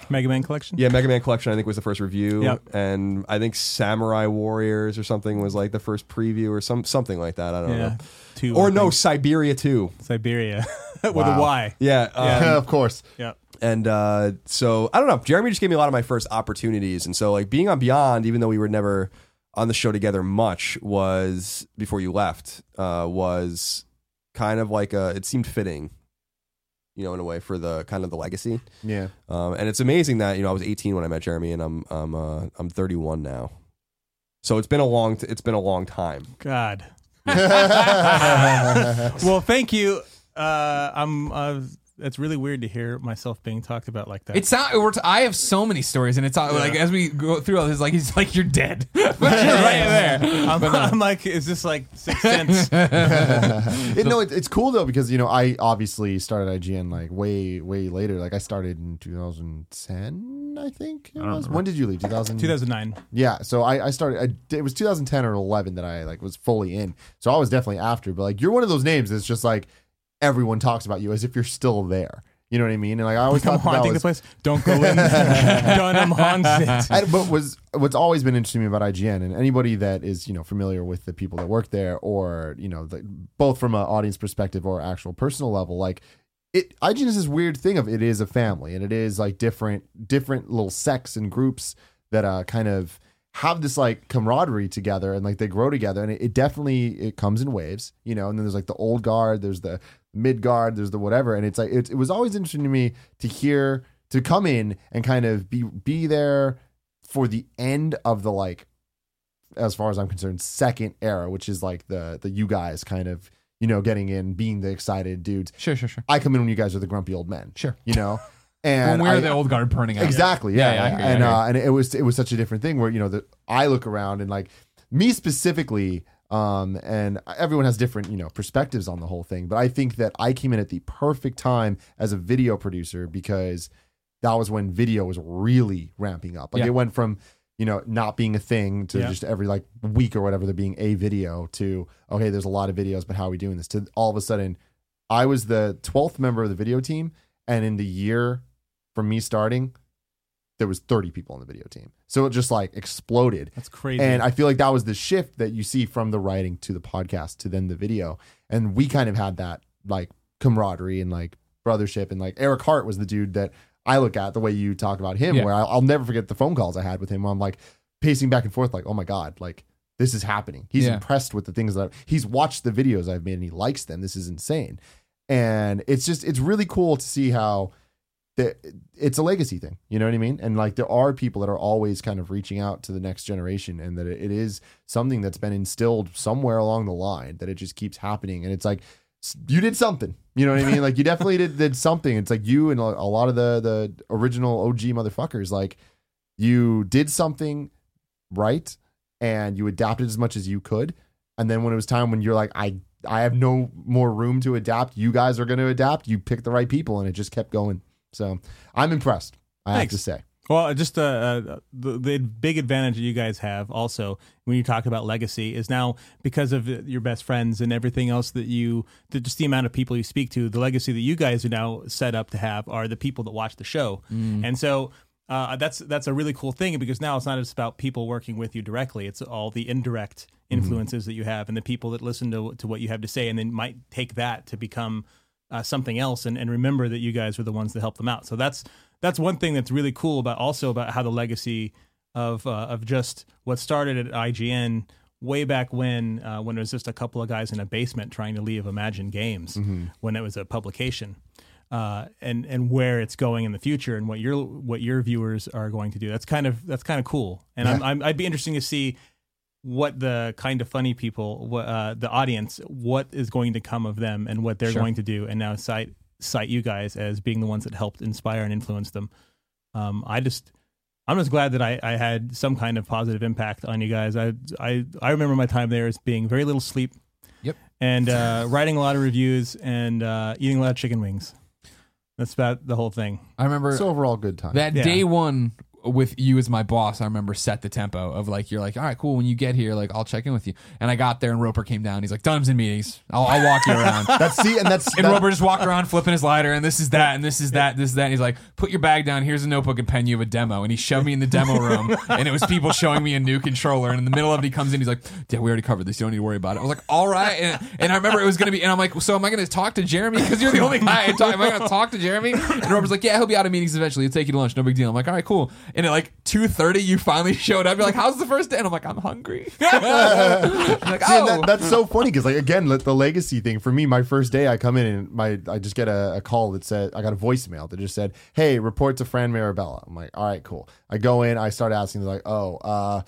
Mega Man collection. yeah, Mega Man Collection. I think was the first review, Yep. and I think Samurai Warriors or something was like the first preview or some something like that. I don't yeah. know. Two Or I no, think. Syberia too. Syberia with Wow. a Y. Yeah, um, of course. Yeah. and uh, so I don't know. Jeremy just gave me a lot of my first opportunities, and so like being on Beyond, even though we were never on the show together much, was before you left, uh, was kind of like a. It seemed fitting, you know, in a way for the kind of the legacy. Yeah. Um, and it's amazing that you know I was 18 when I met Jeremy, and I'm I'm uh, I'm 31 now. So it's been a long t- it's been a long time. God. well, thank you. Uh, I'm. Uh, it's really weird to hear myself being talked about like that. It's not. We're t- I have so many stories, and it's all, like as we go through all this, like he's like you're dead, but you're right there. I'm, I'm like, is this like Sixth Sense? It, no, it, it's cool though because you know I obviously started IGN like way way later. Like I started in 2010, I think. It was. When did you leave? 2000. 2009. Yeah, so I, I started. I, it was 2010 or 11 that I like was fully in. So I was definitely after. But like you're one of those names that's just like everyone talks about you as if you're still there. You know what I mean? And like I always I'm thought that, that was, the place. Don't go in. Dunham. And, but was what's always been interesting to me about IGN and anybody that is you know familiar with the people that work there or you know the, both from an audience perspective or actual personal level like it IGN is this weird thing of it is a family and it is like different different little sects and groups that uh kind of have this like camaraderie together and like they grow together and it, it definitely it comes in waves you know and then there's like the old guard there's the mid guard there's the whatever and it's like it, it was always interesting to me to hear to come in and kind of be be there for the end of the like as far as i'm concerned second era which is like the the you guys kind of you know getting in being the excited dudes Sure, sure, sure. i come in when you guys are the grumpy old men Sure. you know and when we're I- the old guard burning out. Exactly. Yeah. Yeah, yeah, I hear you, I and uh, and it was it was such a different thing where you know that I look around and like me specifically, um, and everyone has different you know perspectives on the whole thing, but I think that I came in at the perfect time as a video producer because that was when video was really ramping up. Like Yeah. it went from you know not being a thing to Yeah. just every like week or whatever there being a video to okay there's a lot of videos but how are we doing this to all of a sudden I was the 12th member of the video team and in the year from me starting there was 30 people on the video team so it just like exploded That's crazy. and I feel like that was the shift that you see from the writing to the podcast to then the video. And we kind of had that like camaraderie and like brothership. And like Eric Hart was the dude that I look at the way you talk about him, Yeah. where I'll, I'll never forget the phone calls I had with him. Where I'm like pacing back and forth, like, oh my God, like this is happening. He's Yeah. impressed with the things that he's watched the videos I've made and he likes them. This is insane. And it's just it's really cool to see how it's a legacy thing. You know what I mean? And like there are people that are always kind of reaching out to the next generation and that it, is something that's been instilled somewhere along the line that it just keeps happening. And it's like you did something. You know what I mean? Like you definitely did, did something. It's like you and a lot of the the original OG motherfuckers like you did something right and you adapted as much as you could. And then when it was time when you're like, I I have no more room to adapt, you guys are going to adapt. You picked the right people, and it just kept going. So I'm impressed. I Thanks. have to say. Well, just uh, uh, the, the big advantage that you guys have also when you talk about legacy is now because of your best friends and everything else that you, the, just the amount of people you speak to, the legacy that you guys are now set up to have are the people that watch the show. And so uh, that's that's a really cool thing because now it's not just about people working with you directly; it's all the indirect influences that you have and the people that listen to to what you have to say, and then might take that to become uh, something else and, and remember that you guys were the ones that helped them out. So that's that's one thing that's really cool about also about how the legacy of uh, of just what started at IGN way back when uh, when it was just a couple of guys in a basement trying to leave Imagine Games when it was a publication. Uh, and and where it's going in the future and what your what your viewers are going to do. That's kind of that's kind of cool. And I'm, I'm I'd be interesting to see what the Kinda Funny people, wha- uh, the audience, what is going to come of them and what they're going to do, and now cite cite you guys as being the ones that helped inspire and influence them. Um, I just, I'm just glad that I, I had some kind of positive impact on you guys. I, I, I remember my time there as being very little sleep. Yep. And uh, writing a lot of reviews and uh, eating a lot of chicken wings. That's about the whole thing. I remember It's overall good time. that Yeah. day one with you as my boss. I remember set the tempo of like you're like, all right, cool. When you get here, like I'll check in with you. And I got there and Roper came down. He's like, Dunham's in meetings. I'll, I'll walk you around. that's see, and that's And that- Roper just walked around flipping his lighter, and this is that, and this is that, this is that. And he's like, "Put your bag down. Here's a notebook and pen. You have a demo." And he shoved me in the demo room, and it was people showing me a new controller. And in the middle of it, he comes in. He's like, "Yeah, we already covered this. You don't need to worry about it." I was like, "All right." And, and I remember it was gonna be, and I'm like, "So am I gonna talk to Jeremy? Because you're the only guy I talk. Am I gonna talk to Jeremy?" And Roper's like, "Yeah, he'll be out of meetings eventually. He'll take you to lunch. No big deal." I'm like, "All right, cool." And at like two thirty, you finally showed up. You're like, "How's the first day?" And I'm like, "I'm hungry." I'm like, See, and "Oh." that, that's so funny because like again le- the legacy thing for me my first day i come in and my i just get a, a call that said i got a voicemail that just said hey report to Fran Mirabella i'm like all right cool i go in i start asking they're like oh uh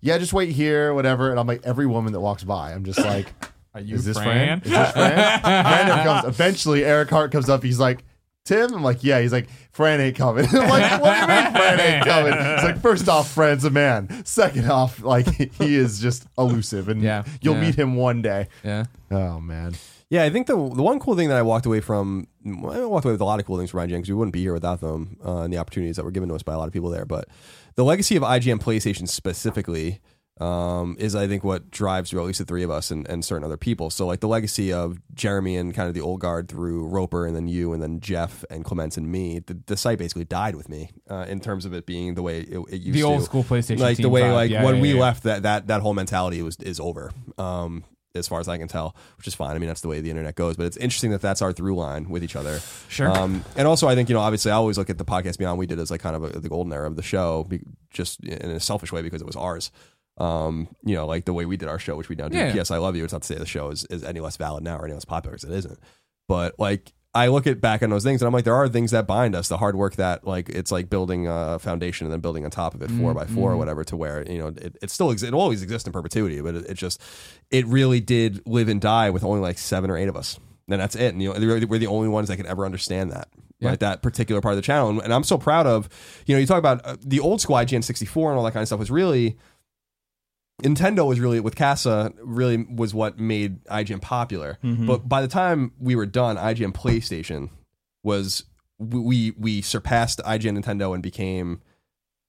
yeah just wait here whatever and i'm like every woman that walks by i'm just like Are you is this Fran? Fran? Is this Fran? Fran comes. Eventually, Eric Hart comes up. He's like, Tim. I'm like, yeah. He's like, Fran ain't coming. I'm like, what do you mean Fran ain't coming? It's like, first off, Fran's a man. Second off, like he is just elusive, and Yeah, you'll yeah. meet him one day. yeah. Oh man, Yeah, I think the the one cool thing that I walked away from, I walked away with a lot of cool things from IGN because we wouldn't be here without them uh, and the opportunities that were given to us by a lot of people there. But the legacy of IGN PlayStation specifically um, is, I think, what drives or at least the three of us and, and certain other people. So, like the legacy of Jeremy and kind of the old guard through Roper and then you and then Jeff and Clements and me, the, the site basically died with me uh, in terms of it being the way it, it used The to old school PlayStation like the way vibe. like Yeah, when yeah, we yeah. left that that that whole mentality was is over um as far as i can tell which is fine i mean that's the way the internet goes but it's interesting that that's our through line with each other Sure. um and also i think you know obviously i always look at the podcast beyond we did as like kind of a, the golden era of the show just in a selfish way because it was ours um, you know, like the way we did our show, which we now do. Yeah. Yes, I love you. It's not to say the show is, is any less valid now or any less popular because it isn't. But like I look at back on those things and I'm like, there are things that bind us. The hard work that like it's like building a foundation and then building on top of it 4 by 4 or whatever to where you know it, it still exists. It will always exist in perpetuity, but it, it just it really did live and die with only like seven or eight of us. And that's it. And you know, we're the only ones that could ever understand that. Yeah. Like that particular part of the channel, and, and I'm so proud of. You know, you talk about uh, the old school IGN 64 and all that kind of stuff was really Nintendo was really with Casa really was what made IGN popular. Mm-hmm. But by the time we were done, IGN PlayStation was we we surpassed IGN Nintendo and became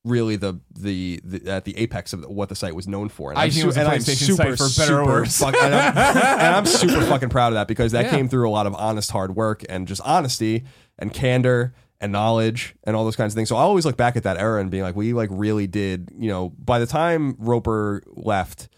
really the the, the at the apex of what the site was known for. And I'm IGN was a and I'm PlayStation site for better or super worse. fuck- and, I'm, and I'm super fucking proud of that because that Yeah. came through a lot of honest hard work and just honesty and candor and knowledge and all those kinds of things. So I always look back at that era and being like, we like really did, you know, by the time Roper left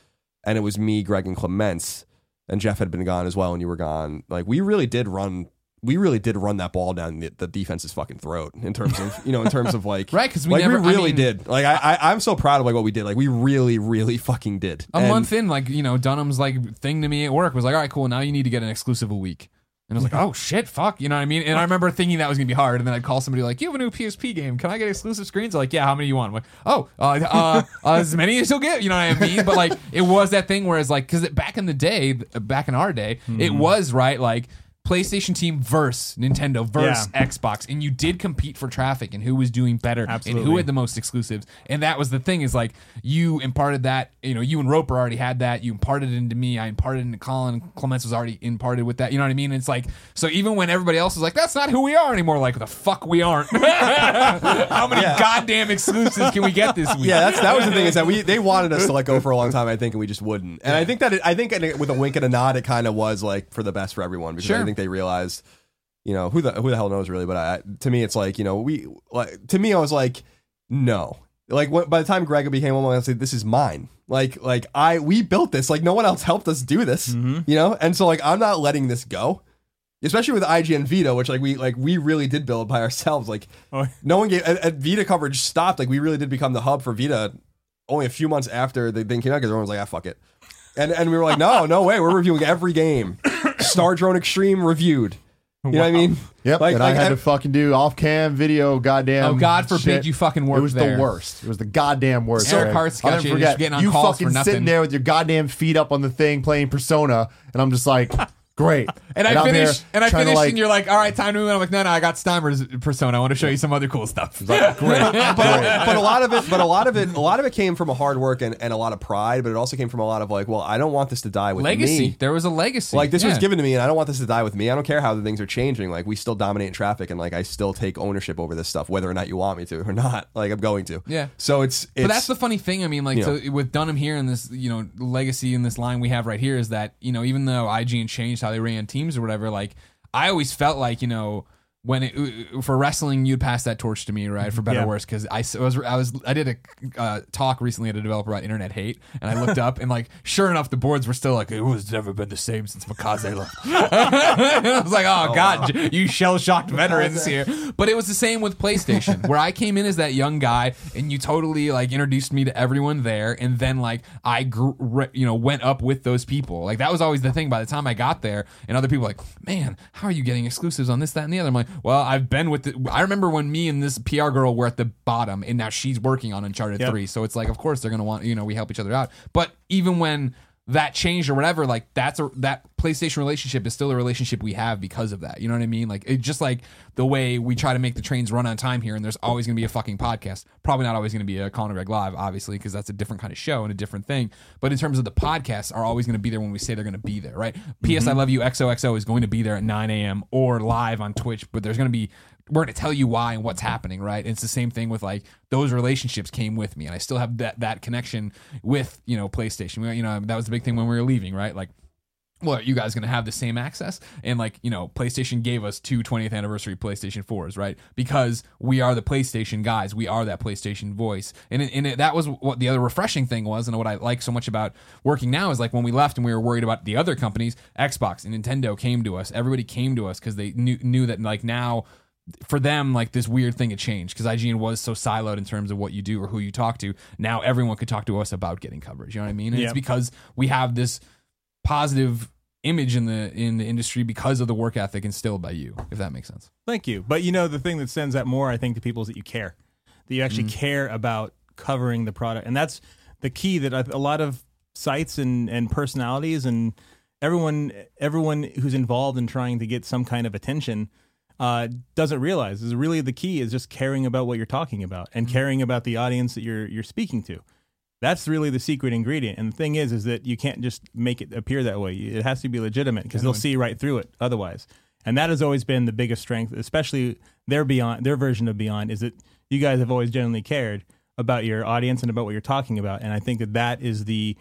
and it was me, Greg, and Clements, and Jeff had been gone as well, and you were gone, like we really did run we really did run that ball down the, the defense's fucking throat in terms of you know in terms of like Right, 'cause we like never- we really mean- did like I, I I'm so proud of like what we did like we really really fucking did A And- month in, like you know, Dunham's like thing to me at work was like, all right, cool. Now you need to get an exclusive a week. And I was like, oh shit, fuck, you know what I mean? And I remember thinking that was gonna be hard. And then I'd call somebody like, you have a new PSP game. Can I get exclusive screens? They're like, yeah. How many you want? I'm like, oh, uh, uh, uh, as many as you'll get. You know what I mean? But like, it was that thing where it's like, because back in the day, back in our day, Mm-hmm. it was right like. PlayStation team versus Nintendo versus Yeah. Xbox, and you did compete for traffic and who was doing better and who had the most exclusives. And that was the thing is like you imparted that, you know, you and Roper already had that. You imparted it into me. I imparted it into Colin. Clements was already imparted with that. You know what I mean? It's like, so even when everybody else is like, that's not who we are anymore, like, the fuck we aren't. How many goddamn exclusives can we get this week? yeah, that's that was the thing is that we they wanted us to let go for a long time, I think, and we just wouldn't. And I think that it, I think it- with a wink and a nod, it kind of was like for the best for everyone because I Sure. think they realized, you know, who the who the hell knows really. But I, to me, it's like you know, we like to me, I was like, no. Like what, by the time Greg became one, I like, "This is mine." Like, like I we built this. Like no one else helped us do this, you know. And so like I'm not letting this go, especially with IGN Vita, which like we like we really did build by ourselves. Like Oh. no one gave. And Vita coverage stopped. Like we really did become the hub for Vita only a few months after the thing came out because everyone was like, "Ah, fuck it," and and we were like, "No, no way, we're reviewing every game." Star Drone Extreme reviewed. You know what I mean? Yep. Like, and like, I had and- to fucking do off cam video, goddamn. Oh, God forbid shit. you fucking work It was there. the worst. It was the goddamn worst. Sir man. Cart's I'll never you forget. getting on you calls fucking for nothing. sitting there with your goddamn feet up on the thing playing Persona, and I'm just like, great. And I I'm finished, and I trying to, finished, like, and you're like, "All right, time to move." on. I'm like, "No, no, I got Steimer's persona. I want to show you some other cool stuff." great. but, but a lot of it, but a lot of it, a lot of it came from a hard work and, and a lot of pride, but it also came from a lot of like, well, I don't want this to die with me. legacy. me. There was a legacy. Like this was given to me, and I don't want this to die with me. I don't care how the things are changing. Like we still dominate in traffic, and like I still take ownership over this stuff, whether or not you want me to or not. Like I'm going to. Yeah. So it's, it's But that's the funny thing. I mean, like, You so with Dunham here and this, you know, legacy in this line we have right here is that, you know, even though IGN changed how they ran teams or whatever, like, I always felt like, you know, when it for wrestling, you'd pass that torch to me, right? For better Yeah. or worse, because I was I was I did a uh, talk recently at a developer about internet hate, and I looked up and like sure enough, the boards were still like it was never been the same since Makaze left. I was like, oh, god, j- you shell shocked veterans here. But it was the same with PlayStation, where I came in as that young guy, and you totally like introduced me to everyone there, and then like I grew, re- you know went up with those people. Like that was always the thing. By the time I got there, and other people were like, man, how are you getting exclusives on this, that, and the other? I'm like, well, I've been with. The, I remember when me and this PR girl were at the bottom, and now she's working on Uncharted Yep. Three. So it's like, of course they're gonna want you know we help each other out. But even when that changed or whatever, like that's a that PlayStation relationship is still a relationship we have because of that. You know what I mean? Like it's just like the way we try to make the trains run on time here, and there's always going to be a fucking podcast. Probably not always going to be a Colin and Greg live, obviously, because that's a different kind of show and a different thing. But in terms of the podcasts, are always going to be there when we say they're going to be there, right? P.S. I mm-hmm. love you. XOXO is going to be there at 9 a.m. or live on Twitch, but there's going to be we're going to tell you why and what's mm-hmm. happening, right? It's the same thing with like those relationships came with me, and I still have that that connection with you know PlayStation. We- You know that was the big thing when we were leaving, right? Like well, are you guys going to have the same access? And like, you know, PlayStation gave us two 20th anniversary PlayStation 4s, right? Because we are the PlayStation guys. We are that PlayStation voice. And, it, and it, that was what the other refreshing thing was. And what I like so much about working now is like when we left and we were worried about the other companies, Xbox and Nintendo came to us. Everybody came to us because they knew, knew that like now for them, like this weird thing had changed because IGN was so siloed in terms of what you do or who you talk to. Now everyone could talk to us about getting coverage. You know what I mean? Yeah. it's because we have this positive image in the in the industry because of the work ethic instilled by you, if that makes sense. Thank you. But you know, the thing that sends that more, I think, to people is that you care. That you actually mm. care about covering the product, and that's the key. That a lot of sites and and personalities and everyone everyone who's involved in trying to get some kind of attention uh, doesn't realize is really the key is just caring about what you're talking about and caring about the audience that you're you're speaking to. That's really the secret ingredient. And the thing is, is that you can't just make it appear that way. It has to be legitimate because they'll see right through it otherwise. And that has always been the biggest strength, especially their beyond their version of beyond, is that you guys have always genuinely cared about your audience and about what you're talking about. And I think that that is the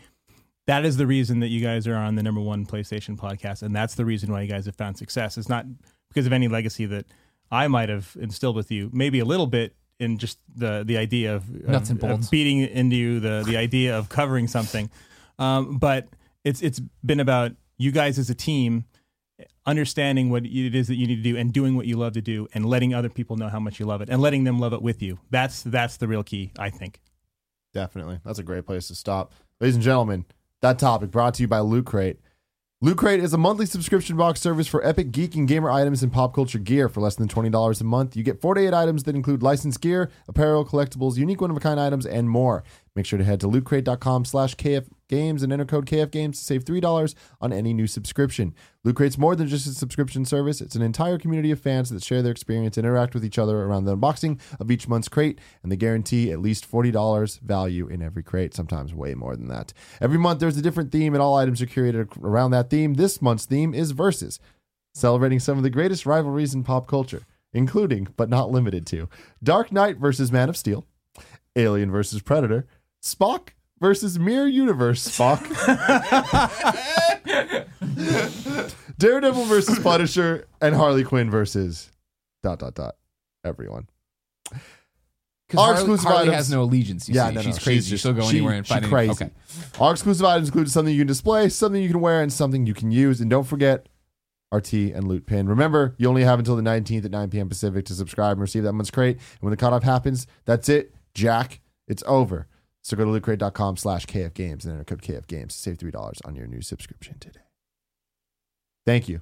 that is the reason that you guys are on the number one PlayStation podcast, and that's the reason why you guys have found success. It's not because of any legacy that I might have instilled with you, maybe a little bit in just the the idea of, of- Nuts and of bolts. beating into you, the the idea of covering something. Um, but it's it's been about you guys as a team understanding what it is that you need to do and doing what you love to do and letting other people know how much you love it and letting them love it with you. That's that's the real key, I think. Definitely. That's a great place to stop. Ladies and gentlemen, that topic brought to you by Loot Crate. Loot Crate is a monthly subscription box service for epic geek and gamer items and pop culture gear for less than $20 a month. You get 48 items that include licensed gear, apparel, collectibles, unique one-of-a-kind items, and more. Make sure to head to lootcrate.com slash kfgames and enter code KF Games to save $3 on any new subscription. Loot Crate's more than just a subscription service. It's an entire community of fans that share their experience and interact with each other around the unboxing of each month's crate, and they guarantee at least $40 value in every crate, sometimes way more than that. Every month there's a different theme, and all items are curated around that theme. This month's theme is Versus, celebrating some of the greatest rivalries in pop culture, including, but not limited to, Dark Knight versus Man of Steel, Alien versus Predator, Spock versus Mirror Universe Spock, Daredevil versus Punisher, and Harley Quinn versus dot dot dot everyone. Our Harley, exclusive Harley items- has no allegiance. You Yeah, see. no, no, she's she's crazy. just- She'll go she- anywhere and she fight. any- crazy. Okay. Our exclusive items include something you can display, something you can wear, and something you can use. And don't forget our tea and loot pin. Remember, you only have until the 19th at 9 p.m. Pacific to subscribe and receive that month's crate. And when the cutoff happens, that's it, Jack. It's over. So go to lootcrate.com slash kfgames and enter code kfgames to save $3 on your new subscription today. Thank you.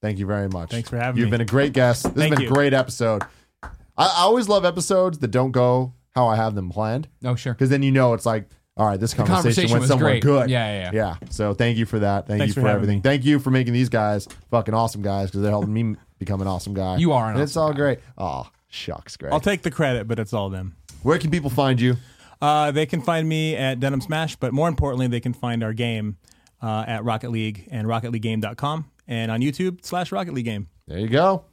Thank you very much. Thanks for having me. You've been a great guest. This Thank has been you. a great episode. I, I always love episodes that don't go how I have them planned Oh, sure. because then you know it's like, all right, this conversation, conversation went somewhere great. good. Yeah, yeah, yeah. So thank you for that. Thank Thanks you for for, everything. me. Thank you for making these guys fucking awesome guys because they're helping me become an awesome guy. You are an and it's all guy. great. Oh shucks, great. I'll take the credit, but it's all them. Where can people find you? Uh, they can find me at Denim Smash, but more importantly, they can find our game uh, at Rocket League and RocketLeagueGame.com and on YouTube slash Rocket League Game. There you go.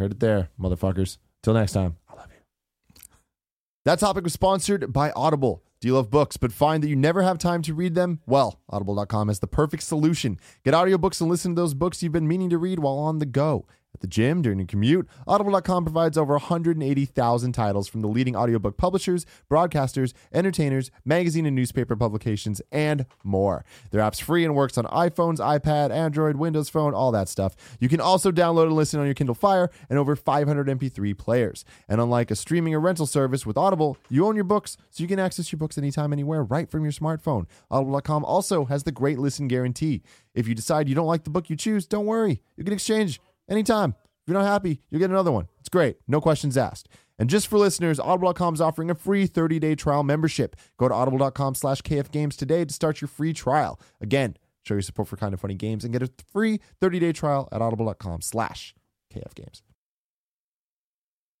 Heard it there, motherfuckers. Till next time. I love you. That topic was sponsored by Audible. Do you love books but find that you never have time to read them? Well, audible.com is the perfect solution. Get audiobooks and listen to those books you've been meaning to read while on the go. At the gym, during your commute, audible.com provides over 180,000 titles from the leading audiobook publishers, broadcasters, entertainers, magazine and newspaper publications, and more. Their app's free and works on iPhones, iPad, Android, Windows Phone, all that stuff. You can also download and listen on your Kindle Fire and over 500 MP3 players. And unlike a streaming or rental service with Audible, you own your books, so you can access your books anytime, anywhere, right from your smartphone. Audible.com also has the great listen guarantee. If you decide you don't like the book you choose, don't worry. You can exchange anytime. If you're not happy, you'll get another one. It's great. No questions asked. And just for listeners, Audible.com is offering a free 30-day trial membership. Go to audible.com slash kfgames today to start your free trial. Again, show your support for Kinda Funny Games and get a free 30-day trial at audible.com slash kfgames.